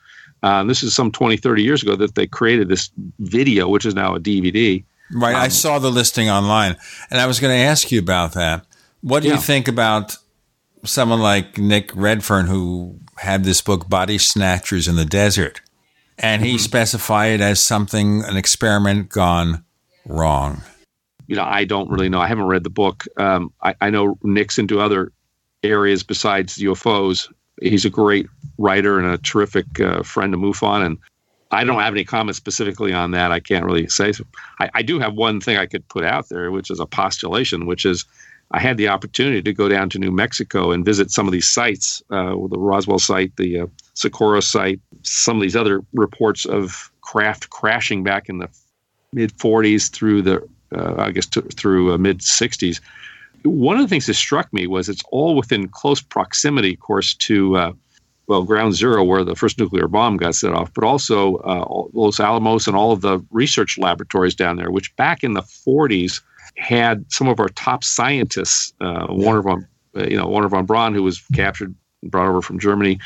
Uh, this is some 20, 30 years ago that they created this video, which is now a DVD. Right. I saw the listing online, and I was going to ask you about that. What do Yeah. you think about someone like Nick Redfern, who had this book, Body Snatchers in the Desert, and he specified it as something, an experiment gone wrong? you know, I don't really know. I haven't read the book. Um, I, I know Nick's into other areas besides UFOs. He's a great writer and a terrific uh, friend of MUFON. And I don't have any comments specifically on that. I can't really say. So. I, I do have one thing I could put out there, which is a postulation, which is I had the opportunity to go down to New Mexico and visit some of these sites, uh, the Roswell site, the uh, Socorro site, some of these other reports of craft crashing back in the mid 40s through the uh, I guess to, through uh, mid 60s. One of the things that struck me was it's all within close proximity, of course, to uh, well Ground Zero, where the first nuclear bomb got set off, but also uh, Los Alamos and all of the research laboratories down there, which back in the 40s had some of our top scientists, uh, Wernher von, you know, Wernher von Braun, who was captured, and brought over from Germany,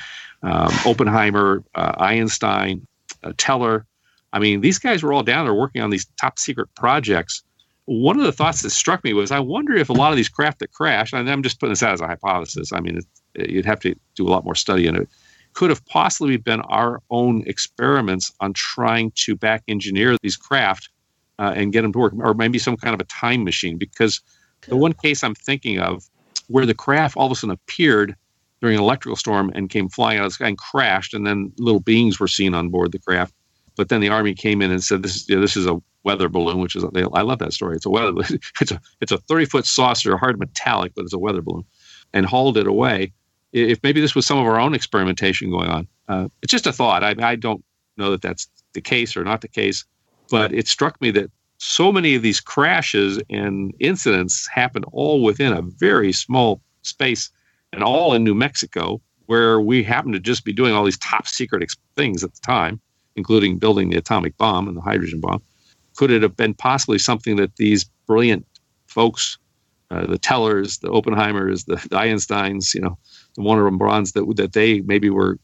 um, Oppenheimer, uh, Einstein, uh, Teller. I mean, these guys were all down there working on these top secret projects. One of the thoughts that struck me was I wonder if a lot of these craft that crashed, and I'm just putting this out as a hypothesis, I mean, you'd have to do a lot more study in it, could have possibly been our own experiments on trying to back engineer these craft uh, and get them to work, or maybe some kind of a time machine. Because the one case I'm thinking of where the craft all of a sudden appeared during an electrical storm and came flying out of the sky and crashed, and then little beings were seen on board the craft. But then the army came in and said, "This is this is a weather balloon," which is I love that story. It's a weather it's a it's a 30 foot saucer, hard metallic, but it's a weather balloon, and hauled it away. If maybe this was some of our own experimentation going on, uh, it's just a thought. I, I don't know that that's the case or not the case, but it struck me that so many of these crashes and incidents happened all within a very small space and all in New Mexico, where we happened to just be doing all these top secret ex- things at the time, including building the atomic bomb and the hydrogen bomb. Could it have been possibly something that these brilliant folks, uh, the Tellers, the Oppenheimers, the, the Einsteins, you know, the Wernher and Brauns, that that they maybe were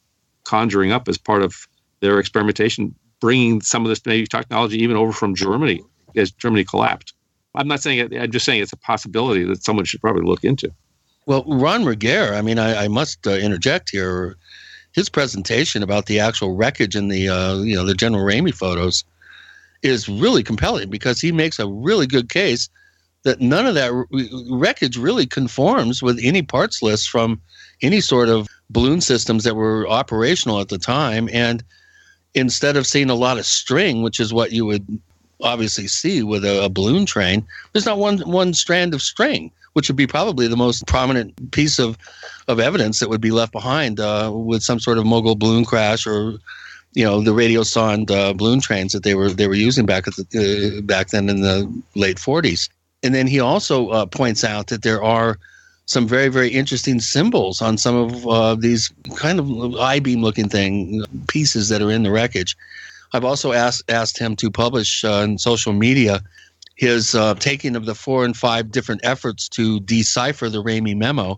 conjuring up as part of their experimentation, bringing some of this maybe technology even over from Germany as Germany collapsed. I'm not saying it. I'm just saying it's a possibility that someone should probably look into. Well, Ron Merguer, I mean, I, I must uh, interject here. His presentation about the actual wreckage in the, uh, you know, the General Ramey photos is really compelling because he makes a really good case that none of that wreckage really conforms with any parts list from any sort of balloon systems that were operational at the time. And instead of seeing a lot of string, which is what you would obviously see with a, a balloon train, there's not one one strand of string which would be probably the most prominent piece of, of evidence that would be left behind uh, with some sort of mogul balloon crash or you know the radio radiosonde uh, balloon trains that they were they were using back at the uh, back then in the late 40s. And then he also uh, points out that there are some very very interesting symbols on some of uh, these kind of I-beam looking thing pieces that are in the wreckage. I've also asked asked him to publish uh, on social media his uh, taking of the four and five different efforts to decipher the Ramey memo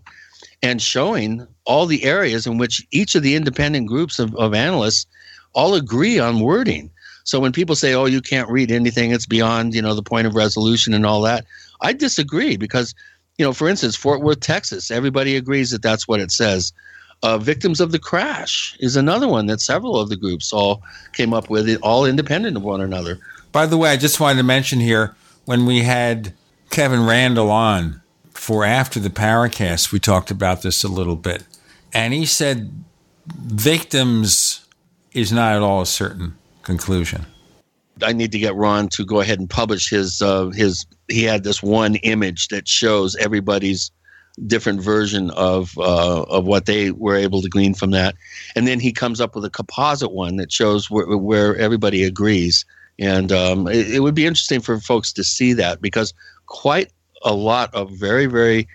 and showing all the areas in which each of the independent groups of, of analysts all agree on wording. So when people say, "Oh, you can't read anything; it's beyond you know the point of resolution and all that," I disagree because, you know, for instance, Fort Worth, Texas, everybody agrees that that's what it says. Uh, victims of the crash is another one that several of the groups all came up with, all independent of one another. By the way, I just wanted to mention here when we had Kevin Randle on for after the Paracast, we talked about this a little bit. And he said victims is not at all a certain conclusion. I need to get Ron to go ahead and publish his uh, his. He had this one image that shows everybody's different version of uh, of what they were able to glean from that, and then he comes up with a composite one that shows where, where everybody agrees. And um, it, it, would be interesting for folks to see that because quite a lot of very, very,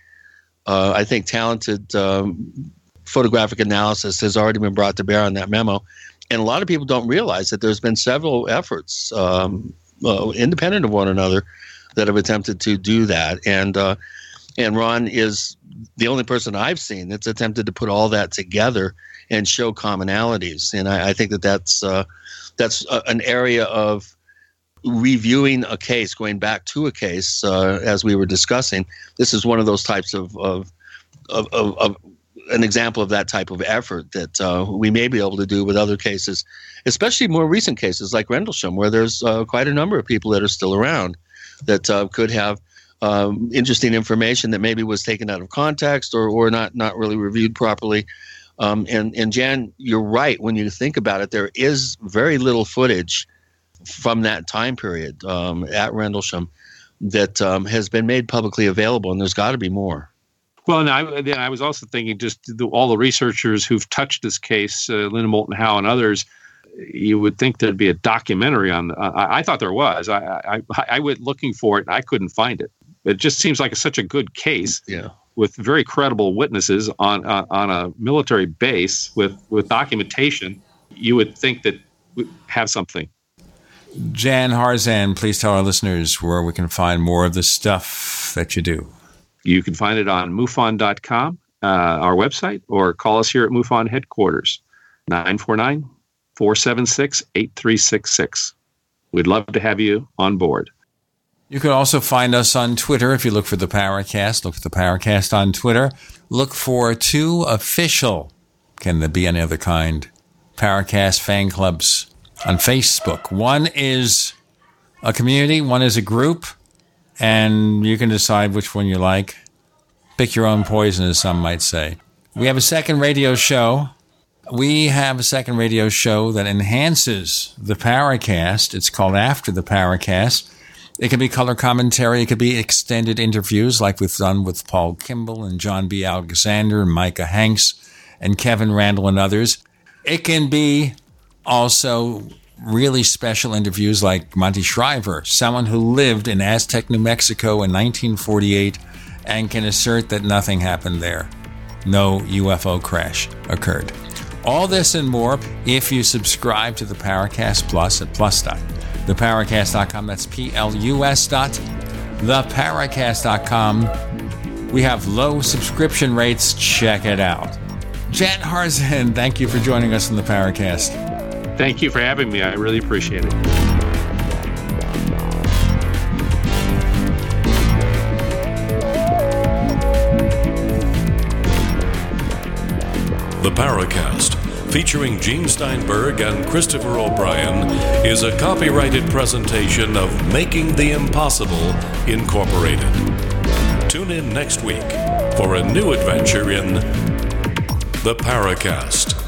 uh, I think, talented um, photographic analysis has already been brought to bear on that memo. And a lot of people don't realize that there's been several efforts, um, uh, independent of one another, that have attempted to do that. And uh, and Ron is the only person I've seen that's attempted to put all that together and show commonalities. And I, I think that that's uh, that's a, an area of reviewing a case, going back to a case, uh, as we were discussing. This is one of those types of of, of, of, of an example of that type of effort that uh, we may be able to do with other cases, especially more recent cases like Rendlesham, where there's uh, quite a number of people that are still around that uh, could have um, interesting information that maybe was taken out of context or, or not not really reviewed properly. Um, and and Jan, you're right when you think about it. There is very little footage from that time period um, at Rendlesham that um, has been made publicly available, and there's got to be more. Well, and I, then I was also thinking just the, all the researchers who've touched this case, uh, Linda Moulton Howe and others. You would think there'd be a documentary on. Uh, I, I, thought there was. I, I I went looking for it and I couldn't find it. It just seems like a, such a good case. Yeah with very credible witnesses on uh, on a military base with with documentation, you would think that we have something. Jan Harzan, please tell our listeners where we can find more of the stuff that you do. You can find it on MUFON.com, uh, our website, or call us here at MUFON headquarters, 949 476 8366. We'd love to have you on board. You can also find us on Twitter if you look for the Paracast. Look for the Paracast on Twitter. Look for two official, can there be any other kind, Paracast fan clubs on Facebook. One is a community, one is a group, and you can decide which one you like. Pick your own poison, as some might say. We have a second radio show. We have a second radio show that enhances the Paracast. It's called After the Paracast. It could be color commentary. It could be extended interviews like we've done with Paul Kimball and John B. Alexander and Micah Hanks and Kevin Randle and others. It can be also really special interviews like Monty Shriver, someone who lived in Aztec, New Mexico in 1948 and can assert that nothing happened there. No UFO crash occurred. All this and more if you subscribe to the Paracast Plus at plus dot theparacast.com. That's P L U S dot theparacast.com. We have low subscription rates. Check it out. Jan Harzan, thank you for joining us in the Paracast. Thank you for having me. I really appreciate it. The Paracast, featuring Gene Steinberg and Christopher O'Brien, is a copyrighted presentation of Making the Impossible Incorporated. Tune in next week for a new adventure in The Paracast.